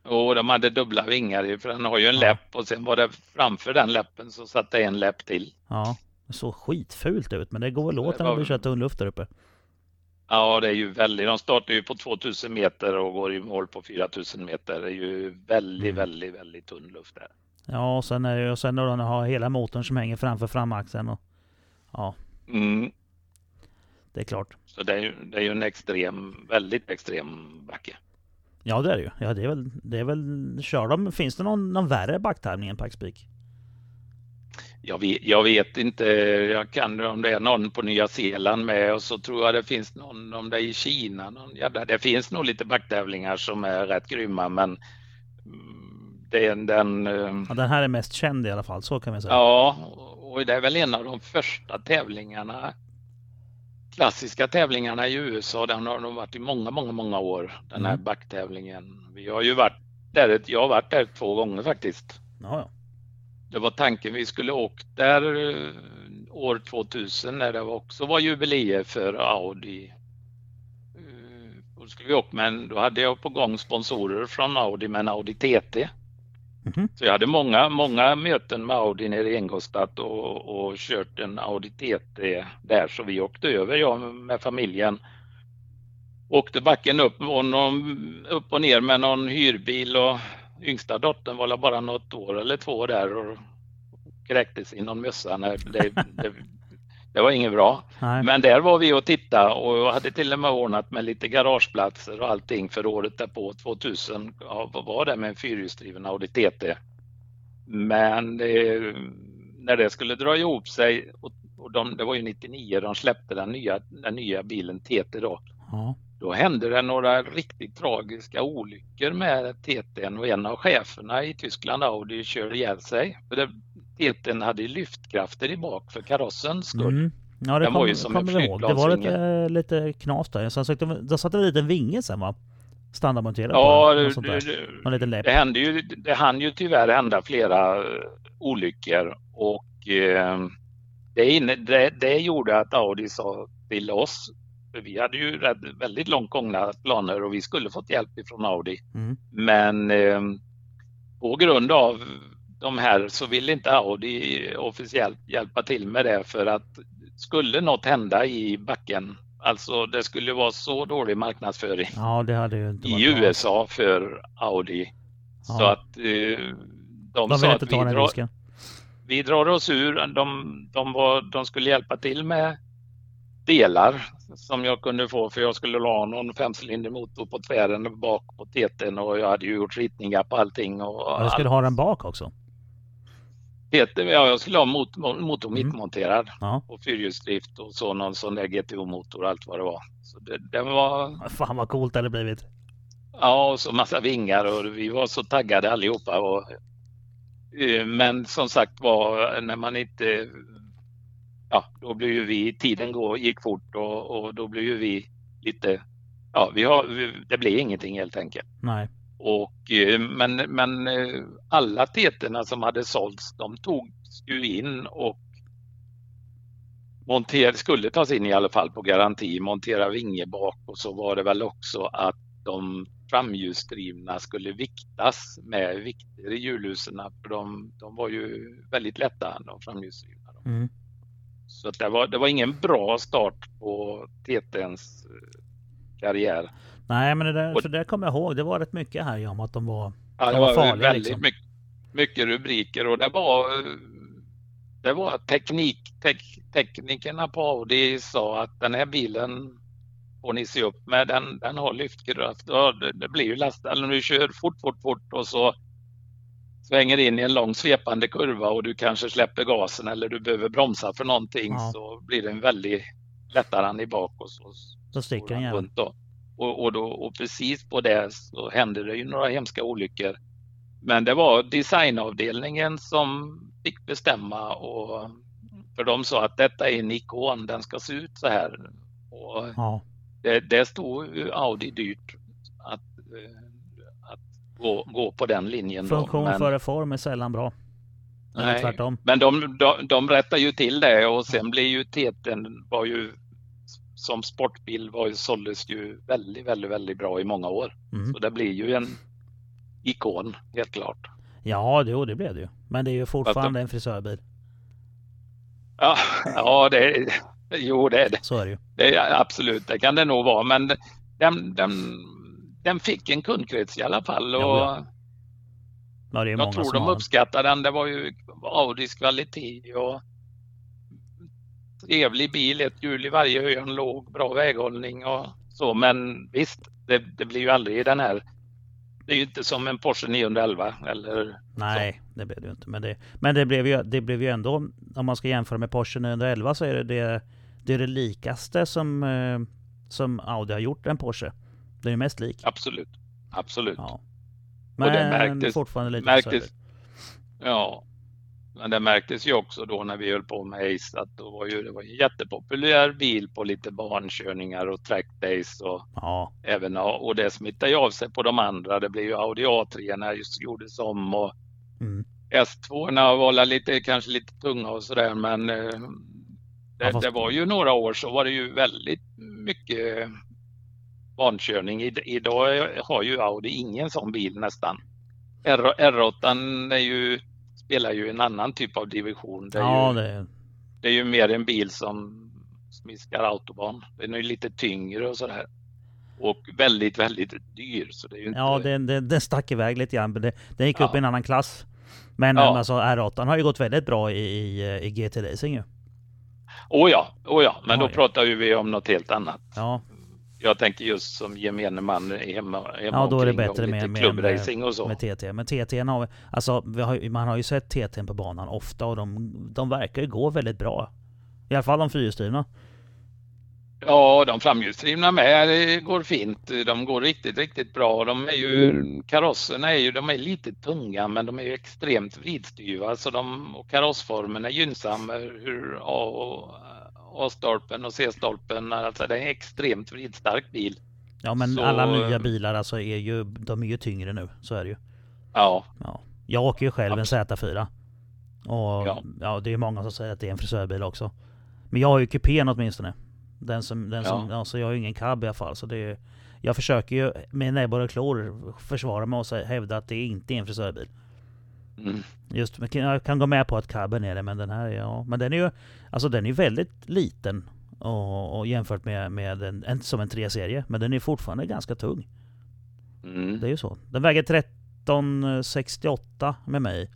Och de hade dubbla vingar i, för den har ju en Ja. läpp och sen var det framför den läppen så satt det en läpp till. Ja. Det såg skitfult ut men det går väl åt när var- blir så tunn luft där uppe. Ja, det är ju väldigt, de startar ju på 2000 meter och går i mål på 4000 meter. Det är ju väldigt, Mm. väldigt, väldigt tunn luft där. Ja, och sen är och sen när de har hela motorn som hänger framför framaxeln och... Ja, Mm. det är klart. Så det är ju, det är ju en extrem, väldigt extrem backe. Ja, det är det ju. Ja, det är väl... Det är väl kör de... Finns det någon, någon värre backtävling än Pikespeak? Jag vet, jag vet inte, jag kan om det är någon på Nya Zeeland med och så tror jag det finns någon om det är i Kina. Någon jävla, det finns nog lite backtävlingar som är rätt grymma men är den, eh, Ja, den här är mest känd i alla fall, så kan vi säga. ja, och det är väl en av de första tävlingarna, klassiska tävlingarna i USA. Den har nog varit i många, många, många år, den här Mm. backtävlingen. Vi har ju varit där, jag har varit där två gånger faktiskt. Ja, ja. Det var tanken vi skulle åkt där eh, år 2000 när det också var jubileer för Audi. Eh, Då skulle vi åkt men då hade jag på gång sponsorer från Audi med en Audi TT. Mm. Så jag hade många, många möten med Audi nere i Ingolstadt och, och kört en Audi TT där så vi åkte över jag med familjen. Åkte backen upp och, någon, upp och ner med någon hyrbil och yngsta dottern var väl bara något år eller två där och kräktes i någon mössa. när det, det, det var inget bra. Nej. Men där var vi och tittade och jag hade till och med ordnat med lite garageplatser och allting för året därpå, 2000, ja, vad var det med en fyrhjulsdriven Audi TT. Men det, när det skulle dra ihop sig, och, och de, det var ju 99 de släppte den nya, den nya bilen TT då, Ja. då hände det några riktigt tragiska olyckor med TT'n och en av cheferna i Tyskland, Audi, körde ihjäl sig. Det, TT'n hade ju lyftkrafter i bak för karossens skull. Mm. Ja, det Den var kommer ju som en kommer jag ihåg. Det var lite, lite knas där. Så satt det, då satt det en vinge sen va? Standardmonterad Ja, den, det, det, det hände ju, det hann ju tyvärr hända flera eh, olyckor och eh, det, inne, det, det gjorde att Audi sa till oss, vi hade ju väldigt långt gångna planer och vi skulle fått hjälp ifrån Audi. Mm. Men eh, på grund av de här så ville inte Audi officiellt hjälpa till med det för att skulle något hända i backen, alltså det skulle vara så dålig marknadsföring Ja, i varit bra. USA för Audi. Så Ja. att eh, de, De sa vill att vi drar, vi drar oss ur. De, de, var, de skulle hjälpa till med delar som jag kunde få för jag skulle ha någon femcylinder motor på tvären bak på TT'n och jag hade ju gjort ritningar på allting. Och Ja, du skulle ha den bak också. TT, ja, jag skulle ha mot, motor Mm. mittmonterad Ja. och fyrhjulsdrift och så någon sån där GTO-motor och allt vad det var. Så det, det var Fan vad coolt det hade blivit. Ja, och så massa vingar och vi var så taggade allihopa. Och, eh, men som sagt var, när man inte... Ja, då blev ju vi, tiden gå, gick fort och, och då blev ju vi lite... Ja, vi har, det blev ingenting helt enkelt. Nej. Och, eh, men, men eh, alla teterna som hade sålts, de togs ju in och monter, skulle tas in i alla fall på garanti, montera vinge bak och så var det väl också att de framhjulsdrivna skulle viktas med vikter i hjulhusen för de, de var ju väldigt lätta de framhjulsdrivna. Mm. Så det, var, det var ingen bra start på TTns eh, karriär. Nej, men det där, Och- för det kommer jag ihåg. Det var rätt mycket här om att de var... Ja, De var var farliga, väldigt liksom. mycket. mycket rubriker och det var det var teknik, tek, teknikerna på Audi sa att den här bilen får ni se upp med, den, den har lyftkraft. Ja, det, det blir ju last, eller du kör fort, fort, fort och så svänger in i en lång svepande kurva och du kanske släpper gasen eller du behöver bromsa för någonting ja. så blir det en väldigt lättare i bak och så, så sticker den runt då. Och, och, då, och precis på det så hände det ju några hemska olyckor. Men det var designavdelningen som fick bestämma och för de sa att detta är en ikon, den ska se ut så här. Och ja. det, det stod Audi dyrt att, eh, att gå, gå på den linjen. Funktion men, före form är sällan bra. Nej, tvärtom. Men de, de, de rättar ju till det och sen blir ju Teten var ju som sportbil var ju såldes ju väldigt, väldigt, väldigt bra i många år. Mm. Så det blir ju en ikon helt klart. Ja, jo, det blev det ju. Men det är ju fortfarande en frisörbil. Ja, ja det är, jo det är det. Så är det ju. Det är, absolut, det kan det nog vara. Men den, den, den fick en kundkrets i alla fall. Och ja, ja. jag tror de uppskattar den. Det var ju Audis kvalitet och trevlig bil, ett hjul i varje hörn, låg, bra väghållning och så. Men visst, det, det blir ju aldrig den här det är ju inte som en Porsche 911 eller Nej, så. det blev det ju inte. Men det, men det blev ju, det blev ju ändå, om man ska jämföra med Porsche 911 så är det det, det, är det likaste som, eh, som Audi har gjort en Porsche. Det är mest lik. Absolut, absolut. Ja. Men och det märktes, fortfarande lite märktes, Ja, men det märktes ju också då när vi höll på med Ace att då var ju, det var en jättepopulär bil på lite barnkörningar och trackdays och ja. även och det smittade ju av sig på de andra. Det blev ju Audi A3 när just gjordes om och mm. S2 var lite, kanske lite tunga och sådär men eh, det, det, var ju några år så var det ju väldigt mycket barnkörning. idag har ju Audi ingen sån bil nästan. R, R8 är ju spelar ju en annan typ av division. Det är, ja, ju, det... det är ju mer en bil som smiskar autobahn. Den är lite tyngre och sådär. Och väldigt, väldigt dyr. Så det är ju inte... Ja, den, den, den stack iväg lite grann. Den, den gick ja. upp i en annan klass. Men ja. alltså, R8 har ju gått väldigt bra i, i, i GT Racing ju. Oh ja, oh ja, men ja, då pratar ju vi om något helt annat. Ja, jag tänker just som gemene man hemma, hemma Ja, då är det bättre med, med, och så. med TT. Men TT har, alltså, har, man har ju sett TT på banan ofta och de, de verkar ju gå väldigt bra. I alla fall de fyrhjulsdrivna. Ja, de framhjulsdrivna med det går fint. De går riktigt, riktigt bra. De är ju, karosserna är ju, de är lite tunga men de är ju extremt vridstyva så de, och karossformen är gynnsam. Hur A och A-stolpen och C-stolpen. Alltså det är en extremt vridstark bil. Ja men så... alla nya bilar alltså är ju, de är ju tyngre nu. Så är det ju. Ja. ja. Jag åker ju själv Absolut. en Z4. Och ja. ja. det är många som säger att det är en frisörbil också. Men jag har ju kupén åtminstone. Den som, den som, ja. alltså jag har ju ingen cab i alla fall. Så det är, jag försöker ju med näbbar och klor försvara mig och hävda att det inte är en frisörbil. Mm. Just, jag kan gå med på att cabben är det, men den här, ja. Men den är ju, alltså den är väldigt liten. Och, och jämfört med, med en, en, som en 3-serie. Men den är fortfarande ganska tung. Mm. Det är ju så. Den väger 1368 med mig.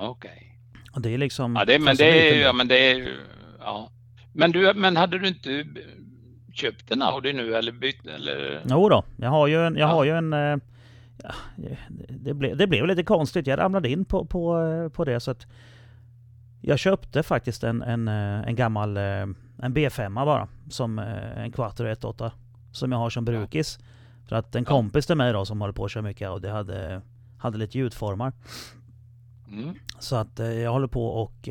Okej. Okay. Och det är liksom... Ja, det, men det är ju, ja, men det är ja. Men du, men hade du inte köpt en Audi nu eller bytt eller? Jo då, jag har ju en, jag ja. har ju en eh, ja, det, ble, det blev lite konstigt. Jag ramlade in på, på, på det så att jag köpte faktiskt en, en, en gammal en B5 bara. Som en Quattro 1.8. Som jag har som brukis. För att en kompis till mig då som håller på att köra mycket Audi hade, hade lite gjutformar. Mm. Så att jag håller på och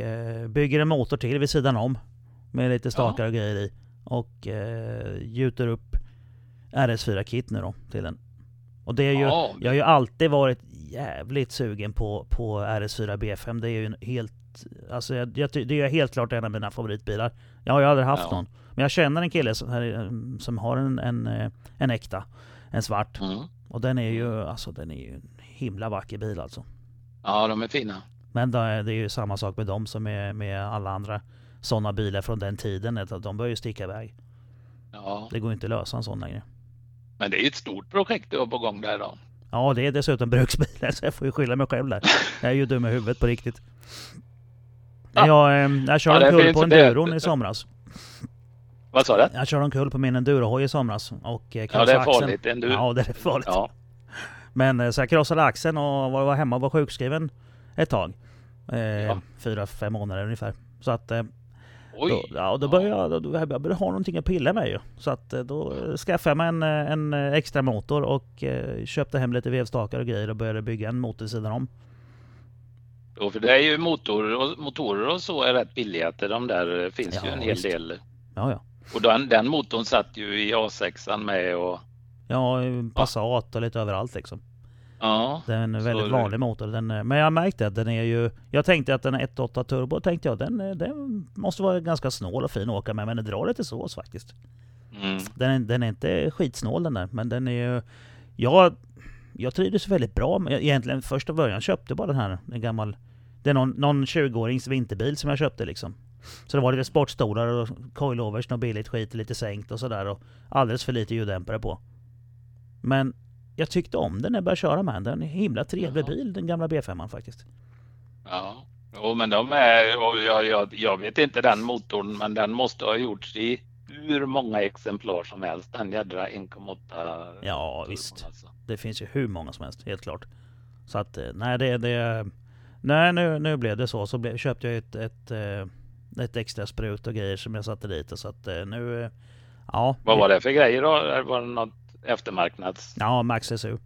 bygger en motor till vid sidan om. Med lite stakar och grejer i. Och eh, gjuter upp RS4-kit nu då till den. Och det är ju, ja. jag har ju alltid varit jävligt sugen på, på RS4 B5. Det är ju helt, alltså jag, det är helt klart en av mina favoritbilar. Jag har ju aldrig haft ja. någon. Men jag känner en kille som, här, som har en, en, eh, en äkta, en svart. Mm. Och den är ju, alltså den är ju en himla vacker bil alltså. Ja, de är fina. Men det är ju samma sak med dem som med, med alla andra sådana bilar från den tiden. Att de börjar ju sticka iväg. Ja. Det går inte att lösa en sån längre. Men det är ett stort projekt du har på gång där då. Ja, det är dessutom bruksbilen så jag får ju skylla mig själv där. Jag är ju dum i huvudet på riktigt. Ja. Jag, eh, jag körde Ja, omkull på enduron i somras. Vad sa du? Jag körde omkull på min endurohoj i somras och eh, Ja, det krossade är axeln. farligt. En du... Ja, det är farligt. Ja. Men eh, så jag krossade axeln och var, var hemma och var sjukskriven ett tag. Eh, Ja. Fyra, fem månader ungefär. Så att eh, då, Oj. ja, och då började jag, då, då jag började ha någonting att pilla med ju. Så att eh, då skaffade jag mig en, eh, en eh, extra motor och köpte hem lite vevstakar och grejer och började bygga en motor sidan om. Jo, för det är ju motorer och, motorer och så är rätt billiga till de där. Finns ju Ja, en hel visst. del. Ja, ja. Och den, den motorn satt ju i A6an med och Ja, Passat och lite överallt liksom. Ja. Det är en väldigt är vanlig motor. Den, eh, men jag märkte att den är ju... Jag tänkte att den är 1.8 turbo tänkte jag. Den, eh, den måste vara ganska snål och fin att åka med. Men den drar lite sås faktiskt. Mm. Den, är- den är inte skitsnål den där. Men den är ju... Jag, jag trivdes väldigt bra med egentligen första början köpte bara den här. En gammal... Det är någon, någon 20-årings vinterbil som jag köpte liksom. Så det var lite sportstolar och coilovers, något billigt skit, lite sänkt och sådär. Och alldeles för lite ljuddämpare på. Men jag tyckte om den när jag började köra med den. Den är en himla trevlig Jaha. bil, den gamla B5 faktiskt. Ja. Jo, men de är, och jag, jag, jag vet inte den motorn, men den måste ha gjorts i hur många exemplar som helst. Den jädra 1,8. Ja, visst. Alltså. Det finns ju hur många som helst, helt klart. Så att, eh, nej det... det nej, nu, nu blev det så. Så blev, köpte jag ett, ett, eh, ett extra sprut och grejer som jag satte dit. Så att eh, nu... Ja. Vad var det för grejer då? Var det något eftermarknads? Ja, Max SU.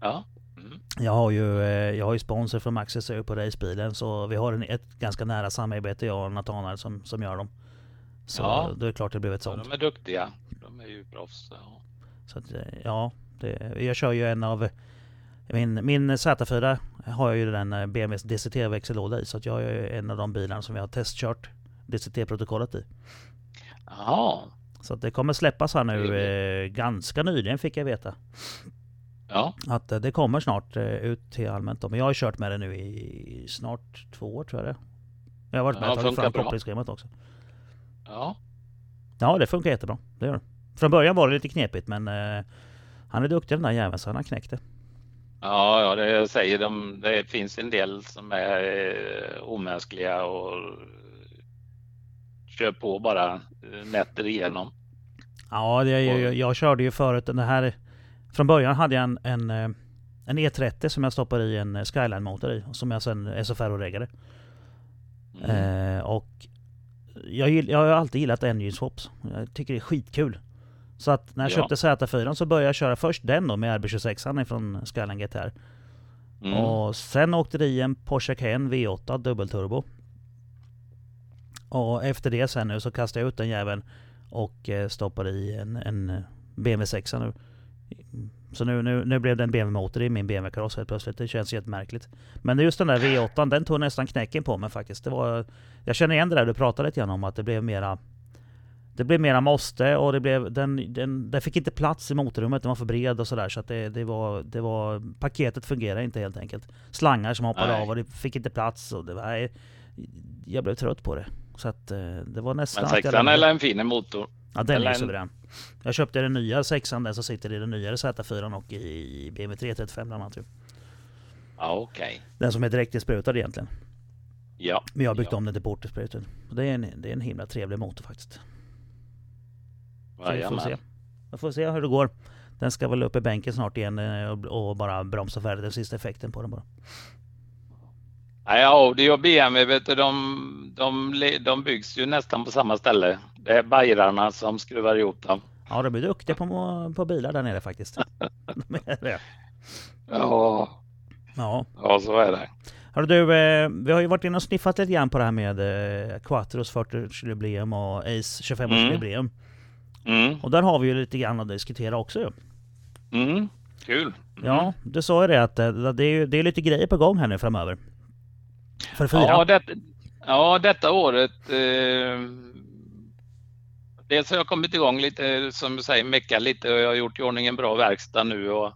Ja. Mm. Jag har ju, eh, jag har ju sponsor från Max SU på racebilen. Så vi har en, ett ganska nära samarbete jag och Nathanael som, som gör dem. Så Ja. då är det klart det blev ett Ja, sånt. de är duktiga. De är ju proffs. Ja. Så att, eh, ja, det, jag kör ju en av... Min, min Z4 har jag ju den eh, BMWs DCT-växellåda i. Så att jag är en av de bilarna som vi har testkört DCT-protokollet i. Jaha. Så det kommer släppas här nu eh, ganska nyligen fick jag veta. Ja. Att eh, det kommer snart eh, ut till allmänt. då. Men jag har kört med det nu i snart två år tror jag det. Jag har varit med Ja, och tagit fram kopplingsschemat också. Ja. Ja, det funkar jättebra. Det gör det. Från början var det lite knepigt men eh, han är duktig den där jäveln så han har knäckt det. Ja, ja, det jag säger de. Det finns en del som är eh, omänskliga och kör på bara eh, nätter igenom. Ja, det, jag, jag, körde ju förut den här... Från början hade jag en, en, eh, en E30 som jag stoppade i en Skyline-motor i. Som jag sen SFR-reggade. Mm. Eh, och jag, jag har alltid gillat engine swaps. Jag tycker det är skitkul. Så att när jag Ja. köpte Z4 så började jag köra först den då med RB26 från Skyline GTR. Mm. Och sen åkte det i en Porsche Cayenne V8 dubbelturbo. Och efter det sen nu så kastade jag ut den jäveln och eh, stoppade i en, en BMW 6 nu. Så nu, nu, nu blev det en BMW-motor i min BMW-kaross helt plötsligt. Det känns jättemärkligt. Men just den där V8 den tog nästan knäcken på mig faktiskt. Det var, jag känner igen det där du pratade lite grann om att det blev mera det blev mera måste och det blev, den, den, den fick inte plats i motorrummet, den var för bred och sådär så att det, det, var, det var, paketet fungerade inte helt enkelt. Slangar som hoppade Nej. av och det fick inte plats och det var, jag blev trött på det. Så att eh, det var nästan Men jag sexan eller en fin motor? Ja den eller är en- suverän. Jag köpte den nya sexan den som sitter i den nyare Z4 och i BMW 335 bland annat. ju. Ja, okej. Den som är direktinsprutad egentligen. Ja. Men jag har byggt ja. om den till portinsprutad. Det är en, det är en himla trevlig motor faktiskt. Så vi får se. Vi får se hur det går. Den ska väl upp i bänken snart igen eh, och, och bara bromsa färdigt den sista effekten på den bara. Ja, och det är BMW, vet du, de, de, de byggs ju nästan på samma ställe. Det är bajrarna som skruvar ihop dem. Ja, de är duktiga på, på bilar där nere faktiskt. De är det. Ja, Ja. ja så är det. Hörru du, eh, vi har ju varit inne och sniffat lite grann på det här med eh, Quattros 40-årsjubileum och Ace 25-årsjubileum. Mm, Och där har vi ju lite grann att diskutera också ju. mm, kul. Mm. Ja, du sa ju det att eh, det är, det är lite grejer på gång här nu framöver. För fyra. Ja, det, ja, detta året. Eh, dels har jag kommit igång lite, som du säger, mecka lite och jag har gjort i ordning en bra verkstad nu. Och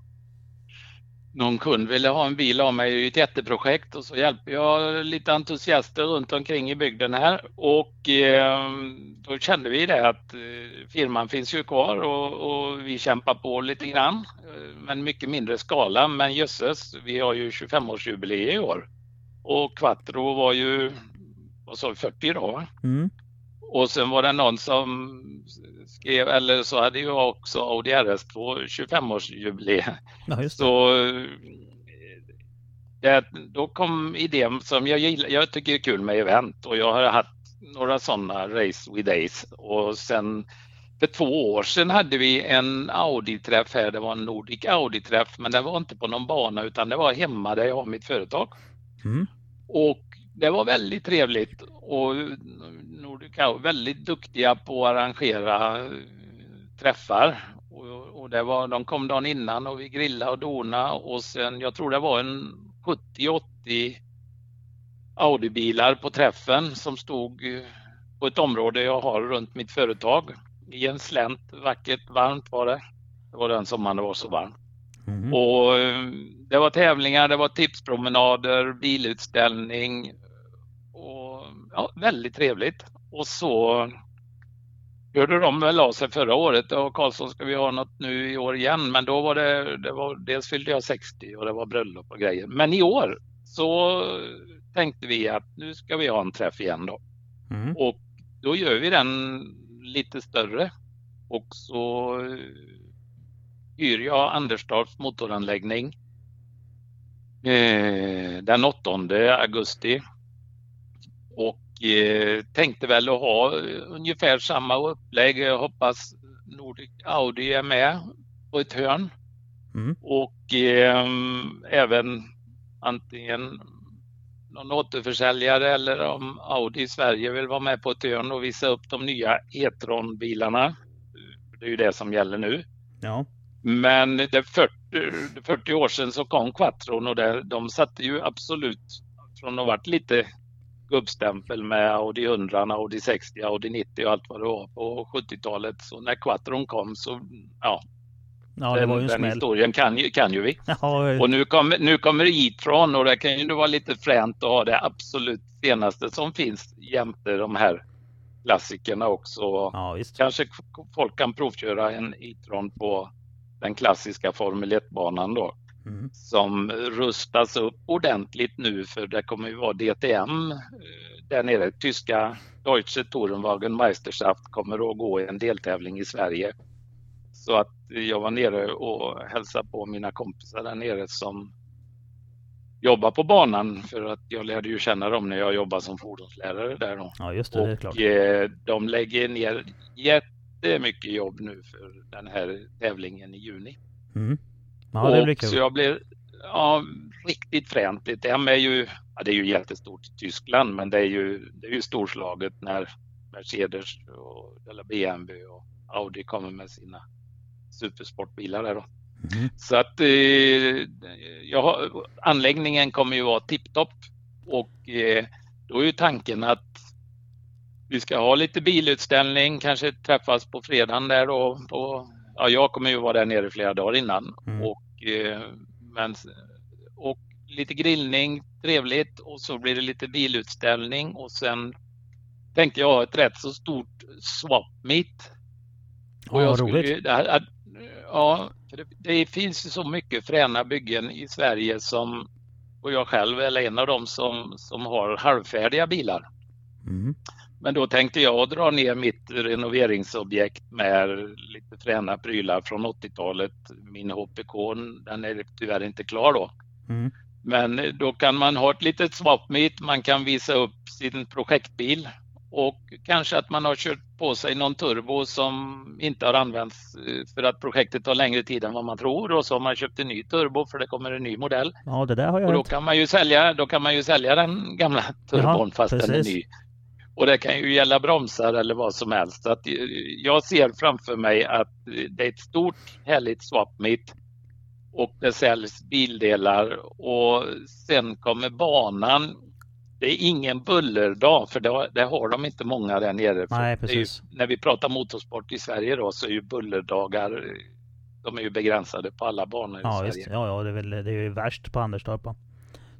någon kund ville ha en bil av mig i ett jätteprojekt och så hjälper jag lite entusiaster runt omkring i bygden här och eh, då kände vi det att eh, firman finns ju kvar och, och, vi kämpar på lite grann eh, men mycket mindre skala men jösses, vi har ju 25-årsjubileum i år och Quattro var ju vad sa 40 då? Mm. Och sen var det någon som skrev, eller så hade jag också Audi RS2 25-årsjubileum. Ja, så det, då kom idén som jag gillar, jag tycker är kul med event och jag har haft några sådana Race with Ace och sen för två år sedan hade vi en Audi-träff här, det var en Nordic Audi-träff men det var inte på någon bana utan det var hemma där jag har mitt företag. Mm. Och det var väldigt trevligt och Nordica väldigt duktiga på att arrangera eh, träffar. Och, och det var, de kom dagen innan och vi grillade och dona och sen, jag tror det var en 70-80 Audi-bilar på träffen som stod eh, på ett område jag har runt mitt företag. I en slänt, vackert, varmt var det. Det var den sommaren det var så varmt. Mm. Och eh, det var tävlingar, det var tipspromenader, bilutställning och ja, väldigt trevligt. Och så hörde de väl av sig förra året och Karlsson ska vi ha något nu i år igen men då var det, det var, dels fyllde jag 60 och det var bröllop och grejer. Men i år så tänkte vi att nu ska vi ha en träff igen då. Mm. Och då gör vi den lite större och så hyr jag Anderstorps motoranläggning den 8 augusti och eh, tänkte väl att ha ungefär samma upplägg. Jag hoppas Nordic Audi är med på ett hörn mm. och eh, även antingen någon återförsäljare eller om Audi i Sverige vill vara med på ett hörn och visa upp de nya E-tron-bilarna. Det är ju det som gäller nu. Ja. Men det 40, 40 år sedan så kom Quattron och det, de satte ju absolut från att varit lite gubbstämpel med Audi 100, Audi 60, Audi 90 och allt vad det var på 70-talet. Så när Quattron kom så, ja. Ja, det den, var ju en den smäll. historien kan, kan ju vi. Ja, och nu, kom, nu kommer E-tron och det kan ju vara lite fränt att ha det absolut senaste som finns jämte de här klassikerna också. Ja, Kanske folk kan provköra en E-tron på den klassiska Formel 1-banan då. Mm. Som rustas upp ordentligt nu för det kommer ju vara DTM eh, där nere. Tyska Deutsche Tourenwagen Meisterschaft kommer att gå i en deltävling i Sverige. Så att jag var nere och hälsade på mina kompisar där nere som jobbar på banan för att jag lärde ju känna dem när jag jobbade som fordonslärare där då. Ja, just det, och det är klart. Eh, de lägger ner jätte det är mycket jobb nu för den här tävlingen i juni. Mm. Ja, det blir kul. Så jag blir ja, riktigt fränt. DTM är ju, ja, det är ju jättestort i Tyskland, men det är ju, det är ju storslaget när Mercedes och, eller BMW och Audi kommer med sina supersportbilar där då. Mm. Så att eh, jag anläggningen kommer ju vara tipptopp och eh, då är ju tanken att vi ska ha lite bilutställning, kanske träffas på fredagen där och, och ja, jag kommer ju vara där nere flera dagar innan. Mm. Och, eh, men, och lite grillning, trevligt och så blir det lite bilutställning och sen tänkte jag ha ett rätt så stort swap meet. Och ja, skulle, roligt. Det, ja, det, det finns ju så mycket fräna byggen i Sverige som och jag själv är en av dem som, som har halvfärdiga bilar. Mm. Men då tänkte jag dra ner mitt renoveringsobjekt med lite fräna prylar från 80-talet. Min HPK, den är tyvärr inte klar då. Mm. Men då kan man ha ett litet swap meet, man kan visa upp sin projektbil och kanske att man har kört på sig någon turbo som inte har använts eh, för att projektet tar längre tid än vad man tror och så har man köpt en ny turbo för det kommer en ny modell. Ja, det där har jag och då kan man ju sälja, då kan man ju sälja den gamla turbon Jaha, fast precis. den är ny. Och det kan ju gälla bromsar eller vad som helst. Så att jag ser framför mig att det är ett stort härligt swap meet och det säljs bildelar och sen kommer banan. Det är ingen bullerdag för det, det har de inte många där nere. Nej, precis. Ju, när vi pratar motorsport i Sverige då så är ju bullerdagar de är ju begränsade på alla banor ja, i Sverige. Ja, ja det, är väl, det är ju värst på Anderstorp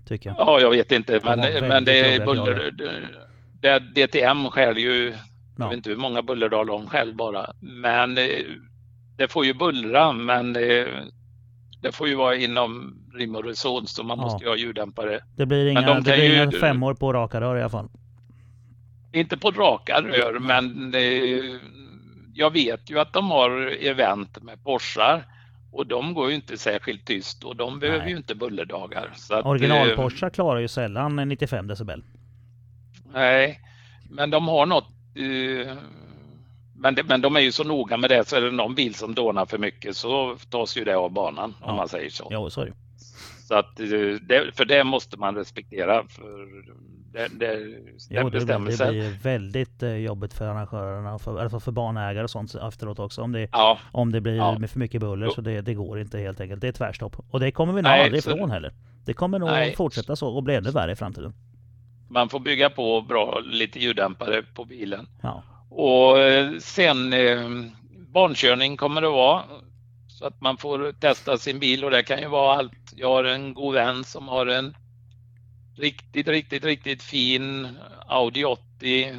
tycker jag. Ja, jag vet inte, men, har men det är buller. Det, DTM skär ju, jag Ja. vet inte hur många bullerdalar de själv bara, men eh, det får ju bullra, men eh, det får ju vara inom rim och reson så man Ja. måste ju ha ljuddämpare. Det blir Men inga, de det blir inga femmor på raka rör i alla fall. Inte på raka rör, men eh, jag vet ju att de har event med Porschar och de går ju inte särskilt tyst och de behöver Nej. ju inte bullerdagar. Original Porsche klarar ju sällan 95 decibel. Nej, men de har något. eh, men, det, men de är ju så noga med det så är det någon bil som dånar för mycket så tas ju det av banan Ja. om man säger så. Jo, så är det Så att, eh, det, för det måste man respektera. För det, det, det Jo, är det, blir, det blir väldigt eh, jobbigt för arrangörerna, för, alltså för banägare och sånt efteråt också. Om det, Ja, om det blir Ja. för mycket buller Jo. så det, det går inte helt enkelt. Det är tvärstopp. Och det kommer vi nog aldrig ifrån heller. Det kommer nog Nej. fortsätta så och bli ännu värre i framtiden. Man får bygga på bra lite ljuddämpare på bilen. Ja, Och eh, sen eh, barnkörning kommer det vara. Så att man får testa sin bil och det kan ju vara allt. Jag har en god vän som har en riktigt, riktigt, riktigt fin Audi 80.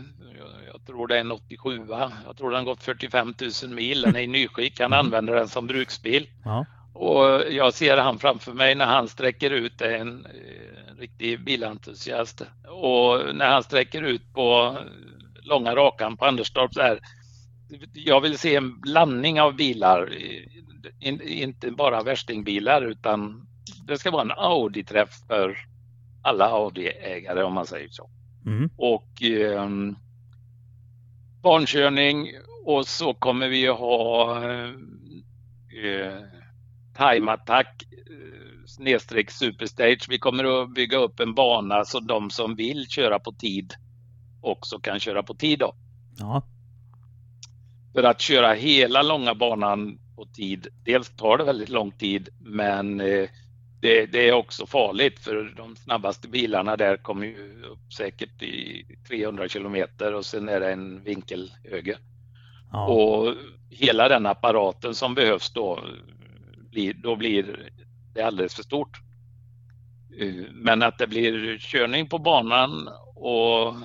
Jag- tror det är en 87. Jag tror den gått 45 000 mil. Den är i nyskick. Han Mhm. använder den som bruksbil. ja, Och jag ser han framför mig när han sträcker ut, är en eh, riktig bilentusiast. Och när han sträcker ut på långa rakan på Anderstorp där. Jag vill se en blandning av bilar. In, inte bara värstingbilar utan det ska vara en Audi-träff för alla Audi-ägare om man säger så. mm. Och eh, barnkörning och så kommer vi att ha eh, time attack eh, snedstreck superstage. Vi kommer att bygga upp en bana så de som vill köra på tid också kan köra på tid då. ja, För att köra hela långa banan på tid, dels tar det väldigt lång tid men eh, det, det är också farligt för de snabbaste bilarna där kommer ju upp säkert i 300 kilometer och sen är det en vinkel höger. ja. Och hela den apparaten som behövs då, blir, då blir det alldeles för stort. Eh, Men att det blir körning på banan och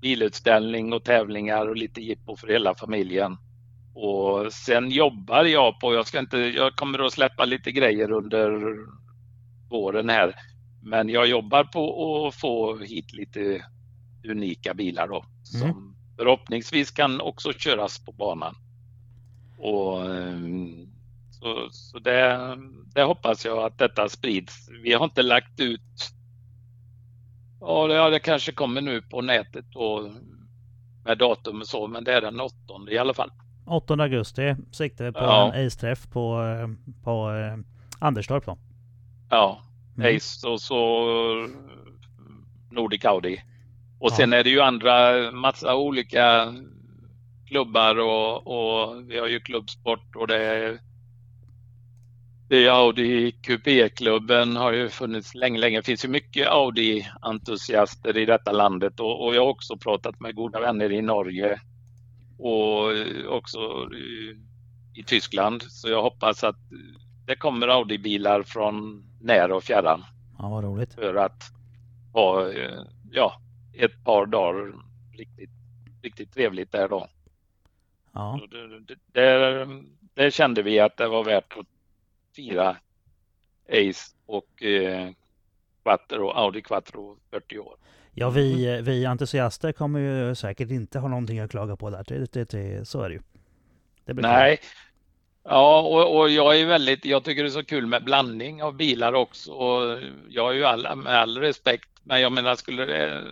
bilutställning och tävlingar och lite jippo för hela familjen. Och sen jobbar jag på, jag ska inte, jag kommer att släppa lite grejer under våren här. Men jag jobbar på att få hit lite unika bilar då. Som Mm. förhoppningsvis kan också köras på banan. Och ehm, så, så det, det hoppas jag att detta sprids. Vi har inte lagt ut Ja, det, ja, det kanske kommer nu på nätet då med datum och så, men det är den åttonde i alla fall. 8 augusti sikte på Ja. en Ace-träff på, eh, på eh, Anderstorp då. Ja, Mm. Ace och så Nordic Audi. Och Ja. sen är det ju andra massa olika klubbar och, och vi har ju klubbsport och det är det är Audi QP-klubben har ju funnits länge, länge. Det finns ju mycket Audi-entusiaster i detta landet och, och jag har också pratat med goda vänner i Norge och också i, i Tyskland. Så jag hoppas att det kommer Audi-bilar från när och fjärran Ja, vad roligt. för att ha ja, ett par dagar riktigt, riktigt trevligt där då. Ja, det, det, det kände vi att det var värt att fira Ace och eh, Quattro, Audi Quattro 40 år. ja vi, vi entusiaster kommer ju säkert inte ha någonting att klaga på där. Det, det, det, så är det ju. Det blir kul. Nej. Ja, och, och jag är väldigt, jag tycker det är så kul med blandning av bilar också. Och jag är ju all, med all respekt, men jag menar skulle det,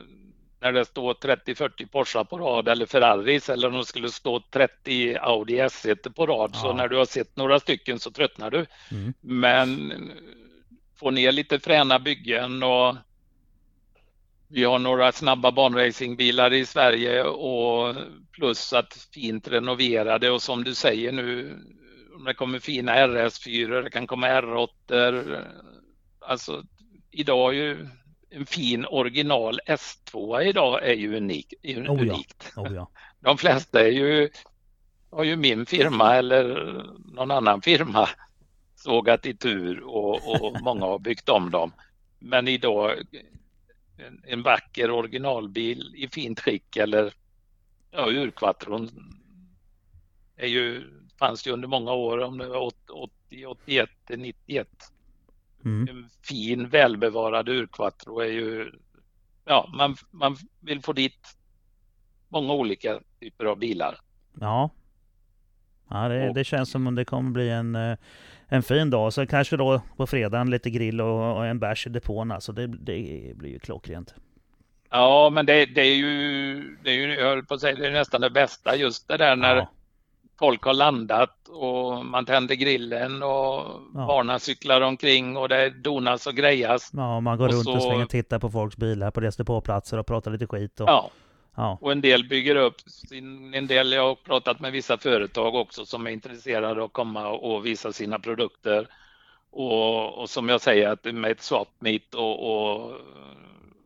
när det står 30-40 Porsche på rad eller Ferraris eller om det skulle stå 30 Audi S1 på rad så Ja. när du har sett några stycken så tröttnar du. Mm. Men få ner lite fräna byggen och vi har några snabba banracingbilar i Sverige och plus att fint renoverade och som du säger nu, det kommer fina RS4, det kan komma R8. Alltså idag är ju en fin original S2 idag är ju unik, Oh ja. unikt. Oh, ja. De flesta är ju har ju min firma eller någon annan firma sågat i tur och, och många har byggt om dem. Men idag en, en vacker originalbil i fint skick eller ja, urquattron är ju, fanns ju under många år, om det var 80, 81 91. Mm. En fin välbevarad urquattro är ju, ja, man, man vill få dit många olika typer av bilar. Ja. Ja, det, det känns som om det kommer bli en, eh, en fin dag. Så kanske då på fredagen lite grill och, och en bärs i depån. Alltså det, det blir ju klockrent. Ja, men det, det, är ju, det är ju, jag höll på att säga, det är nästan det bästa just det där när ja. Folk har landat och man tänder grillen och ja. barnen cyklar omkring och det donas och grejas. Ja, och man går och runt så... och svänger och tittar på folks bilar på deras depåplatser och pratar lite skit. Och... Ja. Ja. Och en del bygger upp sin, en del, jag har pratat med vissa företag också som är intresserade av att komma och visa sina produkter. Och, och som jag säger att med ett swap meet och, och,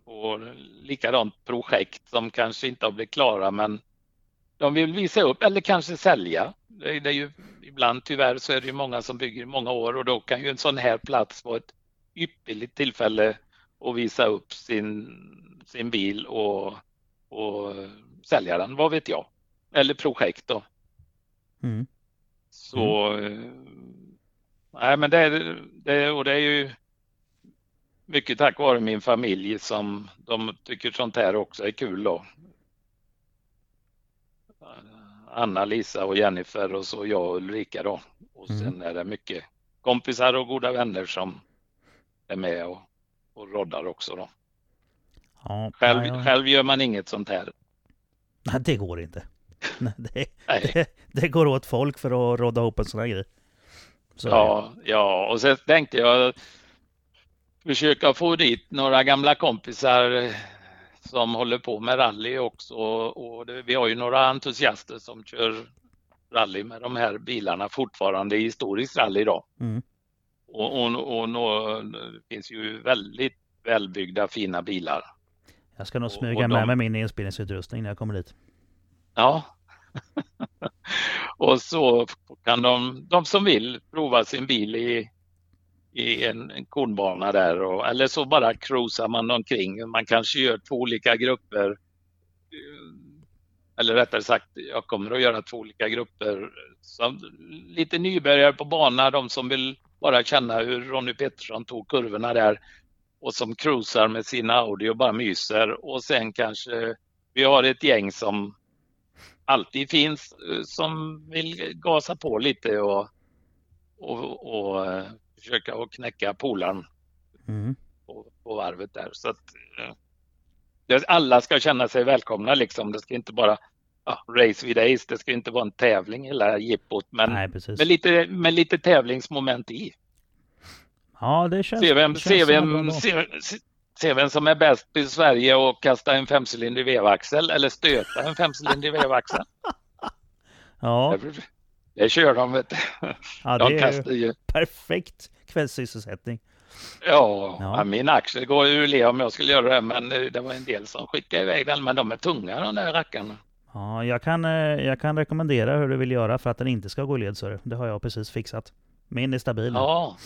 och likadant projekt som kanske inte har blivit klara men de vill visa upp eller kanske sälja. Det, det är ju, ibland tyvärr så är det ju många som bygger i många år och då kan ju en sån här plats vara ett ypperligt tillfälle att visa upp sin, sin bil och och sälja den, vad vet jag. Eller projekt då. Mm. Så mm. nej men det är, det, och det är ju mycket tack vare min familj som de tycker sånt här också är kul då. Anna, Lisa och Jennifer och så jag och Ulrika då. Och mm. sen är det mycket kompisar och goda vänner som är med och, och roddar också då. Ja, själv, ja. själv gör man inget sånt här. Nej, det går inte. Det, det, det, går åt folk för att råda ihop en sån här grej. Så, ja, ja, och sen tänkte jag försöka få dit några gamla kompisar som håller på med rally också. Och det, vi har ju några entusiaster som kör rally med de här bilarna fortfarande, historiskt rally idag. Mm. Och, och, och, och, det finns ju väldigt välbyggda fina bilar. Jag ska nog smyga och, och med mig min inspelningsutrustning när jag kommer dit. Ja. och så kan de, de som vill prova sin bil i, i en, en kornbana där och, eller så bara cruisar man omkring. Man kanske gör två olika grupper. Eh, eller rättare sagt, jag kommer att göra två olika grupper. Så, lite nybörjare på bana, de som vill bara känna hur Ronny Pettersson tog kurvorna där och som cruisar med sin Audi och bara myser och sen kanske vi har ett gäng som alltid finns eh, som vill gasa på lite och, och, och eh, försöka att knäcka polaren mm. på, på, varvet där. Så att uh, alla ska känna sig välkomna liksom. Det ska inte bara ja, race with ace, det ska inte vara en tävling hela jippot men Nej, med, lite, med lite tävlingsmoment i. Ja, det känns, se vem, se vem, se, se vem som är bäst i Sverige och kasta en femcylindrig vevaxel eller stöta en femcylindrig vevaxel. ja. Det kör de vet du. Ja, det de är ju perfekt kvällssysselsättning. Ja, ja. min axel går ur le om jag skulle göra det men det var en del som skickade iväg den men de är tunga de där rackarna. Ja, jag kan, eh, jag kan rekommendera hur du vill göra för att den inte ska gå i led. Så det har jag precis fixat. Min är stabil. Ja,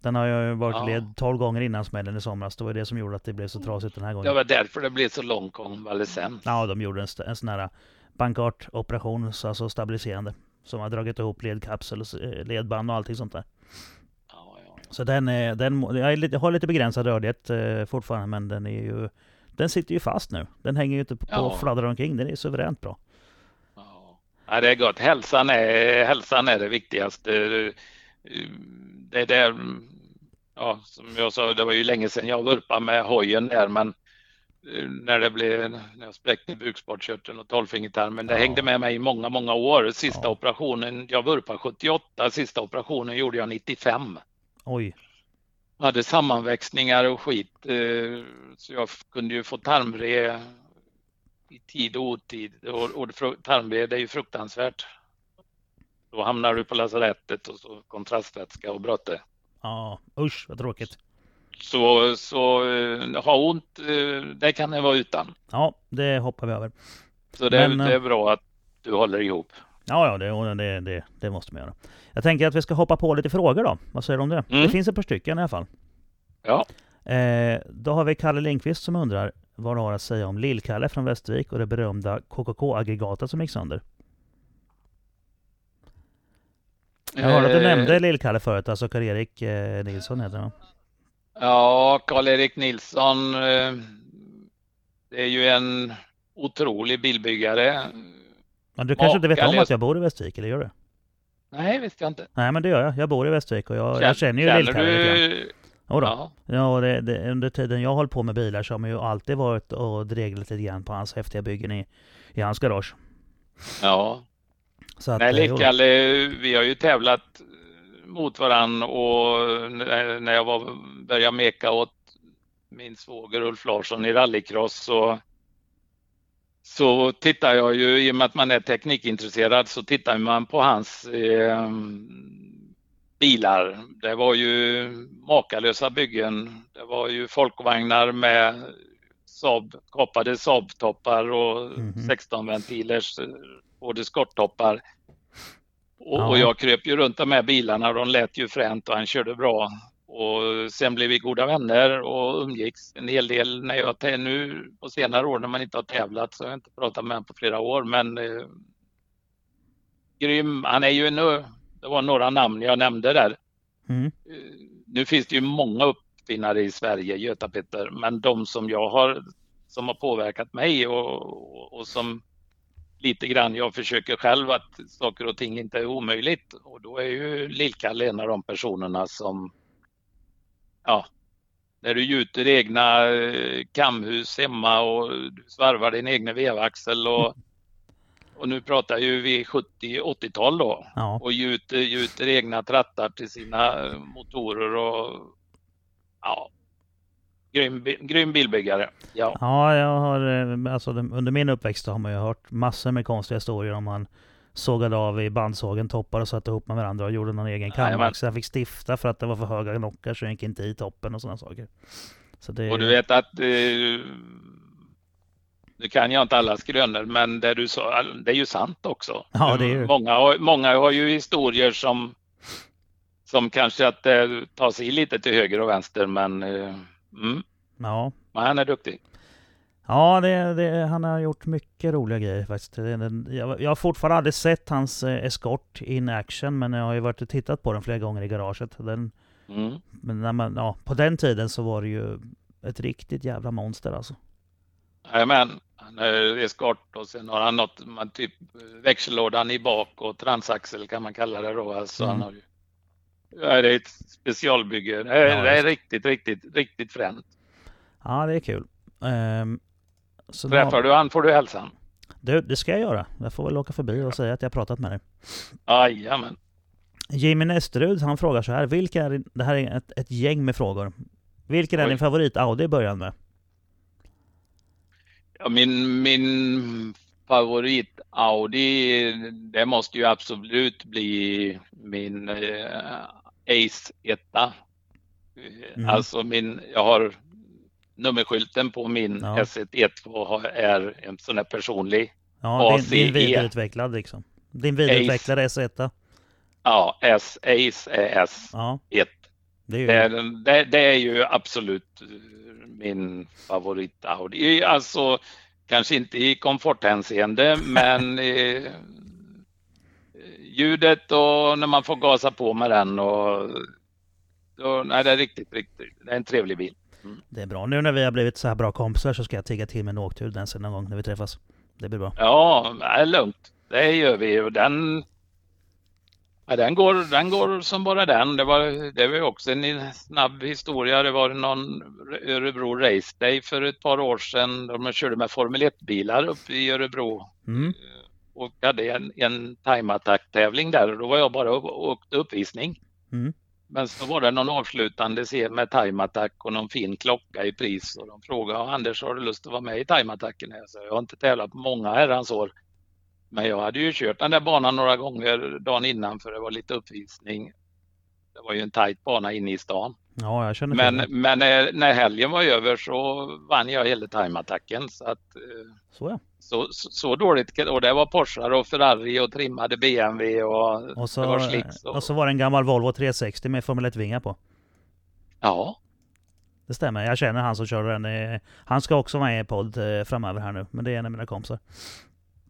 den har ju varit ja. led 12 gånger innan smällen i somras. Det var det som gjorde att det blev så trasigt den här gången. Det var därför det blev så lång konvalescens. Ja, de gjorde en, en sån här bankart-operation, alltså stabiliserande. Som har dragit ihop ledkapsel, eh, ledband och allting sånt där. Ja, ja. Så den, är, den jag har lite begränsad rörlighet eh, fortfarande, men den är ju... Den sitter ju fast nu. Den hänger ju inte på ja. och fladdrar omkring. Den är suveränt bra. Ja, det är gott. Hälsan är, hälsan är det viktigaste. Det är där ja, som jag sa, det var ju länge sedan jag vurpade med hojen där, men eh, när det blev, när jag spräckte bukspottkörteln och tolvfingertarmen. Det ja. hängde med mig i många, många år. Sista ja. operationen, jag vurpade 78, sista operationen gjorde jag 95. Oj. Jag hade sammanväxningar och skit, eh, så jag kunde ju få tarmvred i tid och otid. Och, och tarmvred är ju fruktansvärt. Då hamnar du på lasarettet och så kontrastvätska och bröte. Ja, usch vad tråkigt. Så, så uh, ha ont, uh, det kan det vara utan. Ja, det hoppar vi över. Så det, Men, det är eh, bra att du håller ihop. Ja, ja det, det, det, det, måste man göra. Jag tänker att vi ska hoppa på lite frågor då. Vad säger du om det? Mm. Det finns ett par stycken i alla fall. Ja. Eh, då har vi Kalle Lindqvist som undrar vad du har att säga om Lill-Kalle från Västervik och det berömda KKK-aggregatet som gick sönder. Jag hörde att du eh. nämnde Lill-Kalle förut, alltså Karl-Erik eh, Nilsson heter han. Ja, Karl-Erik Nilsson. Eh, det är ju en otrolig bilbyggare. Men du kanske inte vet om att jag bor i Västervik, eller gör du? Nej, visste jag inte. Nej, men det gör jag. Jag bor i Västervik och jag, känner, jag känner ju Lill-Kalle lite grann. Ja. ja det, det, under tiden jag hållit på med bilar så har man ju alltid varit och dreglat lite grann på hans häftiga byggen i, i hans garage. Ja. Så att, Nej, Lill-Kalle, vi har ju tävlat mot varann och när jag var, började meka åt min svåger Ulf Larsson i rallycross så, så tittar jag ju, i och med att man är teknikintresserad, så tittar man på hans eh, bilar. Det var ju makalösa byggen. Det var ju folkvagnar med Saab, kapade Saab-toppar och mm -hmm. 16 ventilers både skotttoppar. Och, ja. och, jag kröp ju runt de här bilarna och de lät ju fränt och han körde bra. Och sen blev vi goda vänner och umgicks en hel del när jag nu på senare år när man inte har tävlat så har jag inte pratat med honom på flera år men eh, grym. Han är ju en, det var några namn jag nämnde där. Mm. Eh, nu finns det ju många uppfinnare i Sverige, Göta Petter, men de som jag har som har påverkat mig och, och, och som lite grann, jag försöker själv att saker och ting inte är omöjligt. Och då är ju Lill-Kalle en av de personerna som, ja, när du gjuter egna eh, kamhus hemma och du svarvar din egna vevaxel och, och nu pratar ju vi 70-80-tal då. Ja. och gjuter, gjuter egna trattar till sina eh, motorer och ja, grym, grym bilbyggare. Ja. ja, jag har, eh, alltså, under min uppväxt har man ju hört massor med konstiga historier om man sågade av i bandsågen toppar och satte ihop med varandra och gjorde någon egen kamax. Jag fick stifta för att det var för höga knockar så jag gick inte i toppen och sådana saker. Så det... Och du vet att eh, nu kan jag inte alla skrönor, men det du sa, det är ju sant också. Ja, det är ju... många, har, många har ju historier som, som kanske att det tar sig lite till höger och vänster, men eh, Mm. Ja. Men han är duktig. Ja, det, det, han har gjort mycket roliga grejer faktiskt. Jag, jag har fortfarande aldrig sett hans eh, eskort in action, men jag har ju varit och tittat på den flera gånger i garaget. Den, mm. Men när man, ja, på den tiden så var det ju ett riktigt jävla monster alltså. Jajamän, han är eskort och sen har han något, man typ växellådan i bak och transaxel kan man kalla det då. Alltså mm. han har ju Ja, det är ett specialbygge. Det är, ja, det är riktigt, riktigt, riktigt fränt. Ja, det är kul. Så Träffar då... du han får du hälsa. Du, det ska jag göra. Jag får väl åka förbi och säga att jag pratat med dig. Jajamän. Jimmy Nesterud, han frågar så här. Vilka är, det här är ett, ett gäng med frågor. Vilken är din favorit Audi i början med? Ja, min, min favorit Audi, det måste ju absolut bli min eh, Ace 1. Mm. Alltså min, jag har nummerskylten på min ja. S1 E2 är en sån här personlig Ja, din, din vidareutvecklad liksom. Din vidareutvecklade S1. Ja, S, Ace är S1. Ja. Det, är ju... Det, det, det, är ju absolut min favorit Audi. Alltså Kanske inte i komforthänseende, men i ljudet och när man får gasa på med den och då, nej, det är riktigt, riktigt. Det är en trevlig bil. Mm. Det är bra. Nu när vi har blivit så här bra kompisar så ska jag tigga till med en åktur den sen någon gång när vi träffas. Det blir bra. Ja, det är lugnt. Det gör vi och den Ja, den, går, den går som bara den. Det var, det var också en snabb historia. Det var någon Örebro Race Day för ett par år sedan. De körde med Formel 1-bilar uppe i Örebro. Mm. Och hade en, en time attack-tävling där och då var jag bara och åkte uppvisning. Mm. Men så var det någon avslutande scen med time attack och någon fin klocka i pris och de frågade Anders har du lust att vara med i time attacken? Jag har inte tävlat på många herrans år. Men jag hade ju kört den där banan några gånger dagen innan för det var lite uppvisning. Det var ju en tajt bana inne i stan. Ja, jag känner men, det. men när helgen var över så vann jag hela time-attacken. Så, att, eh, så, ja. Så, så, så, dåligt. Och det var Porsche och Ferrari och trimmade BMW och, och så, det var slicks. Och... och så var det en gammal Volvo 360 med Formel 1-vingar på. Ja. Det stämmer. Jag känner han som kör den. Han ska också vara med i podd eh, framöver här nu. Men det är en av mina kompisar.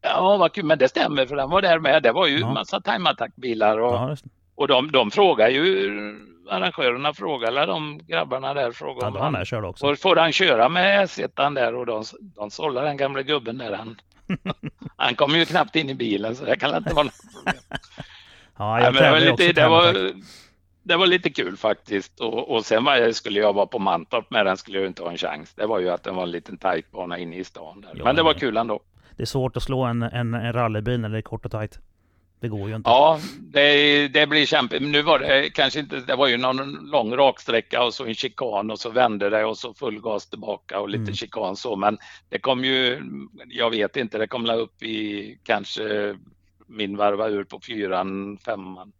Ja, vad kul. Men det stämmer för den var där med. Det var ju ja. massa time attack-bilar. Och, ja, och de, de frågar ju, arrangörerna frågar, eller de grabbarna där frågar ja, om han, körde också. Får, får han köra med S1 där och de, de sållar den gamla gubben där. Han, han kommer ju knappt in i bilen så det kan inte vara något problem. ja, jag Nej, det, var lite, det, var, det var lite kul faktiskt. Och, och sen var, skulle jag vara på Mantorp med den skulle jag inte ha en chans. Det var ju att den var en liten tajt bana inne i stan. Där. Jo, men det var kul ändå. Det är svårt att slå en, en, en rallybil när det är kort och tajt. Det går ju inte. Ja, det, det blir kämpigt. Nu var det kanske inte, det var ju någon lång raksträcka och så en chikan och så vände det och så full gas tillbaka och lite mm. chikan så. Men det kom ju, jag vet inte, det kom upp i kanske min varva ur på fyran, femman.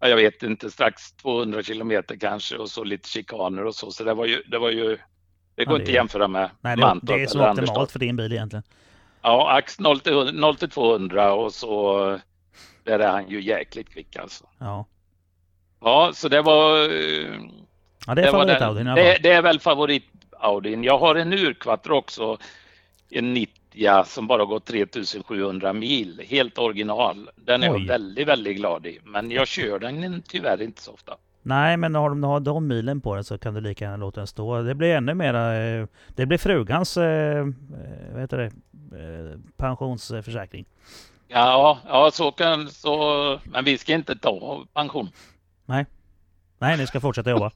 Jag vet inte, strax 200 kilometer kanske och så lite chikaner och så. Så det var ju, det var ju, det går ja, det inte att jämföra med Nej, det, Mantorp det är så optimalt för din bil egentligen. Ja, ax 0 till, 0 till 200 och så där är han ju jäkligt kvick alltså. Ja. Ja, så det var... Ja, det är favorit-Audin det, det, är väl favorit-Audin. Jag har en urquattro också. En 90 som bara gått 3700 mil. Helt original. Den är Oj. jag väldigt, väldigt glad i. Men jag kör den tyvärr inte så ofta. Nej, men har de, har de milen på den så kan du lika gärna låta den stå. Det blir ännu mera... Eh, det blir frugans... Eh, eh, vad heter det? Pensionsförsäkring. Ja, ja så kan så. Men vi ska inte ta pension. Nej. Nej, ni ska fortsätta jobba.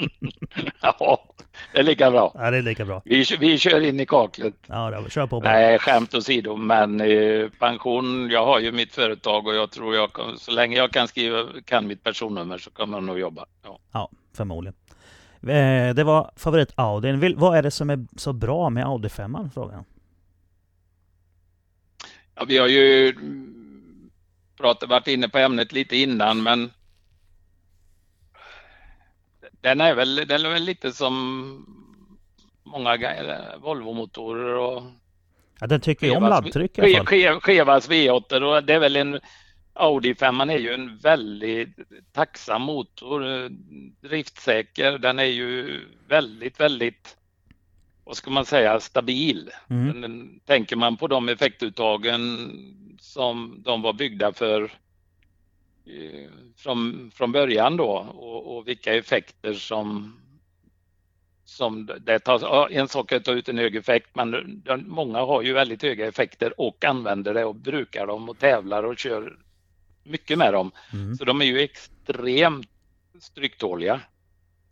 ja, det är lika bra. Ja, det är lika bra. Vi, vi kör in i kaklet. Ja, då, kör på. Bara. Nej, skämt åsido, men eh, pension. Jag har ju mitt företag och jag tror jag kan, så länge jag kan skriva kan mitt personnummer så kommer jag nog jobba. Ja, ja förmodligen. Eh, det var favorit Audi. Vad är det som är så bra med Audi 5? Frågan. Ja, vi har ju pratat, varit inne på ämnet lite innan, men den är väl, den är väl lite som många Volvo-motorer och Ja, den tycker ju om laddtryck i alla fall. Chevas V8 och det är väl en Audi 5 är ju en väldigt tacksam motor, driftsäker. Den är ju väldigt, väldigt vad ska man säga, stabil. Mm. Den, tänker man på de effektuttagen som de var byggda för eh, från, från början då och, och, vilka effekter som som det tar, en sak är att ta ut en hög effekt men många har ju väldigt höga effekter och använder det och brukar dem och tävlar och kör mycket med dem. Mm. Så de är ju extremt stryktåliga.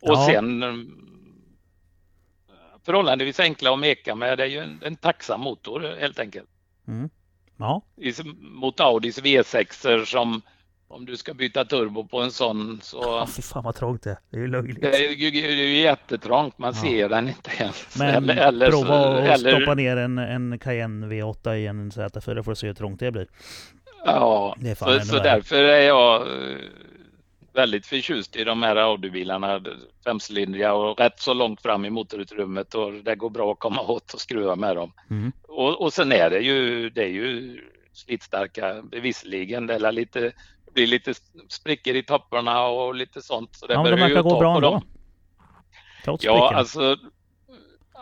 Och ja. sen förhållandevis enkla att meka med. Det är ju en, en tacksam motor helt enkelt. Mm. Ja. Mot Audis V6 som om du ska byta turbo på en sån så... Ja, fy fan vad trångt det är. Det är ju löjligt. Det är ju, det är ju jättetrångt. Man ja. ser den inte ens. Men eller, eller prova att eller... stoppa ner en, en Cayenne V8 i en Z4 för att se hur trångt det blir. Ja, så, så därför är jag väldigt förtjust i de här Audi-bilarna, femcylindriga och rätt så långt fram i motorutrymmet och det går bra att komma åt och skruva med dem. Mm. Och, och sen är det ju, det är ju slitstarka visserligen, det är lite, blir lite sprickor i topparna och lite sånt. Så det ja, men de verkar gå bra ändå. Trots ja, alltså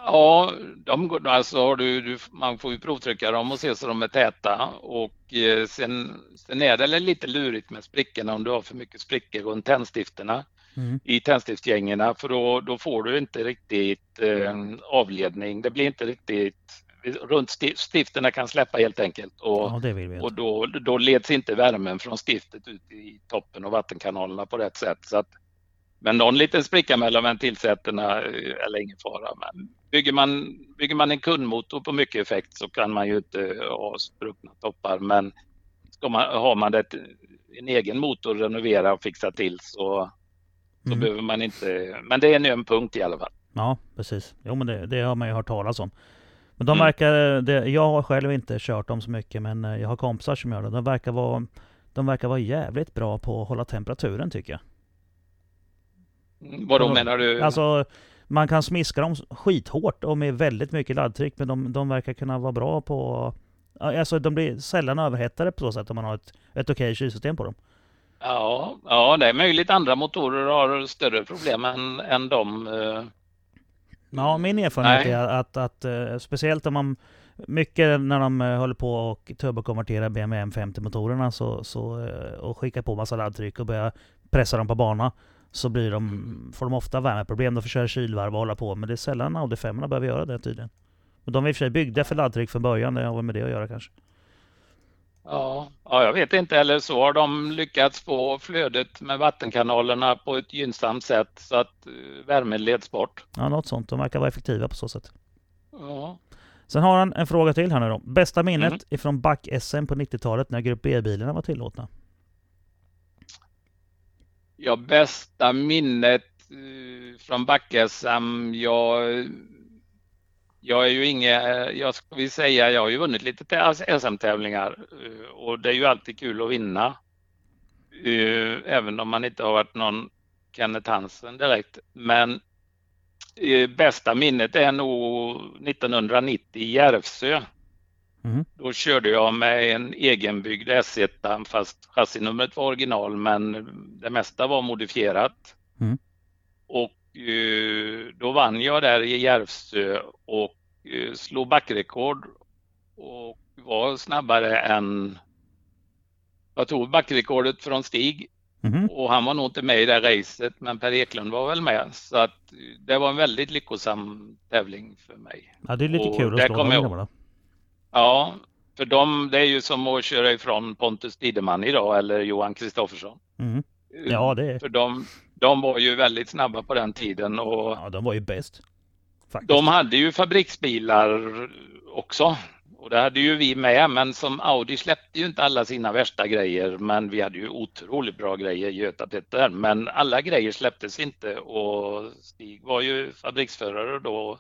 Ja, de, alltså du, du, man får ju provtrycka dem och se så de är täta och eh, sen, sen är det lite lurigt med sprickorna om du har för mycket sprickor runt tändstifterna mm. i tändstiftgängerna för då, då får du inte riktigt eh, avledning. Det blir inte riktigt runt stifterna kan släppa helt enkelt och, ja, och då, då leds inte värmen från stiftet ut i toppen och vattenkanalerna på rätt sätt. Så att, men någon liten spricka mellan ventilsätena är ingen fara. Men bygger, man, bygger man en kundmotor på mycket effekt så kan man ju inte ha spruckna toppar. Men ska man, har man ett, en egen motor renovera och fixa till så, så mm. behöver man inte. Men det är en öm punkt i alla fall. Ja, precis. Jo, men det, det har man ju hört talas om. Men de mm. verkar, det, jag har själv inte kört dem så mycket men eh, jag har kompisar som gör det. De verkar vara, de verkar vara jävligt bra på att hålla temperaturen tycker jag. Mm, Vad då menar du? Alltså, man kan smiska dem skithårt och med väldigt mycket laddtryck, men de, de verkar kunna vara bra på... Alltså de blir sällan överhettade på så sätt om man har ett, ett okej kylsystem på dem. Ja, ja, det är möjligt andra motorer har större problem än, än de. eh. Ja, min erfarenhet Nej. är att, att eh, speciellt om man mycket när de eh, håller på och turbokonverterar BMW M50-motorerna så, så, eh, och skickar på massa laddtryck och börjar pressa dem på bana så blir de, får de ofta värmeproblem. De får köra kylvarv och hålla på. Men det är sällan Audi 5 behöver göra det tydligen. Men de är i och för sig byggda för laddtryck från början. Det har väl med det att göra kanske. Ja, ja, jag vet inte. Eller så har de lyckats få flödet med vattenkanalerna på ett gynnsamt sätt så att eh, värmen leds bort. Ja, något sånt. De verkar vara effektiva på så sätt. Ja. Sen har han en fråga till här nu då. Bästa minnet Mm. ifrån back-SM på 90-talet när Grupp B-bilarna var tillåtna? Ja, bästa minnet eh, från back-SM. Jag, jag är ju inget, eh, jag ska vi säga, jag har ju vunnit lite SM-tävlingar alltså eh, och det är ju alltid kul att vinna. Även om man inte har varit någon Kenneth Hansen direkt. Men bästa minnet är nog 1990 i Järvsö. Mhm. Då körde jag med en egenbyggd S1 fast chassinumret var original men det mesta var modifierat. Mm. Och eh, då vann jag där i Järvsö och eh, slog backrekord och var snabbare än jag tog backrekordet från Stig Mhm. och han var nog inte med i det racet men Per Eklund var väl med så att eh, det var en väldigt lyckosam tävling för mig. Ja, det är lite Och kul att slå de jag-. Ja, för dem, det är ju som att köra ifrån Pontus Tideman idag eller Johan Kristoffersson. Mhm. Ja, det är... För de, de var ju väldigt snabba på den tiden och Ja, de var ju bäst. Faktiskt. de hade ju fabriksbilar också. Och det hade ju vi med, men som Audi släppte ju inte alla sina värsta grejer, men vi hade ju otroligt bra grejer, Göta Petter. Men alla grejer släpptes inte och Stig var ju fabriksförare då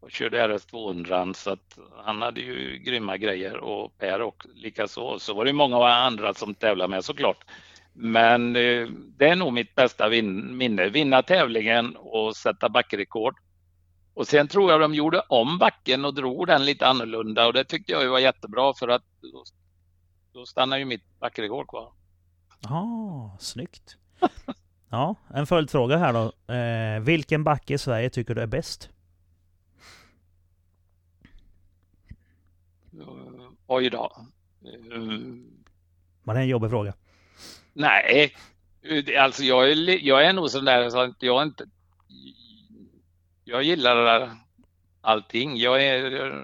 och körde RS200 så att han hade ju grymma grejer och Per och likaså. Så var det många andra som tävlade med såklart. Men eh, det är nog mitt bästa vin- minne, vinna tävlingen och sätta backrekord. Och sen tror jag de gjorde om backen och drog den lite annorlunda och det tyckte jag ju var jättebra för att då, då stannar ju mitt backrekord kvar. Ja, snyggt. Ja, en följdfråga här då. Eh, vilken backe i Sverige tycker du är bäst? Uh, oj då. Uh, Var det en jobbig fråga? nej, alltså jag är, jag är nog sån där så att jag inte... Jag gillar allting. Jag är... eh,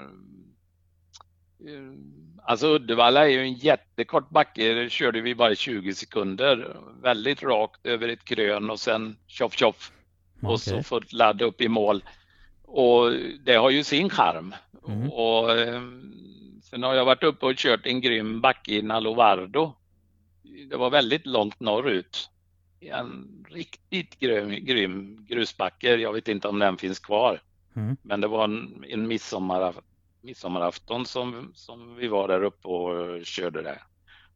Alltså Uddevalla är ju en jättekort backe. Det körde vi bara i 20 sekunder. Väldigt rakt över ett krön och sen tjoff tjoff och så fått ladda upp i mål. Och det har ju sin charm. Mm. Och, eh, sen har jag varit uppe och kört en grym backe i Nalovardo. Det var väldigt långt norrut. En riktigt grym, grym grusbacke. Jag vet inte om den finns kvar. Mm. Men det var en, en midsommar, midsommarafton som, som vi var där uppe och körde där.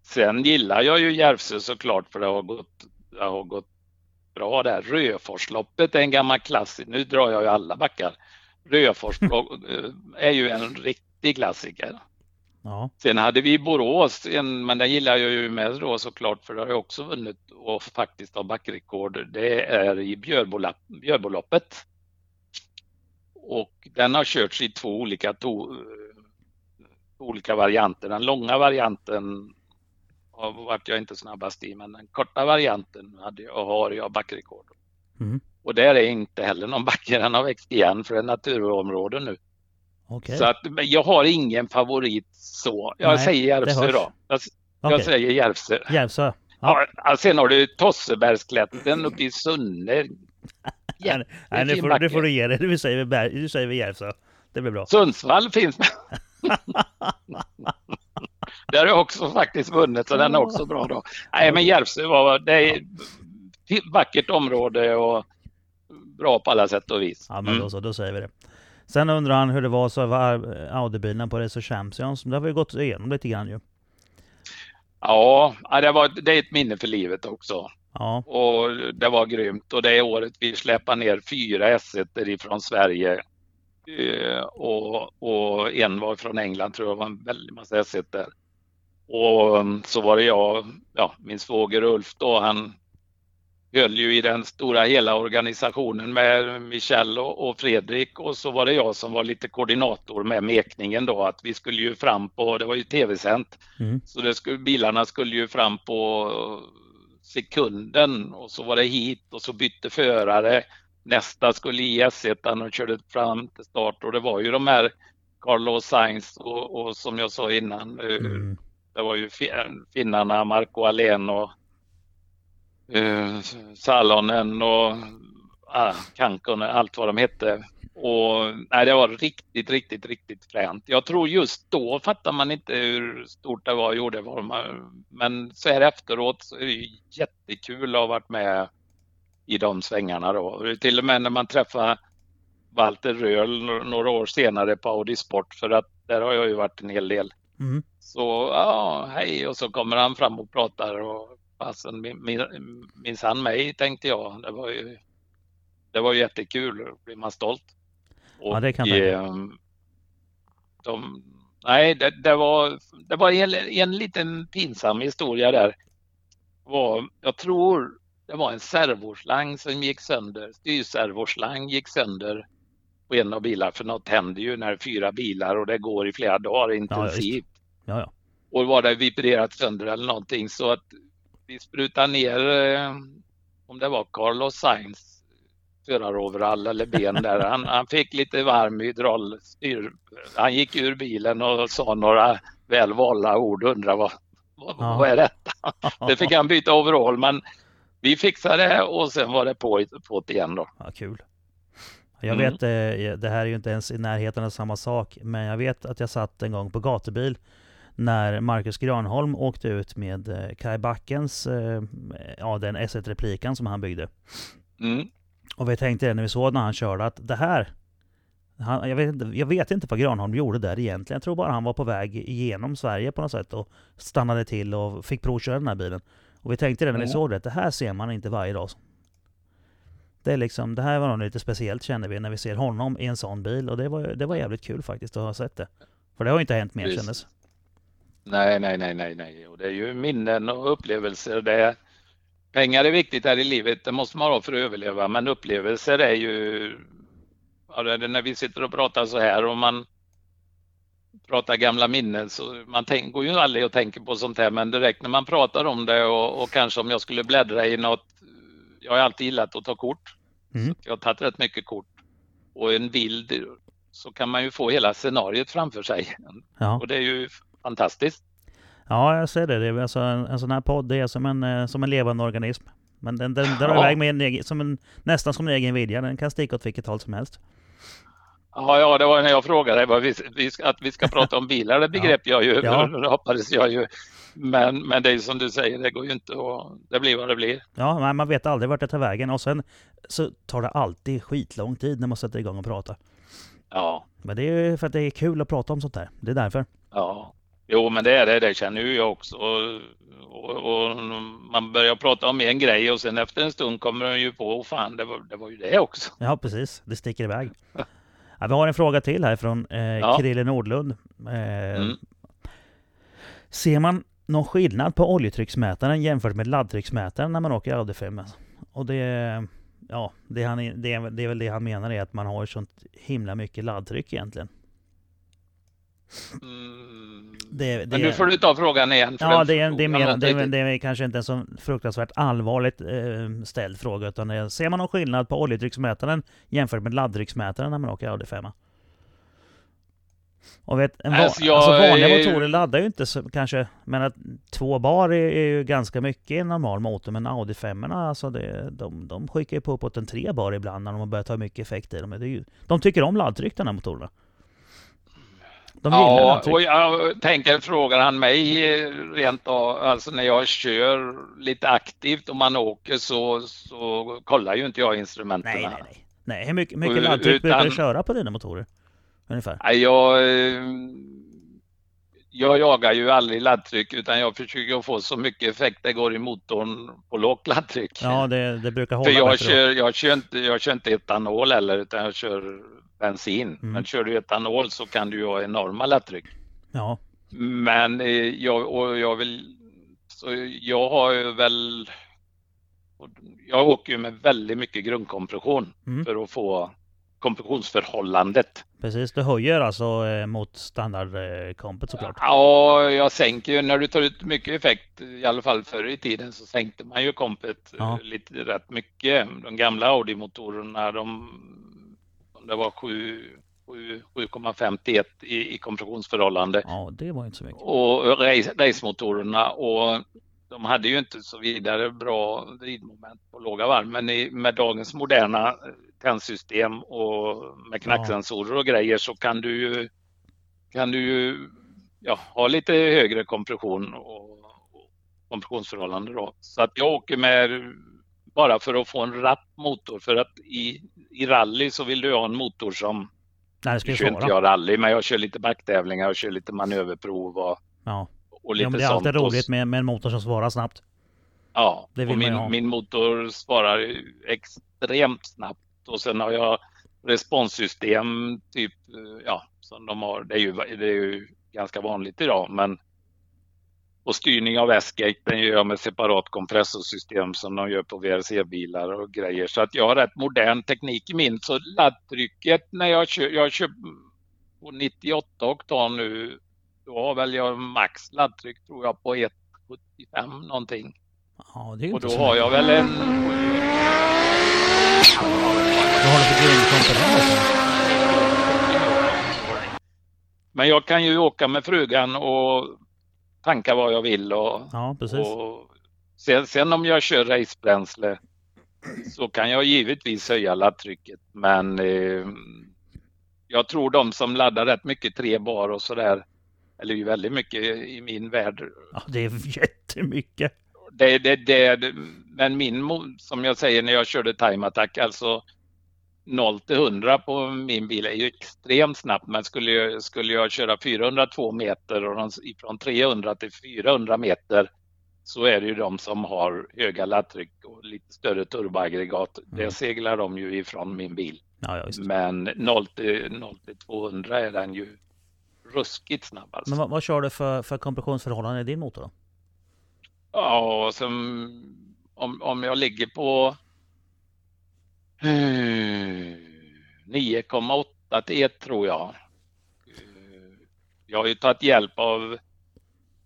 Sen gillar jag ju Järvsö såklart för det har gått, det har gått bra där. Röforsloppet är en gammal klassiker. Nu drar jag ju alla backar. Röforsloppet är ju en riktig klassiker. Ja. Sen hade vi Borås, en, men den gillar jag ju med då såklart för det har jag också vunnit och faktiskt har backrekord. Det är i Björbolloppet. Och den har körts i två olika, to, olika varianter. Den långa varianten har varit jag inte snabbast i, men den korta varianten hade jag, har jag backrekord. Mm. Och där är inte heller någon backe, den har växt igen för det är naturområde nu. Okej. Så att, jag har ingen favorit så. Jag Nej, säger Järvsö då. Jag, jag säger Järvsö. Järvsö. Ja. Ja. sen har du Tossebergsklätten uppe i Sunne. Nej, nu får, nu får du ge dig. Du säger, Berg- du säger Järvsö. Det blir bra. Sundsvall finns. Där har också faktiskt vunnit så den är också bra då. Nej men Järvsö var, det är ett vackert område och bra på alla sätt och vis. Ja, men Mm. då så. Då säger vi det. Sen undrar han hur det var så var Audi-bilen på Racer Champions. Det har vi gått igenom lite grann ju. Ja, det, var, det är ett minne för livet också. Ja. Och det var grymt och det året vi släpade ner fyra S1 ifrån Sverige. Eh, och, och, en var från England tror jag, var en väldig massa S1 där. Och så var det jag, ja, min svåger Ulf då, han höll ju i den stora hela organisationen med Michel och, Fredrik och så var det jag som var lite koordinator med mekningen då att vi skulle ju fram på, det var ju tv-sänt, Mm. så det skulle, bilarna skulle ju fram på sekunden och så var det hit och så bytte förare. Nästa skulle i S1 och körde fram till start och det var ju de här Carlos Sainz och, och som jag sa innan, eh, Mm. det var ju fi- finnarna Marco Alén och uh, Salonen och uh, Kankonen, allt vad de hette. Och nej, det var riktigt, riktigt, riktigt fränt. Jag tror just då fattar man inte hur stort det var, gjorde var man, men så här efteråt så är det jättekul att ha varit med i de svängarna då. Till och med när man träffar Walter Röhl några år senare på Audi Sport för att där har jag ju varit en hel del. Mm. Så ja, hej och så kommer han fram och pratar och fasen min- min- minns han mig tänkte jag. Det var ju, det var ju jättekul, då blir man stolt. Och, Ja, det kan tänka. ehm, de, Nej, det, det var, det var en, en liten pinsam historia där. Var, jag tror det var en servoslang som gick sönder. Styrservoslang gick sönder på en av bilarna. För något händer ju när fyra bilar och det går i flera dagar intensivt Ja, ja. och var det vibrerat sönder eller någonting så att vi sprutade ner eh, om det var Carlos Sainz föraroverall eller ben där. Han, han fick lite varm hydraulstyr. Han gick ur bilen och sa några väl valda ord och undrade vad, vad, Ja. vad är detta? Det fick han byta overall men vi fixade det och sen var det på, på det igen då. Ja, kul. Jag Mm. vet, eh, det här är ju inte ens i närheten av samma sak, men jag vet att jag satt en gång på gatubil när Marcus Granholm åkte ut med eh, Kai Backens, eh, ja den S1-replikan som han byggde. Mm. Och vi tänkte det när vi såg när han körde att det här, han, jag, vet inte, jag vet inte vad Granholm gjorde där egentligen. Jag tror bara han var på väg igenom Sverige på något sätt och stannade till och fick provköra den här bilen. Och vi tänkte det när vi Mm. såg det, det här ser man inte varje dag. Det, är liksom, det här var nog lite speciellt kände vi när vi ser honom i en sån bil och det var, det var jävligt kul faktiskt att ha sett det. För det har ju inte hänt mer kändes. Nej, nej, nej, nej, nej. Och det är ju minnen och upplevelser. Det är, pengar är viktigt här i livet. Det måste man ha för att överleva. Men upplevelser är ju... Ja, är när vi sitter och pratar så här och man pratar gamla minnen så man tänk, går ju aldrig och tänker på sånt här men direkt när man pratar om det och, och kanske om jag skulle bläddra i något. Jag har alltid gillat att ta kort. Mm. Jag har tagit rätt mycket kort. Och en bild så kan man ju få hela scenariot framför sig. Ja. Och det är ju fantastiskt. ja, jag ser det. det är alltså en, en sån här podd det är som en, eh, som en levande organism. Men den, den drar Ja. iväg med en egen, som en, nästan som en egen vilja. Den kan sticka åt vilket håll som helst. Ja, ja, det var när jag frågade vad vi, vi att vi ska prata om bilar. Det begrep jag ju. Ja. Hoppades jag ju. Men, men det är som du säger, det går ju inte att... Det blir vad det blir. Ja, men man vet aldrig vart det tar vägen. Och sen så tar det alltid skitlång tid när man sätter igång och pratar. Ja, Men det är ju för att det är kul att prata om sånt där. Det är därför. ja. Jo, men det är det. Det känner ju jag också. Och, och, och man börjar prata om en grej och sen efter en stund kommer man ju på, oh, fan, det var, det var ju det också. Ja, precis. Det sticker iväg. Ja, vi har en fråga till här från eh, Ja. Krille Nordlund. Eh, Mm. Ser man någon skillnad på oljetrycksmätaren jämfört med laddtrycksmätaren när man åker Audi 5? Och det, ja, det, han, det, är, det är väl det han menar är att man har sånt himla mycket laddtryck egentligen. Mm. Det, det, Men nu får du ta frågan igen. Ja, det är, det, är mer, det, det är kanske inte en så fruktansvärt allvarligt eh, ställd fråga. Utan det är, ser man någon skillnad på oljetrycksmätaren jämfört med laddtrycksmätaren när man åker Audi 5? Och vet, en va- Alltså, jag alltså vanliga motorer laddar ju inte så, kanske, men att två bar är, är ju ganska mycket i en normal motor. Men Audi 5 alltså det, de, de skickar ju på uppåt en tre bar ibland när de har börjat ta mycket effekt i dem. Det är ju, de tycker om laddtryck den här motorerna. De Ja, och jag tänker, frågar han mig eh, rent av, alltså när jag kör lite aktivt och man åker så, så kollar ju inte jag instrumenten. Nej, nej, nej. Nej, hur mycket, mycket laddtryck brukar du köra på dina motorer? Ungefär? Jag, eh, jag jagar ju aldrig laddtryck utan jag försöker få så mycket effekt det går i motorn på lågt laddtryck. Ja, det, det brukar hålla För jag då. kör, jag, kör inte, jag kör inte etanol heller utan jag kör bensin. Mm. Men kör du etanol så kan du ju ha enorma laddtryck. Ja, Men eh, jag, och jag vill, så jag har ju väl, jag åker ju med väldigt mycket grundkompression Mm. för att få kompressionsförhållandet. precis. Du höjer alltså eh, mot standardkompet såklart. Ja, jag sänker ju när du tar ut mycket effekt, i alla fall förr i tiden så sänkte man ju kompet eh, Ja. lite rätt mycket. De gamla Audi-motorerna, de, det var 7 7 7,51 i, i kompressionsförhållande. Ja, det var inte så mycket. och race, racemotorerna och de hade ju inte så vidare bra vridmoment på låga varv men i, med dagens moderna tändsystem och med knacksensorer och grejer så kan du ju, kan du ju ja, ha lite högre kompression och, och kompressionsförhållande då. Så att jag åker med bara för att få en rapp motor för att i, i rally så vill du ha en motor som Nej, det ska ju kör inte jag rally men jag kör lite backtävlingar och kör lite manöverprov och Ja. och lite ja, men det är sånt. alltid Och roligt med, med en motor som svarar snabbt. Ja, Det och min, min motor svarar extremt snabbt och sen har jag responssystem typ, eh, ja, som de har. Det är ju, det är ju ganska vanligt idag, men och styrning av S-gate den gör jag med separat kompressorsystem som de gör på VRC-bilar och grejer. Så att jag har rätt modern teknik i min. Så laddtrycket när jag kör, jag kör på 98 oktan nu, då har väl jag max laddtryck tror jag på 1,75 någonting. Ja, det är Och då har jag väl en... Vad har du för grundkomponenter? Men jag kan ju åka med frugan och tanka vad jag vill och, Ja, och sen, sen om jag kör racebränsle så kan jag givetvis höja laddtrycket men eh, jag tror de som laddar rätt mycket tre bar och sådär eller ju väldigt mycket i min värld Ja, det är jättemycket. det, det, det, men min, som jag säger när jag körde time attack, alltså 0 till 100 på min bil är ju extremt snabbt. Men skulle jag, skulle jag köra 402 meter och de, ifrån 300 till 400 meter så är det ju de som har höga laddtryck och lite större turboaggregat. Mm. Det seglar de ju ifrån min bil. Ja, ja. Men 0 till, 0 till 200 är den ju ruskigt snabb alltså. Men vad, vad kör du för, för kompressionsförhållande i din motor då? Ja, sen om, om jag ligger på 9,8 till 1 tror jag. Eh, Jag har ju tagit hjälp av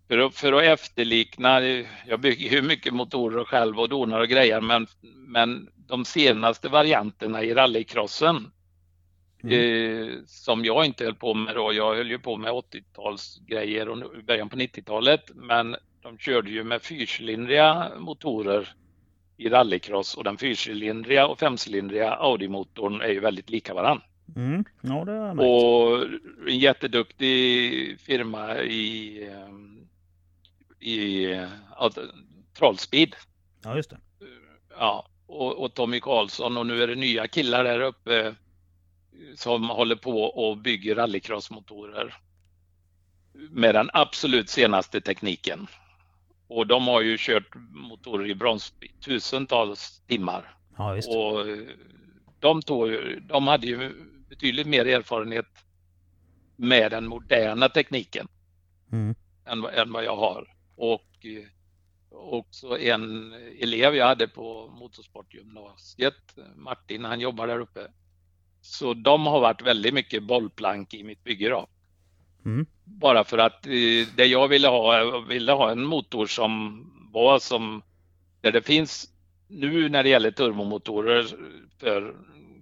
för att, för att efterlikna, jag bygger ju mycket motorer själv och donar och grejer men, men de senaste varianterna i rallycrossen Mm. eh, som jag inte höll på med då. Jag höll ju på med 80-talsgrejer och början på 90-talet. Men de körde ju med fyrcylindriga motorer i rallycross och den fyrcylindriga och femcylindriga Audi-motorn är ju väldigt lika varann. Mm. Ja, det har. Och en jätteduktig firma i, eh, i ja, Trollspeed Ja, just det. ja, och, och Tommy Karlsson och nu är det nya killar där uppe som håller på och bygger rallycrossmotorer med den absolut senaste tekniken. Och de har ju kört motorer i bromsbil tusentals timmar. Ja. Och eh, de, tog, de hade ju betydligt mer erfarenhet med den moderna tekniken Mm. än, än vad jag har. Och eh, också en elev jag hade på motorsportgymnasiet, Martin, han jobbar där uppe. Så de har varit väldigt mycket bollplank i mitt bygge då. Mm. Bara för att eh, det jag ville ha, jag ville ha en motor som var som, där det finns nu när det gäller turbomotorer för